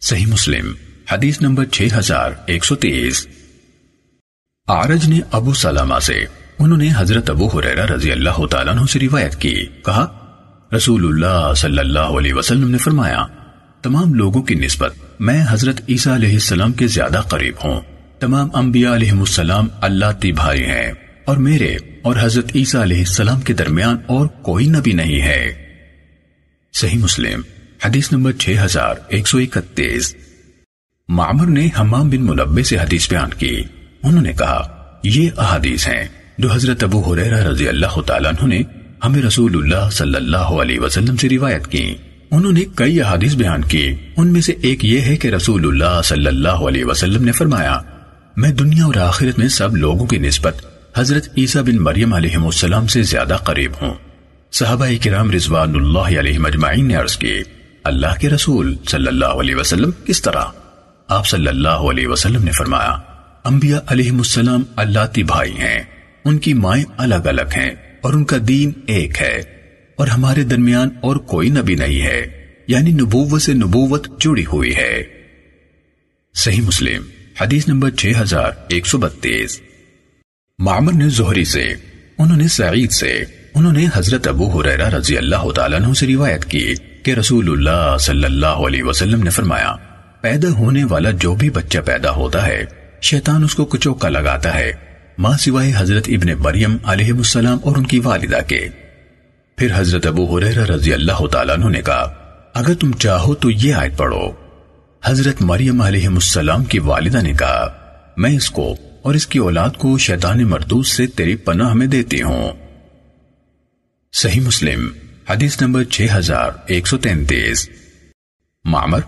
S1: صحیح مسلم، حدیث نمبر 6130 آرج نے ابو سلامہ سے انہوں نے حضرت ابو حریرہ رضی اللہ تعالیٰ عنہ سے روایت کی۔ کہا، رسول اللہ صلی اللہ علیہ وسلم نے فرمایا، تمام لوگوں کی نسبت میں حضرت عیسیٰ علیہ السلام کے زیادہ قریب ہوں۔ تمام انبیاء علیہ السلام اللہ تی بھائی ہیں۔ اور میرے اور حضرت عیسیٰ علیہ السلام کے درمیان اور کوئی نبی نہیں ہے۔ صحیح مسلم، حدیث نمبر 6131 معمر نے حمام بن ملبے سے حدیث بیان کی۔ انہوں نے کہا، یہ احادیث ہیں۔ جو حضرت ابو حریرہ رضی اللہ تعالیٰ عنہ نے ہمیں رسول اللہ صلی اللہ علیہ وسلم سے روایت کی۔ انہوں نے کئی احادیث بیان کی ان میں سے ایک یہ ہے کہ رسول اللہ صلی اللہ علیہ وسلم نے فرمایا، میں دنیا اور آخرت میں سب لوگوں کی نسبت حضرت عیسیٰ بن مریم علیہ السلام سے زیادہ قریب ہوں۔ صحابہ کرام رضوان اللہ علیہ مجمعین نے عرض کی اللہ کے رسول صلی اللہ علیہ وسلم کس طرح؟ آپ صلی اللہ علیہ وسلم نے فرمایا، انبیاء علیہ السلام اللہ تی بھائی ہیں۔ ان کی مائیں الگ الگ ہیں اور ان کا دین ایک ہے اور ہمارے درمیان اور کوئی نبی نہیں ہے یعنی نبوت سے نبوت جڑی ہوئی ہے۔ صحیح مسلم، حدیث نمبر 6132 معمر نے زہری سے، انہوں نے سعید سے، انہوں نے حضرت ابو حریرہ رضی اللہ تعالیٰ عنہ سے روایت کی کہ رسول اللہ صلی اللہ علیہ وسلم نے فرمایا، پیدا ہونے والا جو بھی بچہ پیدا ہوتا ہے، شیطان اس کو کچوکا لگاتا ہے۔ ماں سوائے حضرت ابن مریم علیہ السلام اور ان کی والدہ کے۔ پھر حضرت ابو حریرہ رضی اللہ تعالیٰ عنہ نے کہا، اگر تم چاہو تو یہ آیت پڑھو۔ حضرت مریم علیہ السلام کی والدہ نے کہا، میں اس کو اور اس کی اولاد کو شیطان مردود سے تیری پناہ میں دیتی ہوں۔ صحیح مسلم، حدیث نمبر 6133 معمر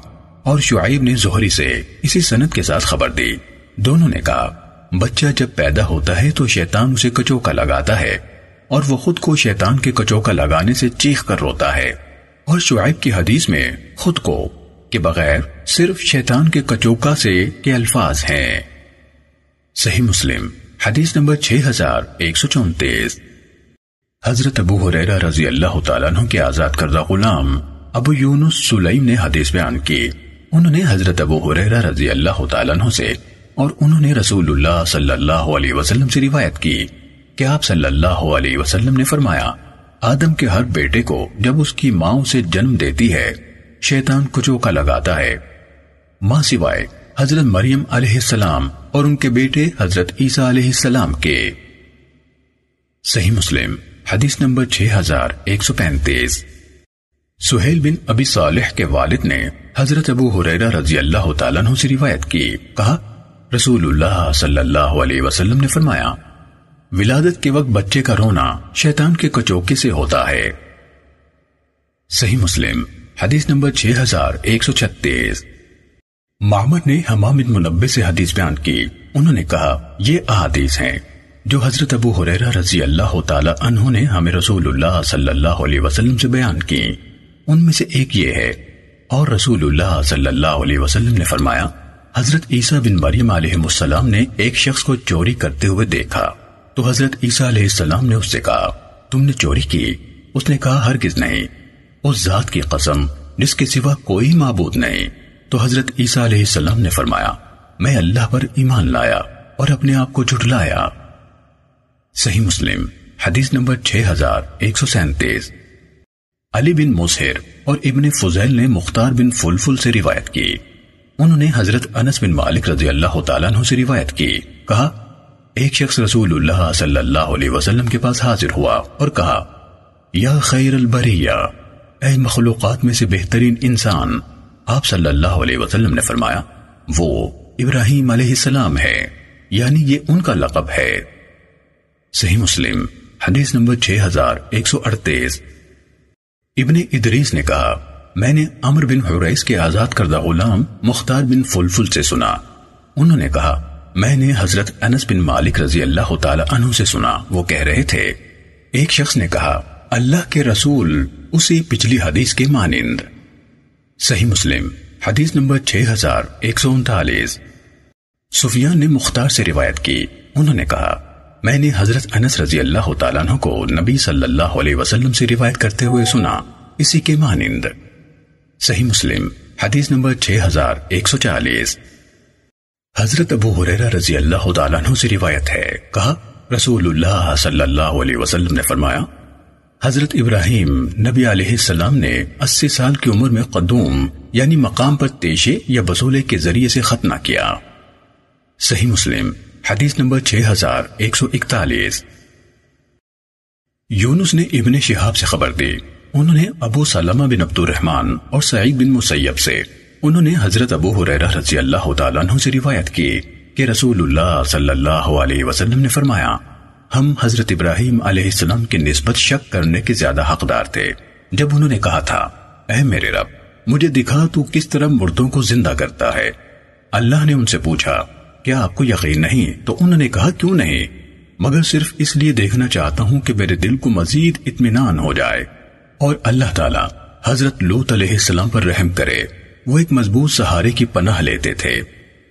S1: اور شعیب نے زہری سے اسی سنت کے ساتھ خبر دی۔ دونوں نے کہا بچہ جب پیدا ہوتا ہے تو شیطان اسے کچوکا لگاتا ہے اور وہ خود کو شیطان کے کچوکا لگانے سے چیخ کر روتا ہے اور شعیب کی حدیث میں خود کو کہ بغیر صرف شیطان کے کچوکا سے کے الفاظ ہیں۔ صحیح مسلم، حدیث نمبر 6134 حضرت ابو حریرہ رضی اللہ تعالیٰ عنہ کے آزاد کردہ غلام ابو یونس سلیم نے حدیث بیان کی۔ انہوں نے حضرت ابو حریرہ رضی اللہ تعالیٰ عنہ سے اور انہوں نے رسول اللہ صلی اللہ علیہ وسلم سے روایت کی کہ آپ صلی اللہ علیہ وسلم نے فرمایا، آدم کے ہر بیٹے کو جب اس کی ماں اسے جنم دیتی ہے، شیطان کچوکا لگاتا ہے۔ ماں سوائے حضرت مریم علیہ السلام اور ان کے بیٹے حضرت عیسیٰ علیہ السلام کے۔ صحیح مسلم، حدیث نمبر 6135 سہیل بن ابی صالح کے والد نے حضرت ابو حریرہ رضی اللہ تعالیٰ عنہ سے روایت کی، کہا رسول اللہ صلی اللہ علیہ وسلم نے فرمایا، ولادت کے وقت بچے کا رونا شیطان کے کچوکے سے ہوتا ہے۔ صحیح مسلم، حدیث نمبر 6136 معمر نے حمام بن منبع سے حدیث بیان کی۔ انہوں نے کہا، یہ احادیث ہیں جو حضرت ابو حریرہ رضی اللہ تعالی عنہ نے ہمیں رسول اللہ صلی اللہ علیہ وسلم سے بیان کی۔ ان میں سے ایک یہ ہے، اور رسول اللہ صلی اللہ علیہ وسلم نے فرمایا حضرت عیسیٰ بن مریم علیہ السلام نے ایک شخص کو چوری کرتے ہوئے دیکھا۔ تو حضرت عیسیٰ علیہ السلام نے اس سے کہا، تم نے چوری کی۔ اس نے کہا، ہرگز نہیں۔ اس ذات کی قسم، جس کے سوا کوئی معبود نہیں۔ تو حضرت عیسیٰ علیہ السلام نے فرمایا، میں اللہ پر ایمان لایا اور اپنے آپ کو جھٹلایا۔ صحیح مسلم، حدیث نمبر 6137 علی بن مسہر اور ابن فضیل نے مختار بن فلفل سے روایت کی۔ انہوں نے حضرت انس بن مالک رضی اللہ تعالیٰ عنہ سے روایت کی۔ کہا، ایک شخص رسول اللہ صلی اللہ علیہ وسلم کے پاس حاضر ہوا اور کہا، یا خیر البریہ، اے مخلوقات میں سے بہترین انسان، آپ صلی اللہ علیہ وسلم نے فرمایا، وہ ابراہیم علیہ السلام ہے یعنی یہ ان کا لقب ہے۔ صحیح مسلم، حدیث نمبر 6138 ابن ادریس نے کہا میں نے عمر بن حریس کے آزاد کردہ غلام مختار بن فلفل سے سنا۔ انہوں نے کہا، میں نے حضرت انس بن مالک رضی اللہ تعالی عنہ سے سنا۔ وہ کہہ رہے تھے، ایک شخص نے کہا، اللہ کے رسول اسی پچھلی حدیث کے مانند۔ صحیح مسلم، حدیث نمبر 6139 سفیان نے مختار سے روایت کی۔ انہوں نے کہا، میں نے حضرت انس رضی اللہ تعالیٰ عنہ کو نبی صلی اللہ علیہ وسلم سے روایت کرتے ہوئے سنا۔ اسی کے مانند۔ صحیح مسلم، حدیث نمبر 6140 حضرت ابو حریرہ رضی اللہ تعالیٰ عنہ سے روایت ہے، کہا، رسول اللہ صلی اللہ علیہ وسلم نے فرمایا، حضرت ابراہیم نبی علیہ السلام نے اسی سال کی عمر میں قدوم یعنی مقام پر تیشے یا بسولے کے ذریعے سے ختمہ کیا۔ صحیح مسلم، حدیث نمبر 6141 یونس نے ابن شہاب سے خبر دی۔ انہوں نے ابو سلمہ بن عبد الرحمن اور سعید بن مسیب سے، انہوں نے حضرت ابو حریرہ رضی اللہ تعالیٰ عنہ سے روایت کی کہ رسول اللہ صلی اللہ علیہ وسلم نے فرمایا، ہم حضرت ابراہیم علیہ السلام کی نسبت شک کرنے کے زیادہ حقدار تھے۔ جب انہوں نے کہا تھا، اے میرے رب، مجھے دکھا تو کس طرح مردوں کو زندہ کرتا ہے۔ اللہ نے ان سے پوچھا، کیا آپ کو یقین نہیں؟ تو انہوں نے کہا، کیوں نہیں؟ مگر صرف اس لیے دیکھنا چاہتا ہوں کہ میرے دل کو مزید اطمینان ہو جائے۔ اور اللہ تعالیٰ حضرت لوت علیہ السلام پر رحم کرے، وہ ایک مضبوط سہارے کی پناہ لیتے تھے۔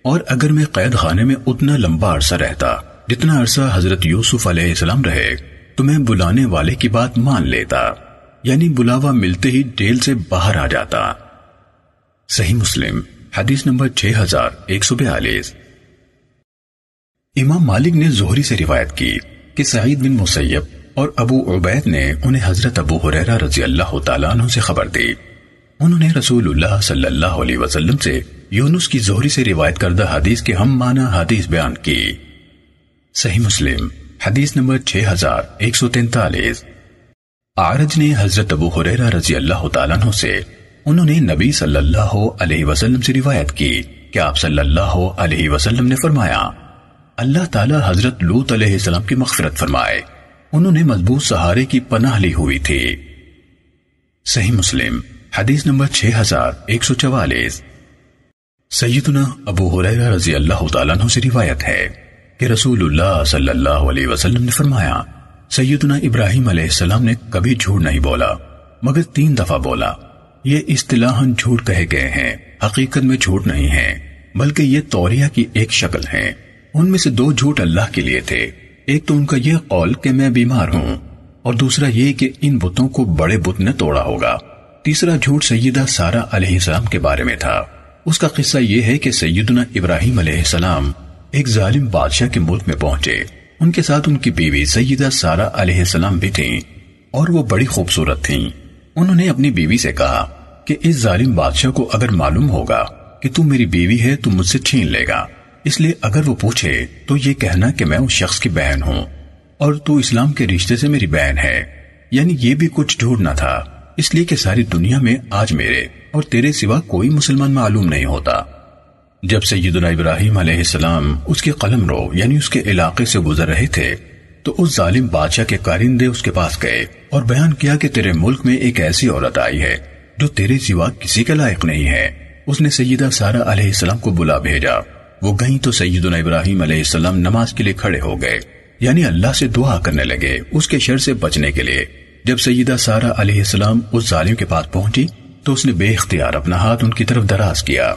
S1: اور اگر میں قید خانے میں اتنا لمبا عرصہ رہتا، جتنا عرصہ حضرت یوسف علیہ السلام رہے، تو میں بلانے والے کی بات مان لیتا یعنی بلاوا ملتے ہی جیل سے باہر آ جاتا۔ صحیح مسلم، حدیث نمبر 6142 امام مالک نے زہری سے روایت کی کہ سعید بن مسیب اور ابو عبید نے انہیں حضرت ابو حریرہ رضی اللہ تعالیٰ عنہ سے خبر دی۔ انہوں نے رسول اللہ صلی اللہ علیہ وسلم سے یونس کی زہری سے روایت کردہ حدیث کے ہم معنی حدیث بیان کی۔ صحیح مسلم، حدیث نمبر 6143 آرج نے حضرت ابو حریرہ رضی اللہ تعالیٰ عنہ سے انہوں نے نبی صلی اللہ علیہ وسلم سے روایت کی کہ آپ صلی اللہ علیہ وسلم نے فرمایا، اللہ تعالیٰ حضرت لوت علیہ السلام کی مغفرت فرمائے۔ انہوں نے مضبوط سہارے کی پناہ لی ہوئی تھی۔ صحیح مسلم، حدیث نمبر 6144 سیدنا ابو حریرہ رضی اللہ تعالیٰ عنہ سے روایت ہے کہ رسول اللہ صلی اللہ علیہ وسلم نے فرمایا، سیدنا ابراہیم علیہ السلام نے کبھی جھوٹ نہیں بولا، مگر تین دفعہ بولا۔ یہ اصطلاحاً جھوٹ کہے گئے ہیں، حقیقت میں جھوٹ نہیں ہے بلکہ یہ توریہ کی ایک شکل ہے ان میں سے دو جھوٹ اللہ کے لیے تھے۔ ایک تو ان کا یہ قول کہ میں بیمار ہوں اور دوسرا یہ کہ ان بتوں کو بڑے بت نے توڑا ہوگا۔ تیسرا جھوٹ سیدہ سارا علیہ السلام کے بارے میں تھا۔ اس کا قصہ یہ ہے کہ سیدنا ابراہیم علیہ السلام ایک ظالم بادشاہ کے ملک میں پہنچے۔ ان کے ساتھ ان کی بیوی سیدہ سارا علیہ السلام بھی تھیں اور وہ بڑی خوبصورت تھیں۔ انہوں نے اپنی بیوی سے کہا کہ اس ظالم بادشاہ کو اگر معلوم ہوگا کہ تم میری بیوی ہے تو مجھ سے چھین لے گا۔ اس لیے اگر وہ پوچھے تو یہ کہنا کہ میں اس شخص کی بہن ہوں اور تو اسلام کے رشتے سے میری بہن ہے یعنی یہ بھی کچھ جھوٹ نہ تھا۔ اس لیے کہ ساری دنیا میں آج میرے اور تیرے سوا کوئی مسلمان معلوم نہیں ہوتا۔ جب سیدنا ابراہیم علیہ السلام اس کے قلم رو یعنی اس کے علاقے سے گزر رہے تھے، تو اس ظالم بادشاہ کے کارندے اس کے پاس گئے اور بیان کیا کہ تیرے ملک میں ایک ایسی عورت آئی ہے جو تیرے سوا کسی کے لائق نہیں ہے۔ اس نے سیدہ سارا علیہ السلام کو بلا بھیجا۔ وہ گئیں تو سیدنا ابراہیم علیہ السلام نماز کے لیے کھڑے ہو گئے۔ یعنی اللہ سے دعا کرنے لگے اس کے شر سے بچنے کے لیے۔ جب سیدہ سارا علیہ السلام اس ظالم کے پاس پہنچی تو اس نے بے اختیار اپنا ہاتھ ان کی طرف دراز کیا۔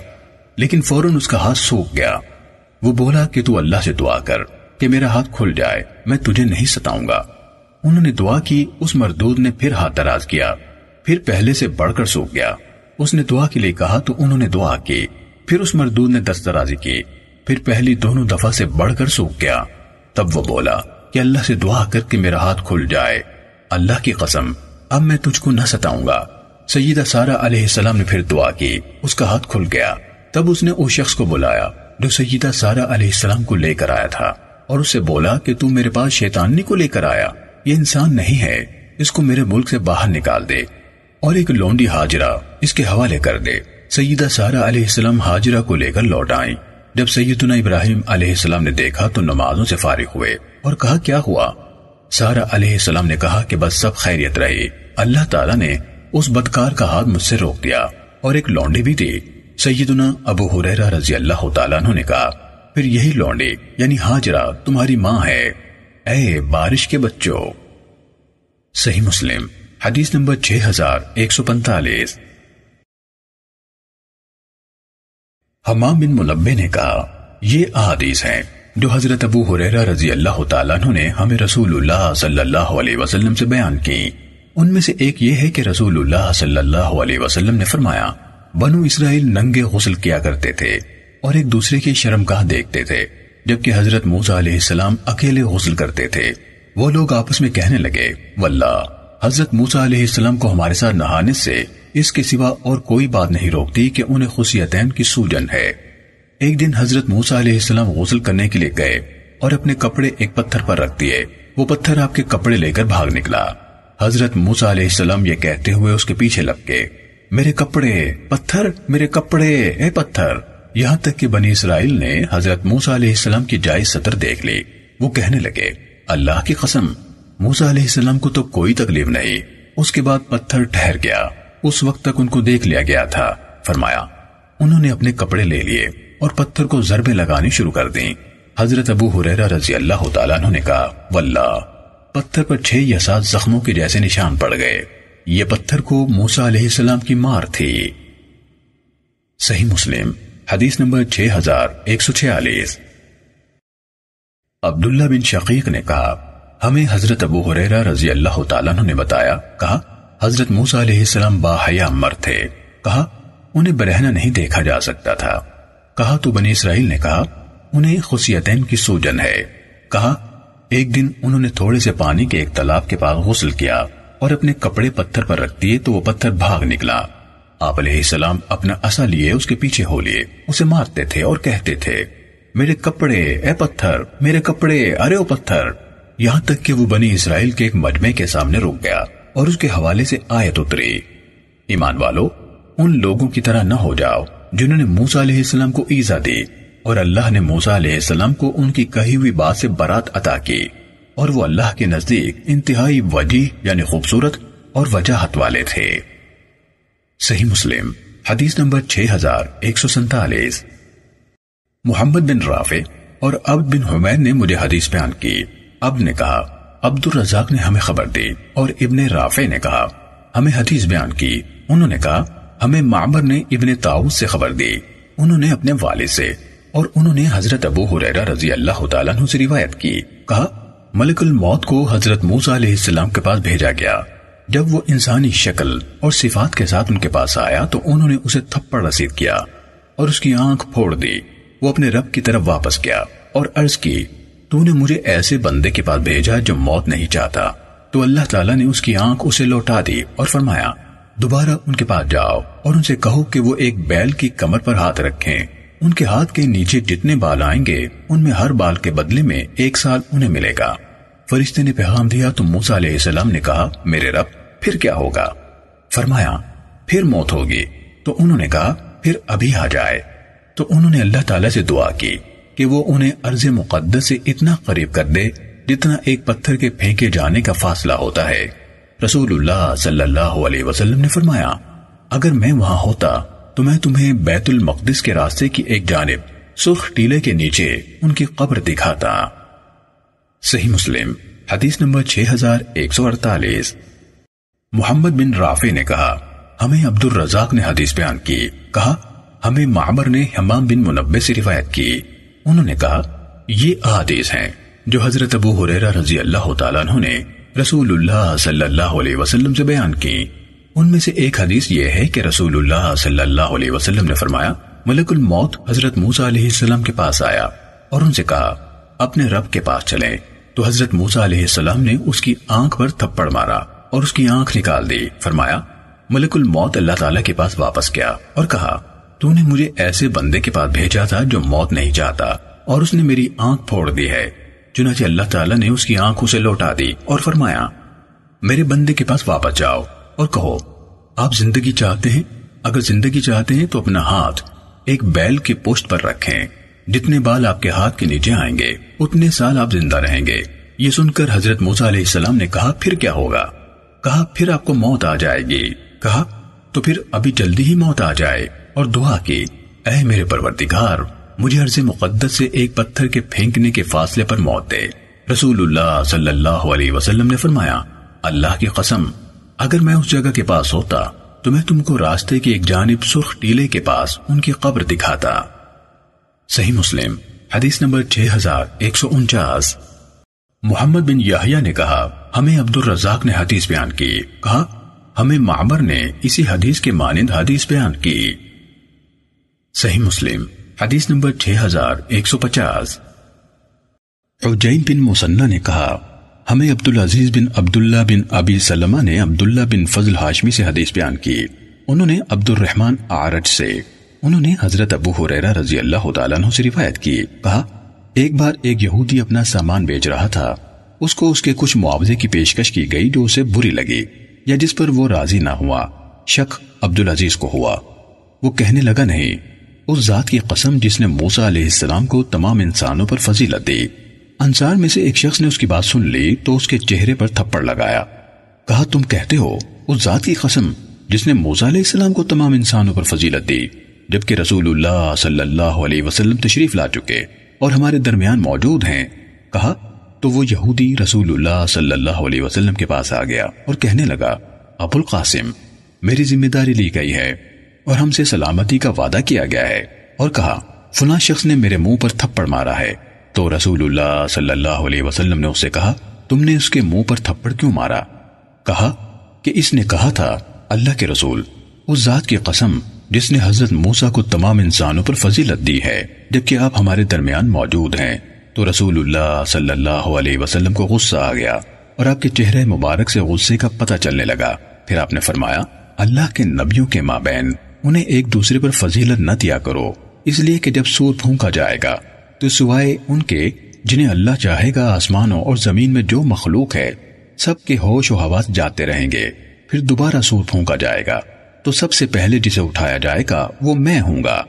S1: لیکن فوراً اس کا ہاتھ سوکھ گیا۔ وہ بولا کہ تو اللہ سے دعا کر کہ میرا ہاتھ کھل جائے، میں تجھے نہیں ستاؤں گا۔ انہوں نے دعا کی، اس مردود نے پھر ہاتھ دراز کیا۔ پھر پہلے سے بڑھ کر سوکھ گیا۔ اس نے دعا کے لیے کہا تو انہوں نے دعا کی۔ پھر اس مردود نے دسترازی کی۔ پھر پہلی دونوں دفعہ سے بڑھ کر سوکھ گیا۔ تب وہ بولا کہ اللہ سے دعا کر کے میرا ہاتھ کھل جائے۔ اللہ کی قسم، اب میں تجھ کو نہ ستاؤں گا۔ سیدہ سارا علیہ السلام نے پھر دعا کی۔ اس کا ہاتھ کھل گیا۔ تب اس نے اس شخص کو بلایا جو سیدہ سارا علیہ السلام کو لے کر آیا تھا۔ اور اسے بولا کہ تم میرے پاس شیطانی کو لے کر آیا۔ یہ انسان نہیں ہے۔ اس کو میرے ملک سے باہر نکال دے۔ اور ایک لونڈی حاجرہ اس کے حوالے کر دے۔ سیدہ سارا علیہ السلام حاجرہ کو لے کر لوٹ آئیں۔ جب سیدنا ابراہیم علیہ السلام نے دیکھا تو نمازوں سے فارغ ہوئے اور کہا، کیا ہوا؟ سارا علیہ السلام نے کہا کہ بس سب خیریت رہی۔ اللہ تعالیٰ نے اس بدکار کا ہاتھ مجھ سے روک دیا اور ایک لونڈی بھی تھی سیدنا ابو حریرہ رضی اللہ تعالیٰ عنہ نے کہا، پھر یہی لونڈی یعنی حاجرہ، تمہاری ماں ہے۔ اے بارش کے بچوں! صحیح مسلم، حدیث نمبر 6145 حمام بن ملبے نے کہا، یہ احادیث ہیں جو حضرت ابو حریرہ رضی اللہ تعالیٰ عنہ نے ہمیں رسول اللہ صلی اللہ علیہ وسلم سے بیان کی۔ ان میں سے ایک یہ ہے کہ رسول اللہ صلی اللہ علیہ وسلم نے فرمایا، بنو اسرائیل ننگے غسل کیا کرتے تھے اور ایک دوسرے کی شرمگاہ دیکھتے تھے، جبکہ حضرت موسیٰ علیہ السلام اکیلے غسل کرتے تھے۔ وہ لوگ آپس میں کہنے لگے، واللہ حضرت موسیٰ علیہ السلام کو ہمارے ساتھ نہانے سے اس کے سوا اور کوئی بات نہیں روکتی کہ انہیں خصیتین کی سوجن ہے۔ ایک دن حضرت موسیٰ علیہ السلام غسل کرنے کے لیے گئے اور اپنے کپڑے ایک پتھر پر رکھ دیے۔ وہ پتھر آپ کے کپڑے لے کر بھاگ نکلا۔ حضرت موسیٰ علیہ السلام یہ کہتے ہوئے اس کے پیچھے لگ گئے۔ میرے کپڑے، پتھر، میرے کپڑے، اے پتھر۔ یہاں تک کہ بنی اسرائیل نے حضرت موسیٰ علیہ السلام کی جائز سطر دیکھ لی۔ وہ کہنے لگے، اللہ کی قسم موسیٰ علیہ السلام کو تو کوئی تکلیف نہیں۔ اس کے بعد پتھر ٹھہر گیا۔ اس وقت تک ان کو دیکھ لیا گیا تھا۔ فرمایا، انہوں نے اپنے کپڑے لے لیے اور پتھر کو ضربے لگانی شروع کر دیں۔ حضرت ابو حریرہ رضی اللہ تعالیٰ عنہ نے کہا، واللہ، پتھر پر چھ یا سات زخموں کے جیسے نشان پڑ گئے۔ یہ پتھر کو موسیٰ علیہ السلام کی مار تھی۔ صحیح مسلم، حدیث نمبر 6146 عبداللہ بن شقیق نے کہا ہمیں حضرت ابو حریرہ رضی اللہ تعالیٰ نے بتایا، کہا، حضرت موسیٰ علیہ السلام با حیا مر تھے۔ کہا، انہیں برہنہ نہیں دیکھا جا سکتا تھا۔ کہا، تو بنی اسرائیل نے کہا، انہیں خصیتین کی سوجن ہے۔ کہا، ایک دن انہوں نے تھوڑے سے پانی کے ایک تالاب کے پاس غسل کیا اور اپنے کپڑے پتھر پر رکھ دیے تو وہ پتھر بھاگ نکلا۔ آپ علیہ السلام اپنا اصا لیے، اس کے پیچھے ہو لیے، اسے مارتے تھے اور کہتے تھے، میرے کپڑے، اے پتھر، میرے کپڑے، ارے او پتھر! یہاں تک کہ وہ بنی اسرائیل کے ایک مجمع کے سامنے رک گیا اور اس کے حوالے سے آیت اتری۔ ایمان والو، ان لوگوں کی طرح نہ ہو جاؤ جنہوں نے موسیٰ علیہ السلام کو ایزا دی اور اللہ نے موسیٰ علیہ السلام کو ان کی کہی ہوئی بات سے برات عطا کی اور وہ اللہ کے نزدیک انتہائی وجی یعنی خوبصورت اور وجاہت والے تھے۔ صحیح مسلم، حدیث نمبر 6147 محمد بن رافع اور عبد بن حمیر نے مجھے حدیث بیان کی۔ اب نے کہا عبد الرزاق نے ہمیں خبر دی اور ابن رافع نے کہا، ہمیں حدیث بیان کی۔ انہوں نے کہا، ہمیں معمر نے ابن تاؤس سے خبر دی۔ انہوں نے اپنے والد سے اور انہوں نے حضرت ابو حریرہ رضی اللہ تعالیٰ عنہ سے روایت کی۔ کہا، ملک الموت کو حضرت موسیٰ علیہ السلام کے پاس بھیجا گیا۔ جب وہ انسانی شکل اور صفات کے ساتھ ان کے پاس آیا تو انہوں نے اسے تھپڑ رسید کیا اور اس کی آنکھ پھوڑ دی۔ وہ اپنے رب کی طرف واپس گیا اور عرض کی تو نے مجھے ایسے بندے کے پاس بھیجا جو موت نہیں چاہتا۔ تو اللہ تعالیٰ نے اس کی آنکھ اسے لوٹا دی اور فرمایا، دوبارہ ان کے پاس جاؤ اور ان سے کہو کہ وہ ایک بیل کی کمر پر ہاتھ رکھیں۔ ان کے ہاتھ کے نیچے جتنے بال آئیں گے، ان میں ہر بال کے بدلے میں ایک سال انہیں ملے گا۔ فرشتے نے پیغام دیا تو موسیٰ علیہ السلام نے کہا، میرے رب، پھر کیا ہوگا؟ فرمایا، پھر موت ہوگی۔ تو انہوں نے کہا، پھر ابھی آ جائے۔ تو انہوں نے اللہ تعالیٰ سے دعا کی۔ کہ وہ انہیں عرض مقدس سے اتنا قریب کر دے جتنا ایک پتھر کے پھینکے جانے کا فاصلہ ہوتا ہے۔ رسول اللہ صلی اللہ علیہ وسلم نے فرمایا، اگر میں وہاں ہوتا تو میں تمہیں بیت المقدس کے راستے کی ایک جانب سرخ ٹیلے کے نیچے ان کی قبر دکھاتا۔ صحیح مسلم، حدیث نمبر 6148 محمد بن رافع نے کہا، ہمیں عبد الرزاق نے حدیث بیان کی۔ کہا، ہمیں معمر نے حمام بن منبع سے روایت کی۔ انہوں نے کہا، یہ حدیث ہیں جو حضرت ابو حریرہ رضی اللہ تعالیٰ عنہ نے رسول اللہ صلی اللہ علیہ وسلم سے بیان کی۔ ان میں سے ایک حدیث یہ ہے کہ رسول اللہ صلی اللہ علیہ وسلم نے فرمایا، ملک الموت حضرت موسیٰ علیہ السلام کے پاس آیا اور ان سے کہا، اپنے رب کے پاس چلیں۔ تو حضرت موسیٰ علیہ السلام نے اس کی آنکھ پر تھپڑ مارا اور اس کی آنکھ نکال دی۔ فرمایا، ملک الموت اللہ تعالیٰ کے پاس واپس گیا اور کہا تو نے مجھے ایسے بندے کے پاس بھیجا تھا جو موت نہیں چاہتا اور اس نے میری آنکھ پھوڑ دی ہے۔ چنانچہ اللہ تعالیٰ نے اس کی آنکھ اسے لوٹا دی اور فرمایا، میرے بندے کے پاس واپس جاؤ اور کہو، آپ زندگی چاہتے ہیں؟ اگر زندگی چاہتے ہیں تو اپنا ہاتھ ایک بیل کی پوسٹ پر رکھیں۔ جتنے بال آپ کے ہاتھ کے نیچے آئیں گے، اتنے سال آپ زندہ رہیں گے۔ یہ سن کر حضرت موسیٰ علیہ السلام نے کہا، پھر کیا ہوگا؟ کہا، پھر آپ کو موت آ جائے گی۔ کہا، تو پھر ابھی جلدی ہی موت آ جائے۔ اور دعا کی، اے میرے پروردگار، مجھے عرض مقدس سے ایک پتھر کے پھینکنے کے فاصلے پر موت دے۔ رسول اللہ صلی اللہ علیہ وسلم نے فرمایا، اللہ کی قسم، اگر میں اس جگہ کے پاس ہوتا تو میں تم کو راستے کی ایک جانب سرخ ٹیلے کے پاس ان کی قبر دکھاتا۔ صحیح مسلم، حدیث نمبر 6149 محمد بن یحییٰ نے کہا، ہمیں عبد الرزاق نے حدیث بیان کی۔ کہا، ہمیں معمر نے اسی حدیث کے مانند حدیث بیان کی۔ صحیح مسلم، حدیث نمبر 6150 حجین بن مسنہ نے کہا، ہمیں عبدالعزیز بن عبداللہ بن ابی سلمہ نے عبداللہ بن فضل ہاشمی سے حدیث بیان کی۔ انہوں نے عبد الرحمن آرج سے، انہوں نے حضرت ابو حریرہ رضی اللہ تعالیٰ عنہ سے روایت کی۔ کہا، ایک بار ایک یہودی اپنا سامان بیچ رہا تھا۔ اس کو اس کے کچھ معاوضے کی پیشکش کی گئی جو اسے بری لگی، یا جس پر وہ راضی نہ ہوا، شک عبدالعزیز کو ہوا۔ وہ کہنے لگا، نہیں اس ذات کی قسم جس نے موسیٰ علیہ السلام کو تمام انسانوں پر فضیلت دی۔ انصار میں سے ایک شخص نے اس کی بات سن لی تو اس کے چہرے پر تھپڑ لگایا۔ کہا، تم کہتے ہو، اس ذات کی قسم جس نے موسیٰ علیہ السلام کو تمام انسانوں پر فضیلت دی، جبکہ رسول اللہ صلی اللہ علیہ وسلم تشریف لا چکے اور ہمارے درمیان موجود ہیں۔ کہا، تو وہ یہودی رسول اللہ صلی اللہ علیہ وسلم کے پاس آ گیا اور کہنے لگا ابو القاسم میری ذمہ داری لی گئی ہے۔ اور ہم سے سلامتی کا وعدہ کیا گیا ہے اور کہا، فلاں شخص نے میرے منہ پر تھپڑ مارا ہے۔ تو رسول اللہ صلی اللہ علیہ وسلم نے اسے کہا، تم نے اس کے منہ پر تھپڑ کیوں مارا؟ کہا کہ اس نے کہا تھا، اللہ کے رسول، اس ذات کی قسم جس نے حضرت موسیٰ کو تمام انسانوں پر فضیلت دی ہے، جبکہ آپ ہمارے درمیان موجود ہیں۔ تو رسول اللہ صلی اللہ علیہ وسلم کو غصہ آ گیا اور آپ کے چہرے مبارک سے غصے کا پتہ چلنے لگا۔ پھر آپ نے فرمایا، اللہ کے نبیوں کے مابین۔ انہیں ایک دوسرے پر فضیلت نہ دیا کرو، اس لیے کہ جب سور پھونکا جائے گا، تو سوائے ان کے، جنہیں اللہ چاہے گا آسمانوں اور زمین میں جو مخلوق ہے، سب کے ہوش و حواس جاتے رہیں گے۔ پھر دوبارہ سور پھونکا جائے گا، تو سب سے پہلے جسے اٹھایا جائے گا، وہ میں ہوں گا۔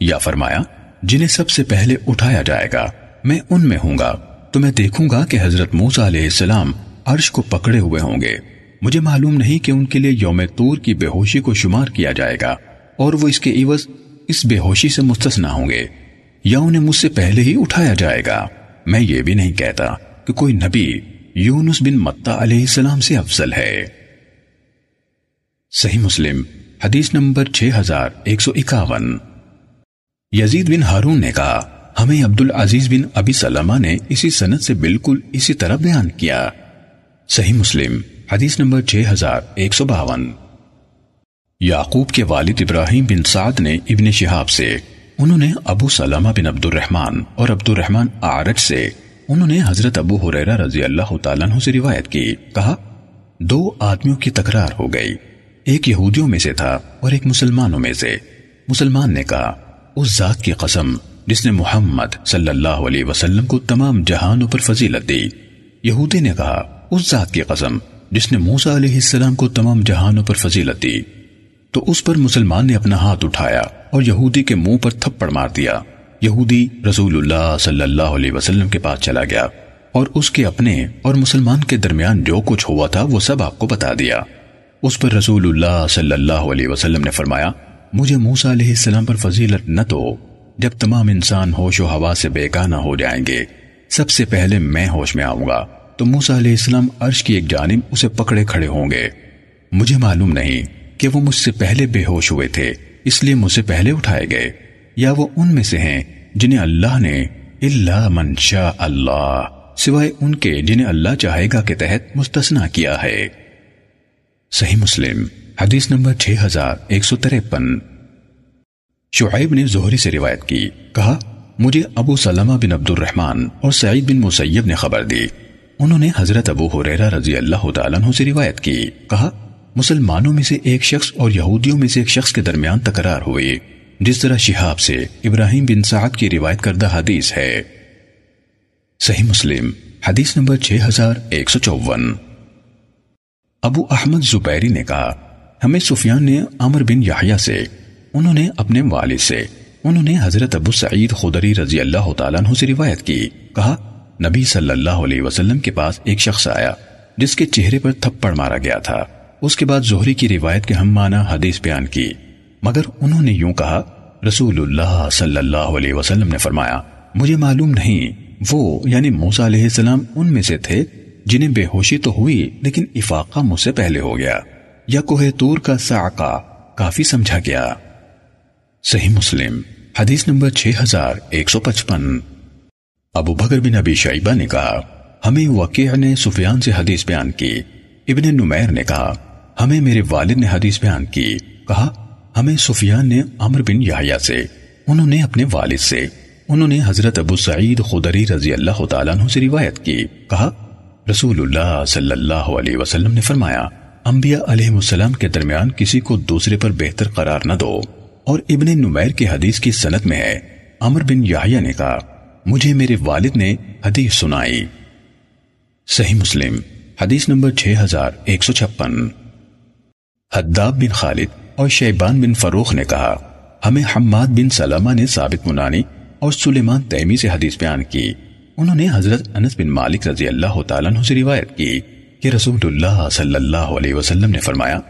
S1: یا فرمایا، جنہیں سب سے پہلے اٹھایا جائے گا، میں ان میں ہوں گا۔ تو میں دیکھوں گا کہ حضرت موسیٰ علیہ السلام عرش کو پکڑے ہوئے ہوں گے۔ مجھے معلوم نہیں کہ ان کے لیے یوم تور کی بے ہوشی کو شمار کیا جائے گا۔ اور وہ اس کے عوض اس بے ہوشی سے مستثنا ہوں گے۔ یا انہیں مجھ سے پہلے ہی اٹھایا جائے گا۔ میں یہ بھی نہیں کہتا کہ کوئی نبی یونس بن متا علیہ السلام سے افضل ہے۔ صحیح مسلم، حدیث نمبر 6151 یزید بن ہارون نے کہا، ہمیں عبد العزیز بن ابی سلمہ نے اسی سنت سے بالکل اسی طرح بیان کیا۔ صحیح مسلم، حدیث نمبر 6152 یعقوب کے والد ابراہیم بن سعد نے ابن شہاب سے، انہوں نے ابو سلامہ بن عبد الرحمن اور عبد الرحمن آرج سے، انہوں نے حضرت ابو حریرہ رضی اللہ تعالیٰ عنہ سے روایت کی، کہا، دو آدمیوں کی تکرار ہو گئی، ایک یہودیوں میں سے تھا اور ایک مسلمانوں میں سے۔ مسلمان نے کہا، اس ذات کی قسم جس نے محمد صلی اللہ علیہ وسلم کو تمام جہانوں پر فضیلت دی۔ یہودی نے کہا، اس ذات کی قسم جس نے موسیٰ علیہ السلام کو تمام جہانوں پر فضیلت دی۔ تو اس پر مسلمان نے اپنا ہاتھ اٹھایا اور یہودی کے منہ پر تھپڑ مار دیا۔ یہودی رسول اللہ صلی اللہ علیہ وسلم کے پاس چلا گیا اور اس کے اپنے اور مسلمان کے درمیان جو کچھ ہوا تھا وہ سب آپ کو بتا دیا۔ اس پر رسول اللہ صلی اللہ علیہ وسلم نے فرمایا، مجھے موسیٰ علیہ السلام پر فضیلت نہ تو جب تمام انسان ہوش و ہوا سے بیگانہ ہو جائیں گے، سب سے پہلے میں ہوش میں آؤں گا۔ تو موسیٰ علیہ السلام عرش کی ایک جانب اسے پکڑے کھڑے ہوں گے۔ مجھے معلوم نہیں کہ وہ مجھ سے پہلے بے ہوش ہوئے تھے، اس لیے مجھ سے پہلے اٹھائے گئے، یا وہ ان میں سے ہیں جنہیں اللہ نے اللہ من شاء اللہ، سوائے ان کے جنہیں اللہ چاہے گا کے تحت مستثنا کیا ہے۔ صحیح مسلم، حدیث نمبر 6153 شعیب نے زہری سے روایت کی، کہا، مجھے ابو سلمہ بن عبد الرحمن اور سعید بن مسیب نے خبر دی۔ انہوں نے حضرت ابو حریرہ رضی اللہ تعالیٰ عنہ سے روایت کی، کہا مسلمانوں میں سے ایک شخص اور یہودیوں میں سے ایک شخص کے درمیان تکرار ہوئی، جس طرح شہاب سے ابراہیم بن سعد کی روایت کردہ حدیث ہے۔ صحیح مسلم، حدیث نمبر 6154 ابو احمد زبیری نے کہا، ہمیں سفیان نے عمر بن یحییٰ سے، انہوں نے اپنے والد سے، انہوں نے حضرت ابو سعید خدری رضی اللہ تعالیٰ عنہ سے روایت کی، کہا، نبی صلی اللہ علیہ وسلم کے پاس ایک شخص آیا، جس کے چہرے پر تھپڑ مارا گیا تھا۔ اس کے بعد زہری کی روایت کے ہم معنی حدیث بیان کی۔ مگر انہوں نے یوں کہا، رسول اللہ صلی اللہ علیہ وسلم نے فرمایا، مجھے معلوم نہیں، وہ یعنی موسیٰ علیہ السلام ان میں سے تھے جنہیں بے ہوشی تو ہوئی، لیکن افاقہ مجھ سے پہلے ہو گیا۔ یا کوہ تور کا ساقہ، کافی سمجھا گیا۔ صحیح مسلم، حدیث نمبر 6155 ابو بکر بن ابی شعیبہ نے کہا، ہمیں وقیع نے سفیان سے حدیث بیان کی۔ ابن نمیر نے کہا ہمیں میرے والد نے حدیث بیان کی۔ کہا، ہمیں سفیان نے عمر بن یحییٰ سے، انہوں نے اپنے والد سے، انہوں نے حضرت ابو سعید خدری رضی اللہ تعالیٰ عنہ سے روایت کی۔ کہا رسول اللہ صلی اللہ علیہ وسلم نے فرمایا، انبیاء علیہ السلام کے درمیان کسی کو دوسرے پر بہتر قرار نہ دو۔ اور ابن نمیر کی حدیث کی سنت میں ہے۔ عمر بن یحییٰ نے کہا، مجھے میرے والد نے حدیث سنائی۔ صحیح مسلم، حدیث نمبر 6156 حداب بن خالد اور شیبان بن فروخ نے کہا، ہمیں حماد بن سلمہ نے ثابت منانی اور سلیمان تیمی سے حدیث بیان کی۔ انہوں نے حضرت انس بن مالک رضی اللہ تعالیٰ عنہ سے روایت کی کہ رسول اللہ صلی اللہ علیہ وسلم نے فرمایا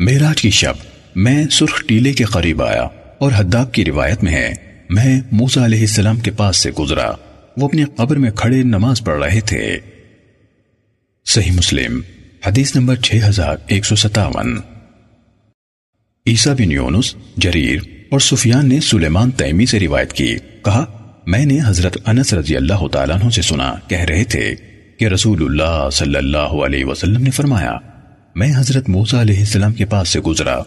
S1: میراج کی شب میں سرخ ٹیلے کے قریب آیا اور حداب کی روایت میں ہے، میں موسیٰ علیہ السلام کے پاس سے گزرا، وہ اپنی قبر میں کھڑے نماز پڑھ رہے تھے۔ صحیح مسلم، حدیث نمبر 6157 عیسیٰ بن یونس، جریر اور سفیان نے سلیمان تیمی سے روایت کی۔ کہا، میں نے حضرت انس رضی اللہ تعالیٰ عنہ سے سنا، کہہ رہے تھے کہ رسول اللہ صلی اللہ علیہ وسلم نے فرمایا، میں حضرت موسیٰ علیہ السلام کے پاس سے گزرا۔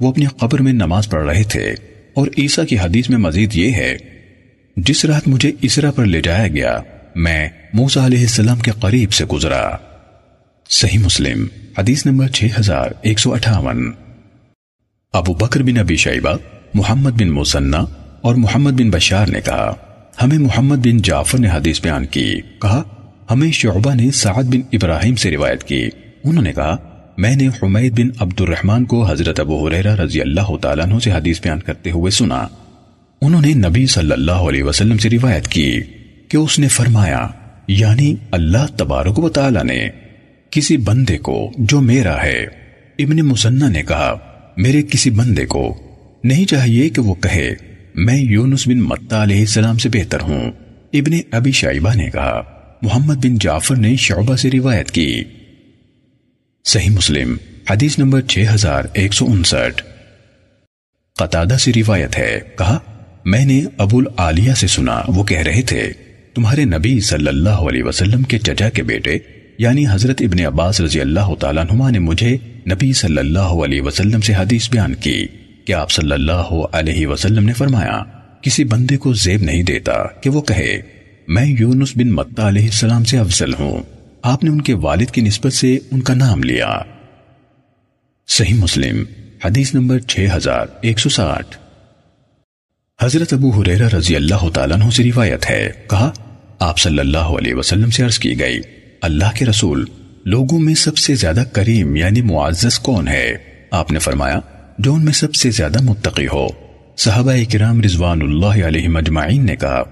S1: وہ اپنی قبر میں نماز پڑھ رہے تھے۔ اور عیسیٰ کی حدیث میں مزید یہ ہے، جس رات مجھے اسرا پر لے جایا گیا، میں موسیٰ علیہ السلام کے قریب سے گزرا۔ صحیح مسلم، حدیث نمبر 6158 ابو بکر بن ابی شیبہ، محمد بن مسنہ اور محمد بن بشار نے کہا، ہمیں محمد بن جعفر نے حدیث بیان کی۔ کہا، ہمیں شعبہ نے سعد بن ابراہیم سے روایت کی۔ انہوں نے کہا، میں نے حمید بن عبد الرحمن کو حضرت ابو حریرہ رضی اللہ تعالیٰ عنہ سے حدیث بیان کرتے ہوئے سنا۔ انہوں نے نبی صلی اللہ علیہ وسلم سے روایت کی کہ اس نے فرمایا یعنی اللہ تبارک و تعالیٰ نے کسی بندے کو، جو میرا ہے، ابن مسنہ نے کہا میرے کسی بندے کو نہیں چاہیے کہ وہ کہے، میں یونس بن متا علیہ السلام سے بہتر ہوں۔ ابن ابی شائبہ نے کہا، محمد بن جعفر نے شعبہ سے روایت کی۔ صحیح مسلم، حدیث نمبر 6169 قطادہ سے روایت ہے، کہا، میں نے ابو العالیہ سے سنا، وہ کہہ رہے تھے، تمہارے نبی صلی اللہ علیہ وسلم کے چچا کے بیٹے یعنی حضرت ابن عباس رضی اللہ تعالیٰ عنہ نے مجھے نبی صلی اللہ علیہ وسلم سے حدیث بیان کی کہ آپ صلی اللہ علیہ وسلم نے فرمایا، کسی بندے کو زیب نہیں دیتا کہ وہ کہے، میں یونس بن متا علیہ السلام سے افضل ہوں۔ آپ نے ان کے والد کی نسبت سے ان کا نام لیا۔ صحیح مسلم، حدیث نمبر 6160 حضرت ابو حریرہ رضی اللہ تعالیٰ عنہ سے روایت ہے، کہا، آپ صلی اللہ علیہ وسلم سے عرض کی گئی اللہ کے رسول لوگوں میں سب سے زیادہ کریم یعنی معزز کون ہے؟ آپ نے فرمایا، جو ان میں سب سے زیادہ متقی ہو۔ صحابہ کرام رضوان اللہ علیہ مجمعین نے کہا،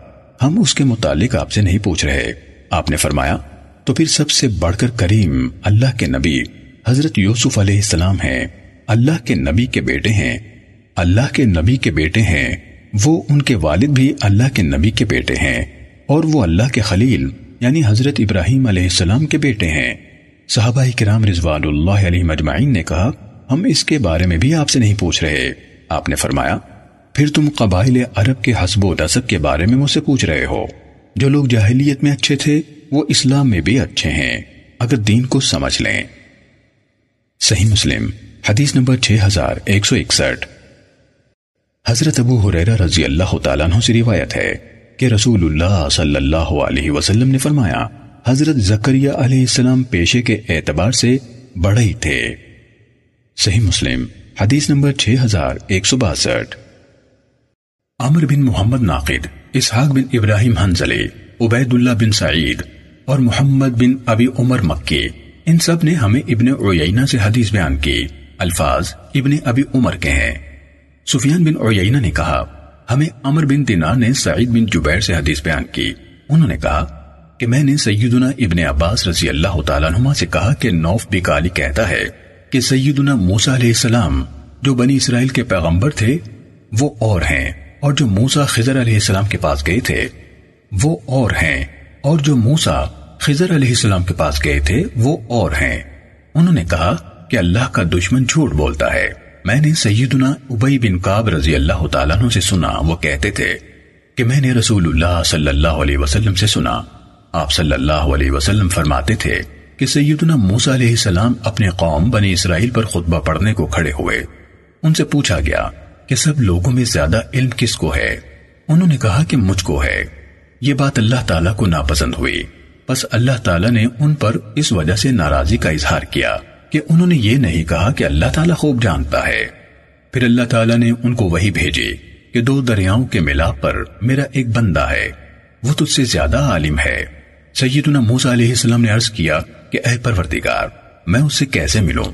S1: ہم اس کے متعلق آپ سے نہیں پوچھ رہے۔ آپ نے فرمایا، تو پھر سب سے بڑھ کر کریم اللہ کے نبی حضرت یوسف علیہ السلام ہیں۔ اللہ کے نبی کے بیٹے ہیں۔ اللہ کے نبی کے بیٹے ہیں۔ وہ ان کے والد بھی اللہ کے نبی کے بیٹے ہیں اور وہ اللہ کے خلیل یعنی حضرت ابراہیم علیہ السلام کے بیٹے ہیں۔ صحابہ کرام رضوان اللہ علیہ مجمعین نے کہا، ہم اس کے بارے میں بھی آپ سے نہیں پوچھ رہے۔ آپ نے فرمایا، پھر تم قبائل عرب کے حسب و نصب کے بارے میں مجھ سے پوچھ رہے ہو۔ جو لوگ جاہلیت میں اچھے تھے، وہ اسلام میں بھی اچھے ہیں۔ اگر دین کو سمجھ لیں۔ صحیح مسلم، حدیث نمبر 6161 حضرت ابو حریرہ رضی اللہ تعالیٰ عنہ سے روایت ہے۔ کہ رسول اللہ صلی اللہ علیہ وسلم نے فرمایا، حضرت زکریہ علیہ السلام پیشے کے اعتبار سے بڑے ہی تھے۔ صحیح مسلم، حدیث نمبر 6162 عمر بن محمد ناقد، اسحاق بن ابراہیم حنزلی عبید اللہ بن سعید اور محمد بن ابی عمر مکی، ان سب نے ہمیں ابن عیینہ سے حدیث بیان کی، الفاظ ابن ابی عمر کے ہیں۔ سفیان بن عیینہ نے کہا ہمیں عمر بن دینار نے سعید بن جبیر سے حدیث بیان کی۔ انہوں نے کہا کہ میں نے سیدنا ابن عباس رضی اللہ تعالیٰ عنہ سے کہا کہ نوف بکالی کہتا ہے کہ سیدنا موسیٰ علیہ السلام جو بنی اسرائیل کے پیغمبر تھے، وہ اور ہیں اور جو موسیٰ خضر علیہ السلام کے پاس گئے تھے، وہ اور ہیں اور جو موسیٰ خضر علیہ السلام کے پاس گئے تھے، وہ اور ہیں۔ انہوں نے کہا کہ اللہ کا دشمن جھوٹ بولتا ہے۔ میں نے سیدنا عبی بن قاب رضی اللہ تعالیٰ عنہ سے سنا، وہ کہتے تھے کہ میں نے رسول اللہ صلی اللہ علیہ وسلم سے سنا۔ آپ صلی اللہ علیہ وسلم فرماتے تھے کہ سیدنا موسیٰ علیہ السلام اپنے قوم بنی اسرائیل پر خطبہ پڑھنے کو کھڑے ہوئے۔ ان سے پوچھا گیا کہ سب لوگوں میں زیادہ علم کس کو ہے؟ انہوں نے کہا کہ مجھ کو ہے۔ یہ بات اللہ تعالیٰ کو ناپسند ہوئی۔ بس اللہ تعالیٰ نے ان پر اس وجہ سے ناراضی کا اظہار کیا۔ کہ انہوں نے یہ نہیں کہا کہ اللہ تعالیٰ خوب جانتا ہے۔ پھر اللہ تعالیٰ نے ان کو وہی بھیجی کہ دو دریاؤں کے ملاپ پر میرا ایک بندہ ہے۔ وہ تجھ سے زیادہ عالم ہے۔ سیدنا موسیٰ علیہ السلام نے عرض کیا کہ اے پروردگار، میں اس سے کیسے ملوں؟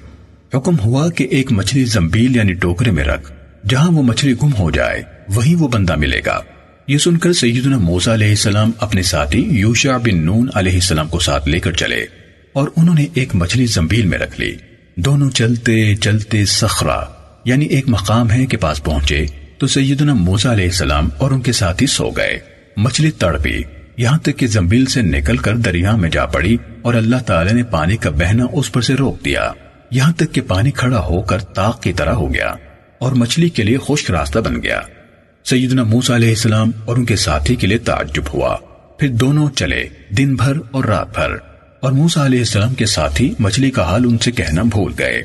S1: حکم ہوا کہ ایک مچھلی زمبیل یعنی ٹوکرے میں رکھ، جہاں وہ مچھلی گم ہو جائے وہیں وہ بندہ ملے گا۔ یہ سن کر سیدنا موسیٰ علیہ السلام اپنے ساتھی یوشع بن نون علیہ السلام کو ساتھ لے کر چلے۔ اور انہوں نے ایک مچھلی زمبیل میں رکھ لی۔ دونوں چلتے چلتے سخرا یعنی ایک مقام ہے کے پاس پہنچے تو سیدنا موسیٰ علیہ السلام اور ان کے ساتھی سو گئے۔ مچھلی تڑپی یہاں تک کہ زمبیل سے نکل کر دریا میں جا پڑی اور اللہ تعالی نے پانی کا بہنا اس پر سے روک دیا۔ یہاں تک کہ پانی کھڑا ہو کر تاق کی طرح ہو گیا اور مچھلی کے لیے خشک راستہ بن گیا۔ سیدنا موسیٰ علیہ السلام اور ان کے ساتھی کے لیے تعجب ہوا۔ پھر دونوں چلے، دن بھر اور رات بھر۔ اور موسا علیہ السلام کے ساتھی مچھلی کا حال ان سے کہنا بھول گئے۔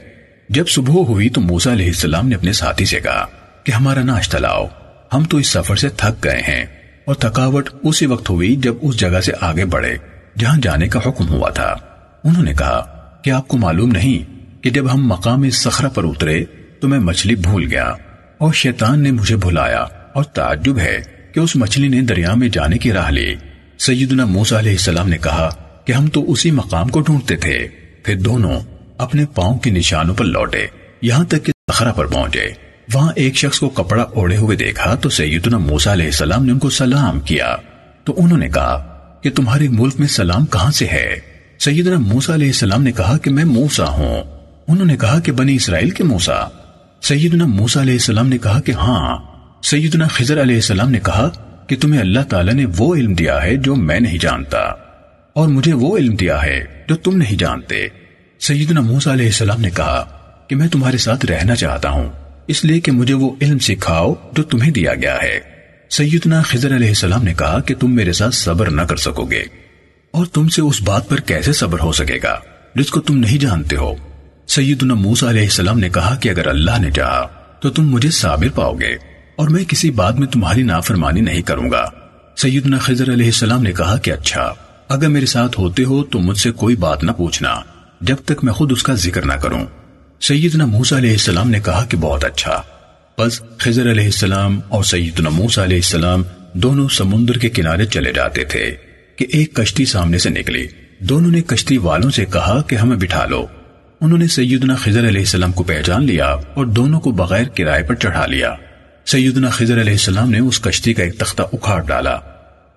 S1: جب صبح ہوئی تو موسا علیہ السلام نے اپنے ساتھی سے کہا کہ ہمارا ناشتہ لاؤ۔ ہم تو اس سفر سے تھک گئے ہیں۔ اور تھکاوٹ اسی وقت ہوئی جب اس جگہ سے آگے بڑھے، جہاں جانے کا حکم ہوا تھا۔ انہوں نے کہا کہ آپ کو معلوم نہیں کہ جب ہم مقام سخرا پر اترے تو میں مچھلی بھول گیا اور شیطان نے مجھے بھلایا اور تعجب ہے کہ اس مچھلی نے دریا میں جانے کی راہ لی۔ سیدنا موسا علیہ السلام نے کہا کہ ہم تو اسی مقام کو ڈھونڈتے تھے۔ پھر دونوں اپنے پاؤں کے نشانوں پر لوٹے۔ یہاں تک کہ سخرا پر پہنچے۔ وہاں ایک شخص کو کپڑا اوڑے ہوئے دیکھا تو سیدنا موسیٰ علیہ السلام نے ان کو سلام کیا۔ تو انہوں نے کہا کہ تمہارے ملک میں سلام کہاں سے ہے؟ سیدنا موسیٰ علیہ السلام نے کہا کہ میں موسیٰ ہوں۔ انہوں نے کہا کہ بنی اسرائیل کے موسیٰ۔ سیدنا موسیٰ علیہ السلام نے کہا کہ ہاں۔ سیدنا خضر علیہ السلام نے کہا کہ تمہیں اللہ تعالیٰ نے وہ علم دیا ہے جو میں نہیں جانتا۔ اور مجھے وہ علم دیا ہے جو تم نہیں جانتے۔ سیدنا موسیٰ علیہ السلام نے کہا کہ میں تمہارے ساتھ رہنا چاہتا ہوں، اس لیے کہ مجھے وہ علم سکھاؤ جو تمہیں دیا گیا ہے۔ سیدنا خضر علیہ السلام نے کہا کہ تم میرے ساتھ صبر نہ کر سکو گے۔ اور تم سے اس بات پر کیسے صبر ہو سکے گا جس کو تم نہیں جانتے ہو؟ سیدنا موسیٰ علیہ السلام نے کہا کہ اگر اللہ نے چاہا تو تم مجھے صابر پاؤ گے اور میں کسی بات میں تمہاری نافرمانی نہیں کروں گا۔ سیدنا خضر علیہ السلام نے کہا کہ اچھا اگر میرے ساتھ ہوتے ہو تو مجھ سے کوئی بات نہ پوچھنا، جب تک میں خود اس کا ذکر نہ کروں۔ سیدنا موسیٰ علیہ السلام نے کہا کہ بہت اچھا۔ بس خضر علیہ السلام اور سیدنا موسیٰ علیہ السلام دونوں سمندر کے کنارے چلے جاتے تھے کہ ایک کشتی سامنے سے نکلی۔ دونوں نے کشتی والوں سے کہا کہ ہمیں بٹھا لو۔ انہوں نے سیدنا خضر علیہ السلام کو پہچان لیا اور دونوں کو بغیر کرائے پر چڑھا لیا۔ سیدنا خضر علیہ السلام نے اس کشتی کا ایک تختہ اکھاڑ ڈالا۔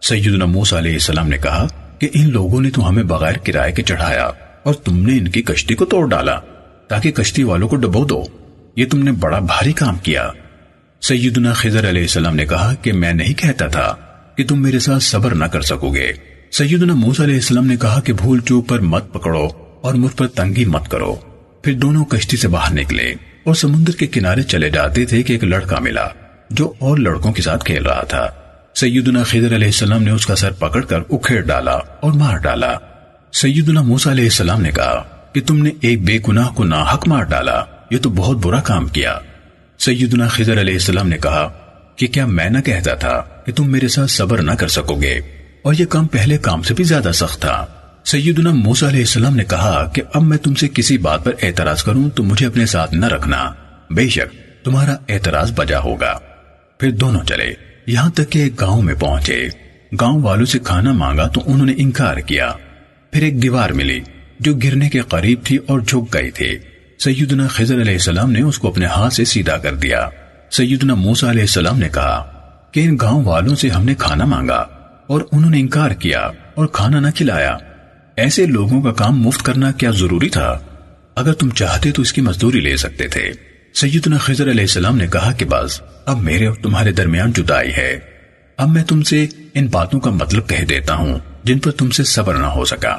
S1: سیدنا موسیٰ علیہ السلام نے کہا کہ ان لوگوں نے تو ہمیں بغیر کرائے کے چڑھایا اور تم نے ان کی کشتی کو توڑ ڈالا تاکہ کشتی والوں کو ڈبو دو۔ یہ تم نے بڑا بھاری کام کیا۔ سیدنا خضر علیہ السلام نے کہا کہ میں نہیں کہتا تھا کہ تم میرے ساتھ صبر نہ کر سکو گے۔ سیدنا موسیٰ علیہ السلام نے کہا کہ بھول چوک پر مت پکڑو اور مجھ پر تنگی مت کرو۔ پھر دونوں کشتی سے باہر نکلے اور سمندر کے کنارے چلے جاتے تھے کہ ایک لڑکا ملا جو اور لڑکوں کے ساتھ کھیل رہا تھا۔ سیدنا خضر علیہ السلام نے اس کا سر پکڑ کر اکھیڑ ڈالا اور مار ڈالا۔ سیدنا موسیٰ علیہ السلام نے کہا کہ تم نے ایک بے گناہ کو ناحق مار ڈالا، یہ تو بہت برا کام کیا۔ سیدنا خضر علیہ السلام نے کہا کہ کیا میں نہ کہتا تھا کہ تم میرے ساتھ صبر نہ کر سکو گے؟ اور یہ کام پہلے کام سے بھی زیادہ سخت تھا۔ سیدنا موسیٰ علیہ السلام نے کہا کہ اب میں تم سے کسی بات پر اعتراض کروں تو مجھے اپنے ساتھ نہ رکھنا۔ بے شک تمہارا اعتراض بجا ہوگا۔ پھر دونوں چلے۔ یہاں تک کہ ایک گاؤں میں پہنچے۔ گاؤں والوں سے کھانا مانگا تو انہوں نے انکار کیا۔ پھر ایک دیوار ملی جو گرنے کے قریب تھی اور جھک گئی تھی۔ سیدنا خضر علیہ السلام نے اس کو اپنے ہاتھ سے سیدھا کر دیا۔ سیدنا موسیٰ علیہ السلام نے کہا کہ ان گاؤں والوں سے ہم نے کھانا مانگا اور انہوں نے انکار کیا اور کھانا نہ کھلایا۔ ایسے لوگوں کا کام مفت کرنا کیا ضروری تھا؟ اگر تم چاہتے تو اس کی مزدوری لے سکتے تھے۔ سیدنا خضر علیہ السلام نے کہا کہ بس اب میرے اور تمہارے درمیان جدائی ہے۔ اب میں تم سے ان باتوں کا مطلب کہہ دیتا ہوں جن پر تم سے صبر نہ ہو سکا۔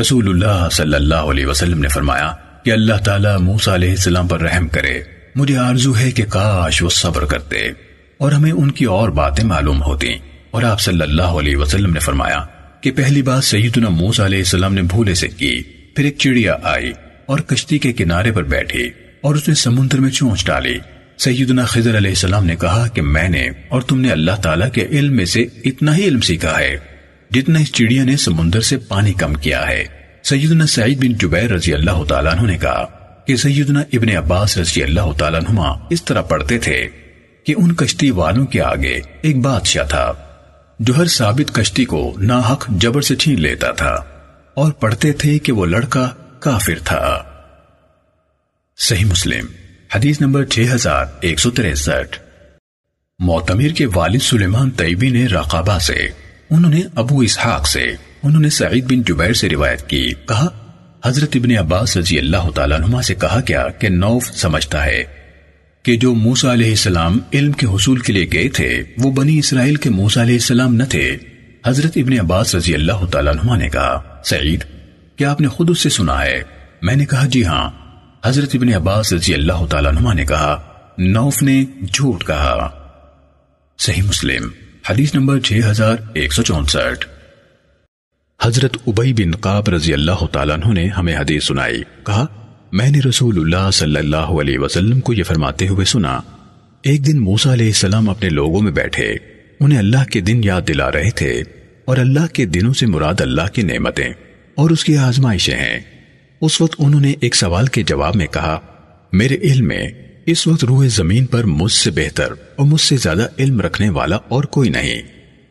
S1: رسول اللہ صلی اللہ علیہ وسلم نے فرمایا کہ اللہ تعالیٰ موسیٰ علیہ السلام پر رحم کرے۔ مجھے آرزو ہے کہ کاش وہ صبر کرتے۔ اور ہمیں ان کی اور باتیں معلوم ہوتی۔ اور آپ صلی اللہ علیہ وسلم نے فرمایا کہ پہلی بات سیدنا موسیٰ علیہ السلام نے بھولے سے کی۔ پھر ایک چڑیا آئی اور کشتی کے کنارے پر بیٹھی۔ اور اس نے سمندر میں چونچ ڈالی۔ سیدنا خضر علیہ السلام نے کہا کہ میں نے اور تم نے اللہ تعالیٰ کے علم میں سے اتنا ہی علم سیکھا ہے جتنا اس چڑیا نے سمندر سے پانی کم کیا ہے۔ سیدنا سعید بن جبیر رضی اللہ تعالیٰ عنہ نے کہا کہ سیدنا ابن عباس رضی اللہ تعالیٰ عنہ اس طرح پڑھتے تھے کہ ان کشتی والوں کے آگے ایک بادشاہ تھا جو ہر ثابت کشتی کو ناحق جبر سے چھین لیتا تھا اور پڑھتے تھے کہ وہ لڑکا کافر تھا۔ صحیح مسلم، حدیث نمبر 6163 معتمر کے والد سلیمان طیبی نے رقابہ سے، انہوں نے ابو اسحاق سے، انہوں نے سعید بن جبیر سے روایت کی، کہا، حضرت ابن عباس رضی اللہ تعالیٰ نما سے کہا کیا کہ نوف سمجھتا ہے کہ جو موسیٰ علیہ السلام علم کے حصول کے لیے گئے تھے، وہ بنی اسرائیل کے موسیٰ علیہ السلام نہ تھے۔ حضرت ابن عباس رضی اللہ تعالیٰ عنہ نے کہا، سعید، کیا آپ نے خود اس سے سنا ہے؟ میں نے کہا جی ہاں۔ حضرت ابن عباس رضی اللہ تعالیٰ عنہ نے کہا، نوف نے جھوٹ کہا۔ صحیح مسلم، حدیث نمبر 6164 حضرت عبی بن قاب رضی اللہ تعالیٰ عنہ نے ہمیں حدیث سنائی۔ کہا، میں نے رسول اللہ صلی اللہ علیہ وسلم کو یہ فرماتے ہوئے سنا، ایک دن موسیٰ علیہ السلام اپنے لوگوں میں بیٹھے۔ انہیں اللہ کے دن یاد دلا رہے تھے اور اللہ کے دنوں سے مراد اللہ کی نعمتیں اور اس کی آزمائشیں ہیں۔ اس وقت انہوں نے ایک سوال کے جواب میں کہا، میرے علم میں اس وقت روح زمین پر مجھ سے بہتر اور مجھ سے زیادہ علم رکھنے والا اور کوئی نہیں۔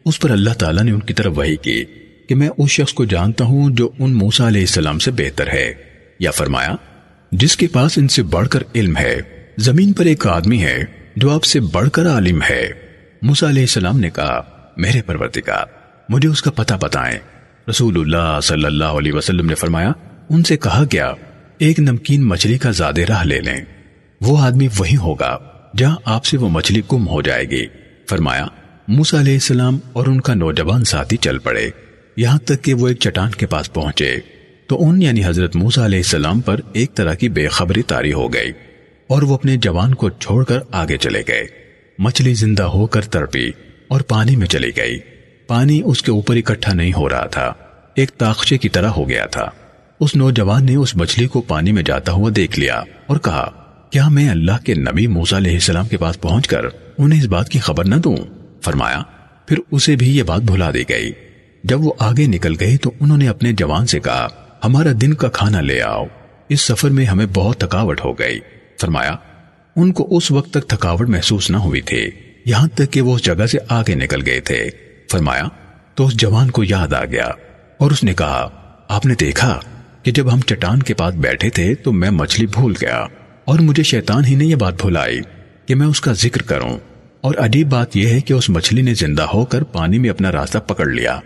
S1: اس پر اللہ تعالیٰ نے ان کی طرف وہی کی کہ میں اس شخص کو جانتا ہوں جو ان موسیٰ علیہ السلام سے بہتر ہے۔ یا فرمایا، جس کے پاس ان سے بڑھ کر علم ہے، زمین پر ایک آدمی ہے جو آپ سے بڑھ کر عالم ہے۔ موسیٰ علیہ السلام نے کہا، میرے پروردگار، مجھے اس کا پتہ بتائیں۔ رسول اللہ صلی اللہ علیہ وسلم نے فرمایا ان سے کہا گیا، ایک نمکین مچھلی کا زیادہ راہ لے لیں۔ وہ آدمی وہی ہوگا، جہاں آپ سے وہ مچھلی کم ہو جائے گی۔ فرمایا موسا علیہ السلام اور ان کا نوجوان ساتھی چل پڑے۔ یہاں تک کہ وہ ایک چٹان کے پاس پہنچے۔ تو ان یعنی حضرت موسا علیہ السلام پر ایک طرح کی بے خبری تاری ہو گئی اور وہ اپنے جوان کو چھوڑ کر آگے چلے گئے۔ مچھلی زندہ ہو کر تڑپی اور پانی میں چلی گئی۔ پانی اس کے اوپر اکٹھا نہیں ہو رہا تھا۔ ایک تاخچے کی طرح ہو گیا تھا۔ اس نوجوان نے اس مچھلی کو پانی میں جاتا ہوا دیکھ لیا اور کہا، کیا میں اللہ کے نبی موسا علیہ السلام کے پاس پہنچ کر انہیں اس بات کی خبر نہ دوں؟ فرمایا۔ پھر اسے بھی یہ بات بھلا دی گئی۔ جب وہ آگے نکل گئی تو انہوں نے اپنے جوان سے کہا، ہمارا دن کا کھانا لے آؤ۔ اس سفر میں ہمیں بہت تھکاوٹ ہو گئی۔ فرمایا، ان کو اس وقت تک تھکاوٹ محسوس نہ ہوئی تھی، یہاں تک کہ وہ اس جگہ سے آگے نکل گئے تھے۔ فرمایا، تو اس جوان کو یاد آ گیا اور اس نے کہا، آپ نے دیکھا؟ کہ جب ہم چٹان کے پاس بیٹھے تھے تو میں مچھلی بھول گیا اور مجھے شیطان ہی نے یہ بات بھلائی کہ میں اس کا ذکر کروں۔ اور عجیب بات یہ ہے کہ اس مچھلی نے زندہ ہو کر پانی میں اپنا راستہ پکڑ لیا۔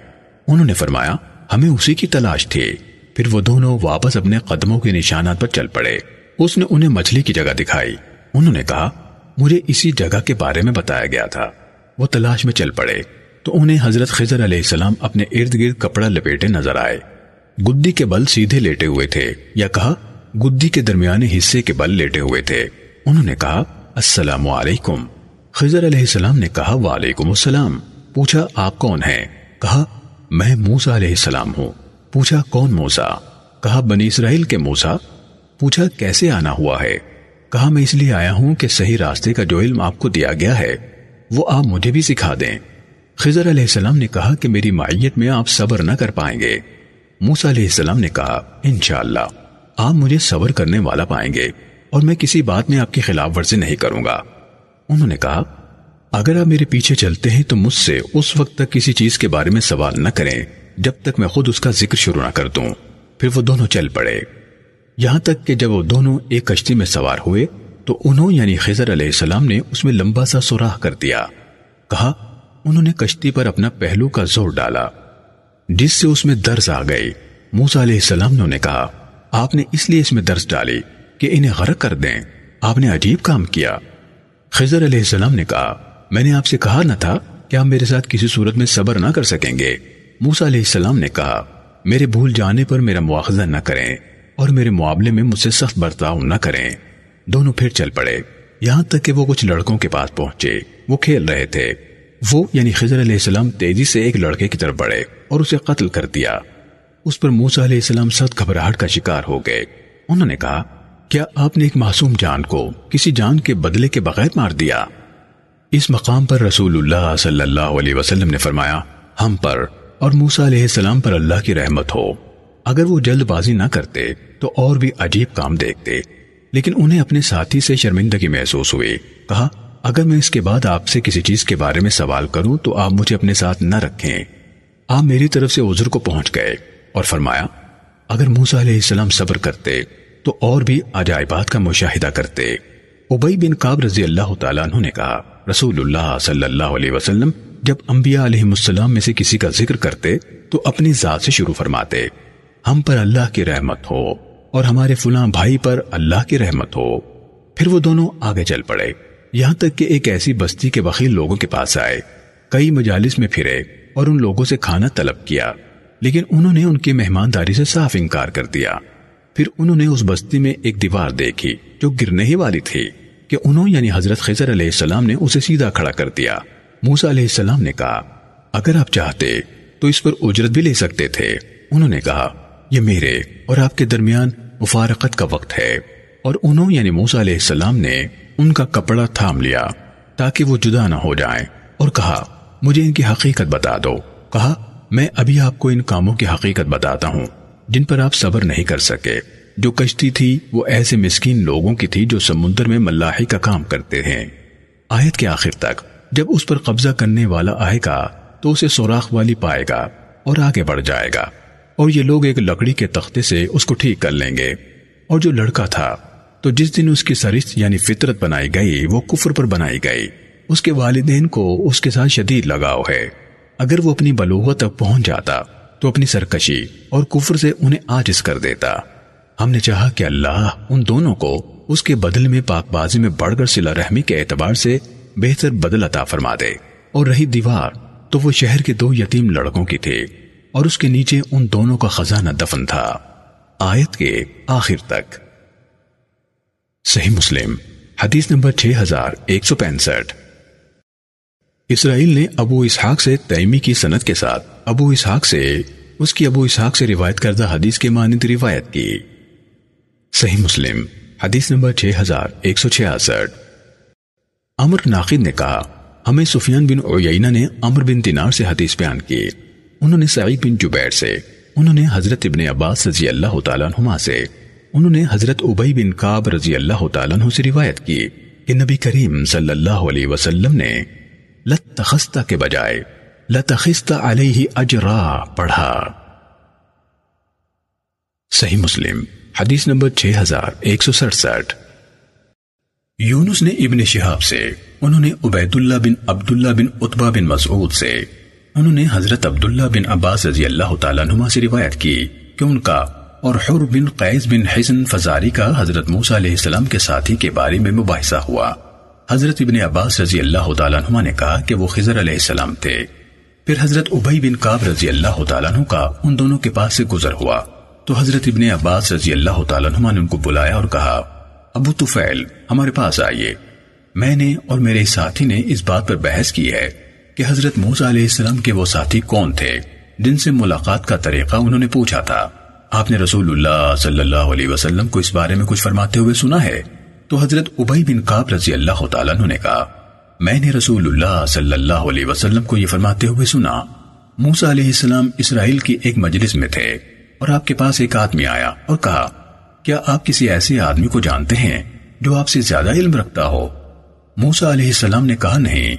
S1: انہوں نے فرمایا، ہمیں اسی کی تلاش تھی۔ پھر وہ دونوں واپس اپنے قدموں کے نشانات پر چل پڑے۔ اس نے انہیں مچھلی کی جگہ دکھائی۔ انہوں نے کہا، مجھے اسی جگہ کے بارے میں بتایا گیا تھا۔ وہ تلاش میں چل پڑے۔ تو انہیں حضرت خضر علیہ السلام اپنے ارد گرد کپڑا لپیٹے نظر آئے۔ گدی کے بل سیدھے لیٹے ہوئے تھے یا کہا، گدی کے درمیانے حصے کے بل لیٹے ہوئے تھے۔ انہوں نے کہا، السلام علیکم۔ خضر علیہ السلام نے کہا، وعلیکم السلام۔ پوچھا، آپ کون ہیں؟ کہا، میں موسا علیہ السلام ہوں۔ پوچھا، کون موسا کہا، بنی اسرائیل کے موسا پوچھا، کیسے آنا ہوا ہے؟ کہا، میں اس لیے آیا ہوں کہ صحیح راستے کا جو علم آپ کو دیا گیا ہے، وہ آپ مجھے بھی سکھا دیں۔ خضر علیہ السلام نے کہا کہ میری معیت میں آپ صبر نہ کر پائیں گے۔ موسا علیہ السلام نے کہا، انشاءاللہ، آپ مجھے صبر کرنے والا پائیں گے اور میں کسی بات میں آپ کی خلاف ورزی نہیں کروں گا۔ انہوں نے کہا، اگر آپ میرے پیچھے چلتے ہیں تو مجھ سے اس وقت تک کسی چیز کے بارے میں سوال نہ کریں، جب تک میں خود اس کا ذکر شروع نہ کر دوں۔ پھر وہ دونوں چل پڑے۔ یہاں تک کہ جب وہ دونوں ایک کشتی میں سوار ہوئے، تو انہوں یعنی خضر علیہ السلام نے اس میں لمبا سا سوراخ کر دیا۔ کہا، انہوں نے کشتی پر اپنا پہلو کا زور ڈالا۔ جس سے اس میں درس آ گئی۔ موسا علیہ السلام نے انہیں کہا، آپ نے اس لیے اس میں درس ڈالی کہ انہیں غرق کر دیں۔ آپ نے عجیب کام کیا۔ خضر علیہ السلام نے کہا، میں نے آپ سے کہا نہ تھا کہ آپ میرے ساتھ کسی صورت میں صبر نہ کر سکیں گے۔ موسا علیہ السلام نے کہا، میرے بھول جانے پر میرا مواخذہ نہ کریں اور میرے معاملے میں مجھ سے سخت برتاؤ نہ کریں۔ دونوں پھر چل پڑے۔ یہاں تک کہ وہ کچھ لڑکوں کے پاس پہنچے۔ وہ کھیل رہے تھے۔ وہ یعنی خضر علیہ السلام تیزی سے ایک لڑکے کی طرف بڑھے اور اسے قتل کر دیا۔ اس پر موسا علیہ السلام سخت گھبراہٹ کا شکار ہو گئے۔ انہوں نے کہا، کیا آپ نے ایک معصوم جان کو کسی جان کے بدلے کے بغیر مار دیا؟ اس مقام پر رسول اللہ صلی اللہ علیہ وسلم نے فرمایا، ہم پر اور موسا علیہ السلام پر اللہ کی رحمت ہو۔ اگر وہ جلد بازی نہ کرتے تو اور بھی عجیب کام دیکھتے۔ لیکن انہیں اپنے ساتھی سے شرمندگی محسوس ہوئی۔ کہا اگر میں اس کے بعد آپ سے کسی چیز کے بارے میں سوال کروں تو آپ مجھے اپنے ساتھ نہ رکھیں۔ آپ میری طرف سے عذر کو پہنچ گئے اور فرمایا، اگر موسا علیہ السلام صبر کرتے تو اور بھی عجائبات کا مشاہدہ کرتے۔ ابئی بن قاب رضی اللہ تعالیٰ عنہ نے کہا رسول اللہ صلی اللہ علیہ وسلم جب انبیاء علیہ السلام میں سے کسی کا ذکر کرتے تو اپنی ذات سے شروع فرماتے، ہم پر اللہ کی رحمت ہو اور ہمارے فلاں بھائی پر اللہ کی رحمت ہو۔ پھر وہ دونوں آگے چل پڑے۔ یہاں تک کہ ایک ایسی بستی کے وکیل لوگوں کے پاس آئے۔ کئی مجالس میں پھرے اور ان لوگوں سے کھانا طلب کیا۔ لیکن انہوں نے ان کی مہمانداری سے صاف انکار کر دیا۔ پھر انہوں نے اس بستی میں ایک دیوار دیکھی جو گرنے ہی والی تھی کہ انہوں یعنی حضرت خضر علیہ السلام نے اسے سیدھا کھڑا کر دیا۔ موسا علیہ السلام نے کہا، اگر آپ چاہتے تو اس پر اجرت بھی لے سکتے تھے۔ انہوں نے کہا، یہ میرے اور آپ کے درمیان مفارقت کا وقت ہے۔ اور انہوں یعنی موسا علیہ السلام نے ان کا کپڑا تھام لیا تاکہ وہ جدا نہ ہو جائیں اور کہا، مجھے ان کی حقیقت بتا دو۔ کہا، میں ابھی آپ کو ان کاموں کی حقیقت بتاتا ہوں، جن پر آپ صبر نہیں کر سکے۔ جو کشتی تھی، وہ ایسے مسکین لوگوں کی تھی جو سمندر میں ملاحی کا کام کرتے ہیں۔ آیت کے آخر تک، جب اس پر قبضہ کرنے والا آئے گا، تو اسے سوراخ والی پائے گا اور آگے بڑھ جائے گا۔ اور یہ لوگ ایک لکڑی کے تختے سے اس کو ٹھیک کر لیں گے۔ اور جو لڑکا تھا تو جس دن اس کی سرست یعنی فطرت بنائی گئی، وہ کفر پر بنائی گئی۔ اس کے والدین کو اس کے ساتھ شدید لگاؤ ہے۔ اگر وہ اپنی بلوغت تک پہنچ جاتا، تو اپنی سرکشی اور کفر سے انہیں آجز کر دیتا۔ ہم نے چاہا کہ اللہ ان دونوں کو اس کے بدل میں پاک بازی میں بڑھ کر سلا رحمی کے اعتبار سے بہتر بدل عطا فرما دے۔ اور رہی دیوار، تو وہ شہر کے دو یتیم لڑکوں کی تھی اور اس کے نیچے ان دونوں کا خزانہ دفن تھا۔ آیت کے آخر تک۔ صحیح مسلم، حدیث نمبر 6165 اسرائیل نے ابو اسحاق سے تیمی کی سنت کے ساتھ ابو اسحاق سے، اس کی ابو اسحاق سے روایت کردہ حدیث کے مانند روایت کی۔ صحیح مسلم، حدیث نمبر 6166 امر ناقد نے کہا، ہمیں سفیان بن عیینہ نے امر بن دینار سے حدیث بیان کی۔ انہوں نے سعید بن جبیر سے، انہوں نے حضرت ابن عباس رضی اللہ تعالیٰ عنہما سے۔ انہوں نے حضرت عبی بن کعب رضی اللہ تعالیٰ عنہ سے روایت کی کہ نبی کریم صلی اللہ علیہ وسلم نے لتخستہ کے بجائے لتخستہ علیہ اجرا پڑھا۔ صحیح مسلم، حدیث نمبر 6167 یونس نے ابن شہاب سے، انہوں نے عبید اللہ بن عبداللہ بن عطبہ بن مسعود سے، انہوں نے حضرت عبداللہ بن عباس رضی اللہ تعالیٰ عنہ سے روایت کی کہ ان کا اور حر بن قیز بن حسن فزاری کا حضرت موسیٰ علیہ السلام کے ساتھی کے بارے میں مباحثہ ہوا۔ حضرت ابن عباس رضی اللہ تعالیٰ عنہ نے کہا کہ وہ خضر علیہ السلام تھے۔ پھر حضرت عبی بن قاب رضی اللہ تعالیٰ عنہ کا ان دونوں کے پاس سے گزر ہوا۔ تو حضرت ابن عباس رضی اللہ تعالیٰ عنہ نے ان کو بلایا اور کہا، ابو توفیل ہمارے پاس آئیے۔ میں نے اور میرے ساتھی نے اس بات پر بحث کی ہے کہ حضرت موسیٰ علیہ السلام کے وہ ساتھی کون تھے۔ جن سے ملاقات کا طریقہ انہوں نے پوچھا تھا۔ آپ نے رسول اللہ صلی اللہ علیہ وسلم کو اس بارے میں کچھ فرماتے ہوئے سنا ہے؟ تو حضرت عبی بن قاب رضی اللہ تعالیٰ نے کہا، میں نے رسول اللہ صلی اللہ علیہ وسلم کو یہ فرماتے ہوئے سنا، موسیٰ علیہ السلام اسرائیل کی ایک مجلس میں تھے اور آپ کے پاس ایک آدمی آیا اور کہا، کیا آپ کسی ایسے آدمی کو جانتے ہیں جو آپ سے زیادہ علم رکھتا ہو؟ موسا علیہ السلام نے کہا، نہیں،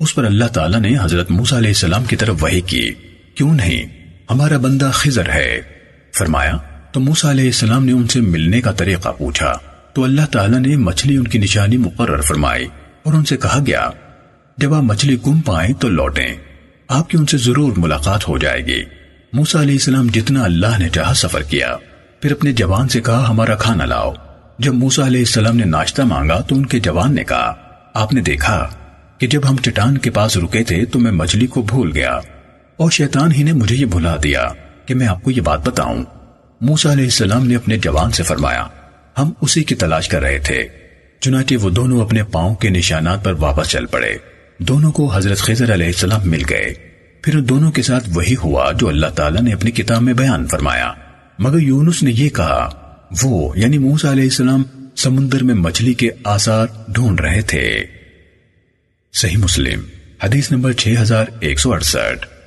S1: اس پر اللہ تعالیٰ نے حضرت موسا علیہ السلام کی طرف وحی کی، کیوں نہیں؟ ہمارا بندہ خزر ہے۔ فرمایا، تو موسا علیہ السلام نے ان سے ملنے کا طریقہ پوچھا۔ تو اللہ تعالیٰ نے مچھلی ان کی نشانی مقرر فرمائی اور ان سے کہا گیا، جب آپ مچھلی گم پائیں تو لوٹیں، آپ کی ان سے ضرور ملاقات ہو جائے گی۔ موسا علیہ السلام جتنا اللہ نے چاہا سفر کیا، پھر اپنے جوان سے کہا، ہمارا کھانا لاؤ۔ جب موسا علیہ السلام نے ناشتہ مانگا تو ان کے جوان نے کہا، آپ نے دیکھا کہ جب ہم چٹان کے پاس رکے تھے تو میں مچھلی کو بھول گیا اور شیطان ہی نے مجھے یہ بھلا دیا۔ کہ میں آپ کو یہ بات بتاؤں۔ موسا علیہ السلام نے اپنے جوان سے فرمایا، ہم اسی کی تلاش کر رہے تھے۔ چنانچہ وہ دونوں اپنے پاؤں کے نشانات پر واپس چل پڑے۔ دونوں کو حضرت خضر علیہ السلام مل گئے۔ پھر دونوں کے ساتھ وہی ہوا جو اللہ تعالیٰ نے اپنی کتاب میں بیان فرمایا۔ مگر یونس نے یہ کہا، وہ یعنی موسیٰ علیہ السلام سمندر میں مچھلی کے آثار ڈھونڈ رہے تھے۔ صحیح مسلم، حدیث نمبر 6168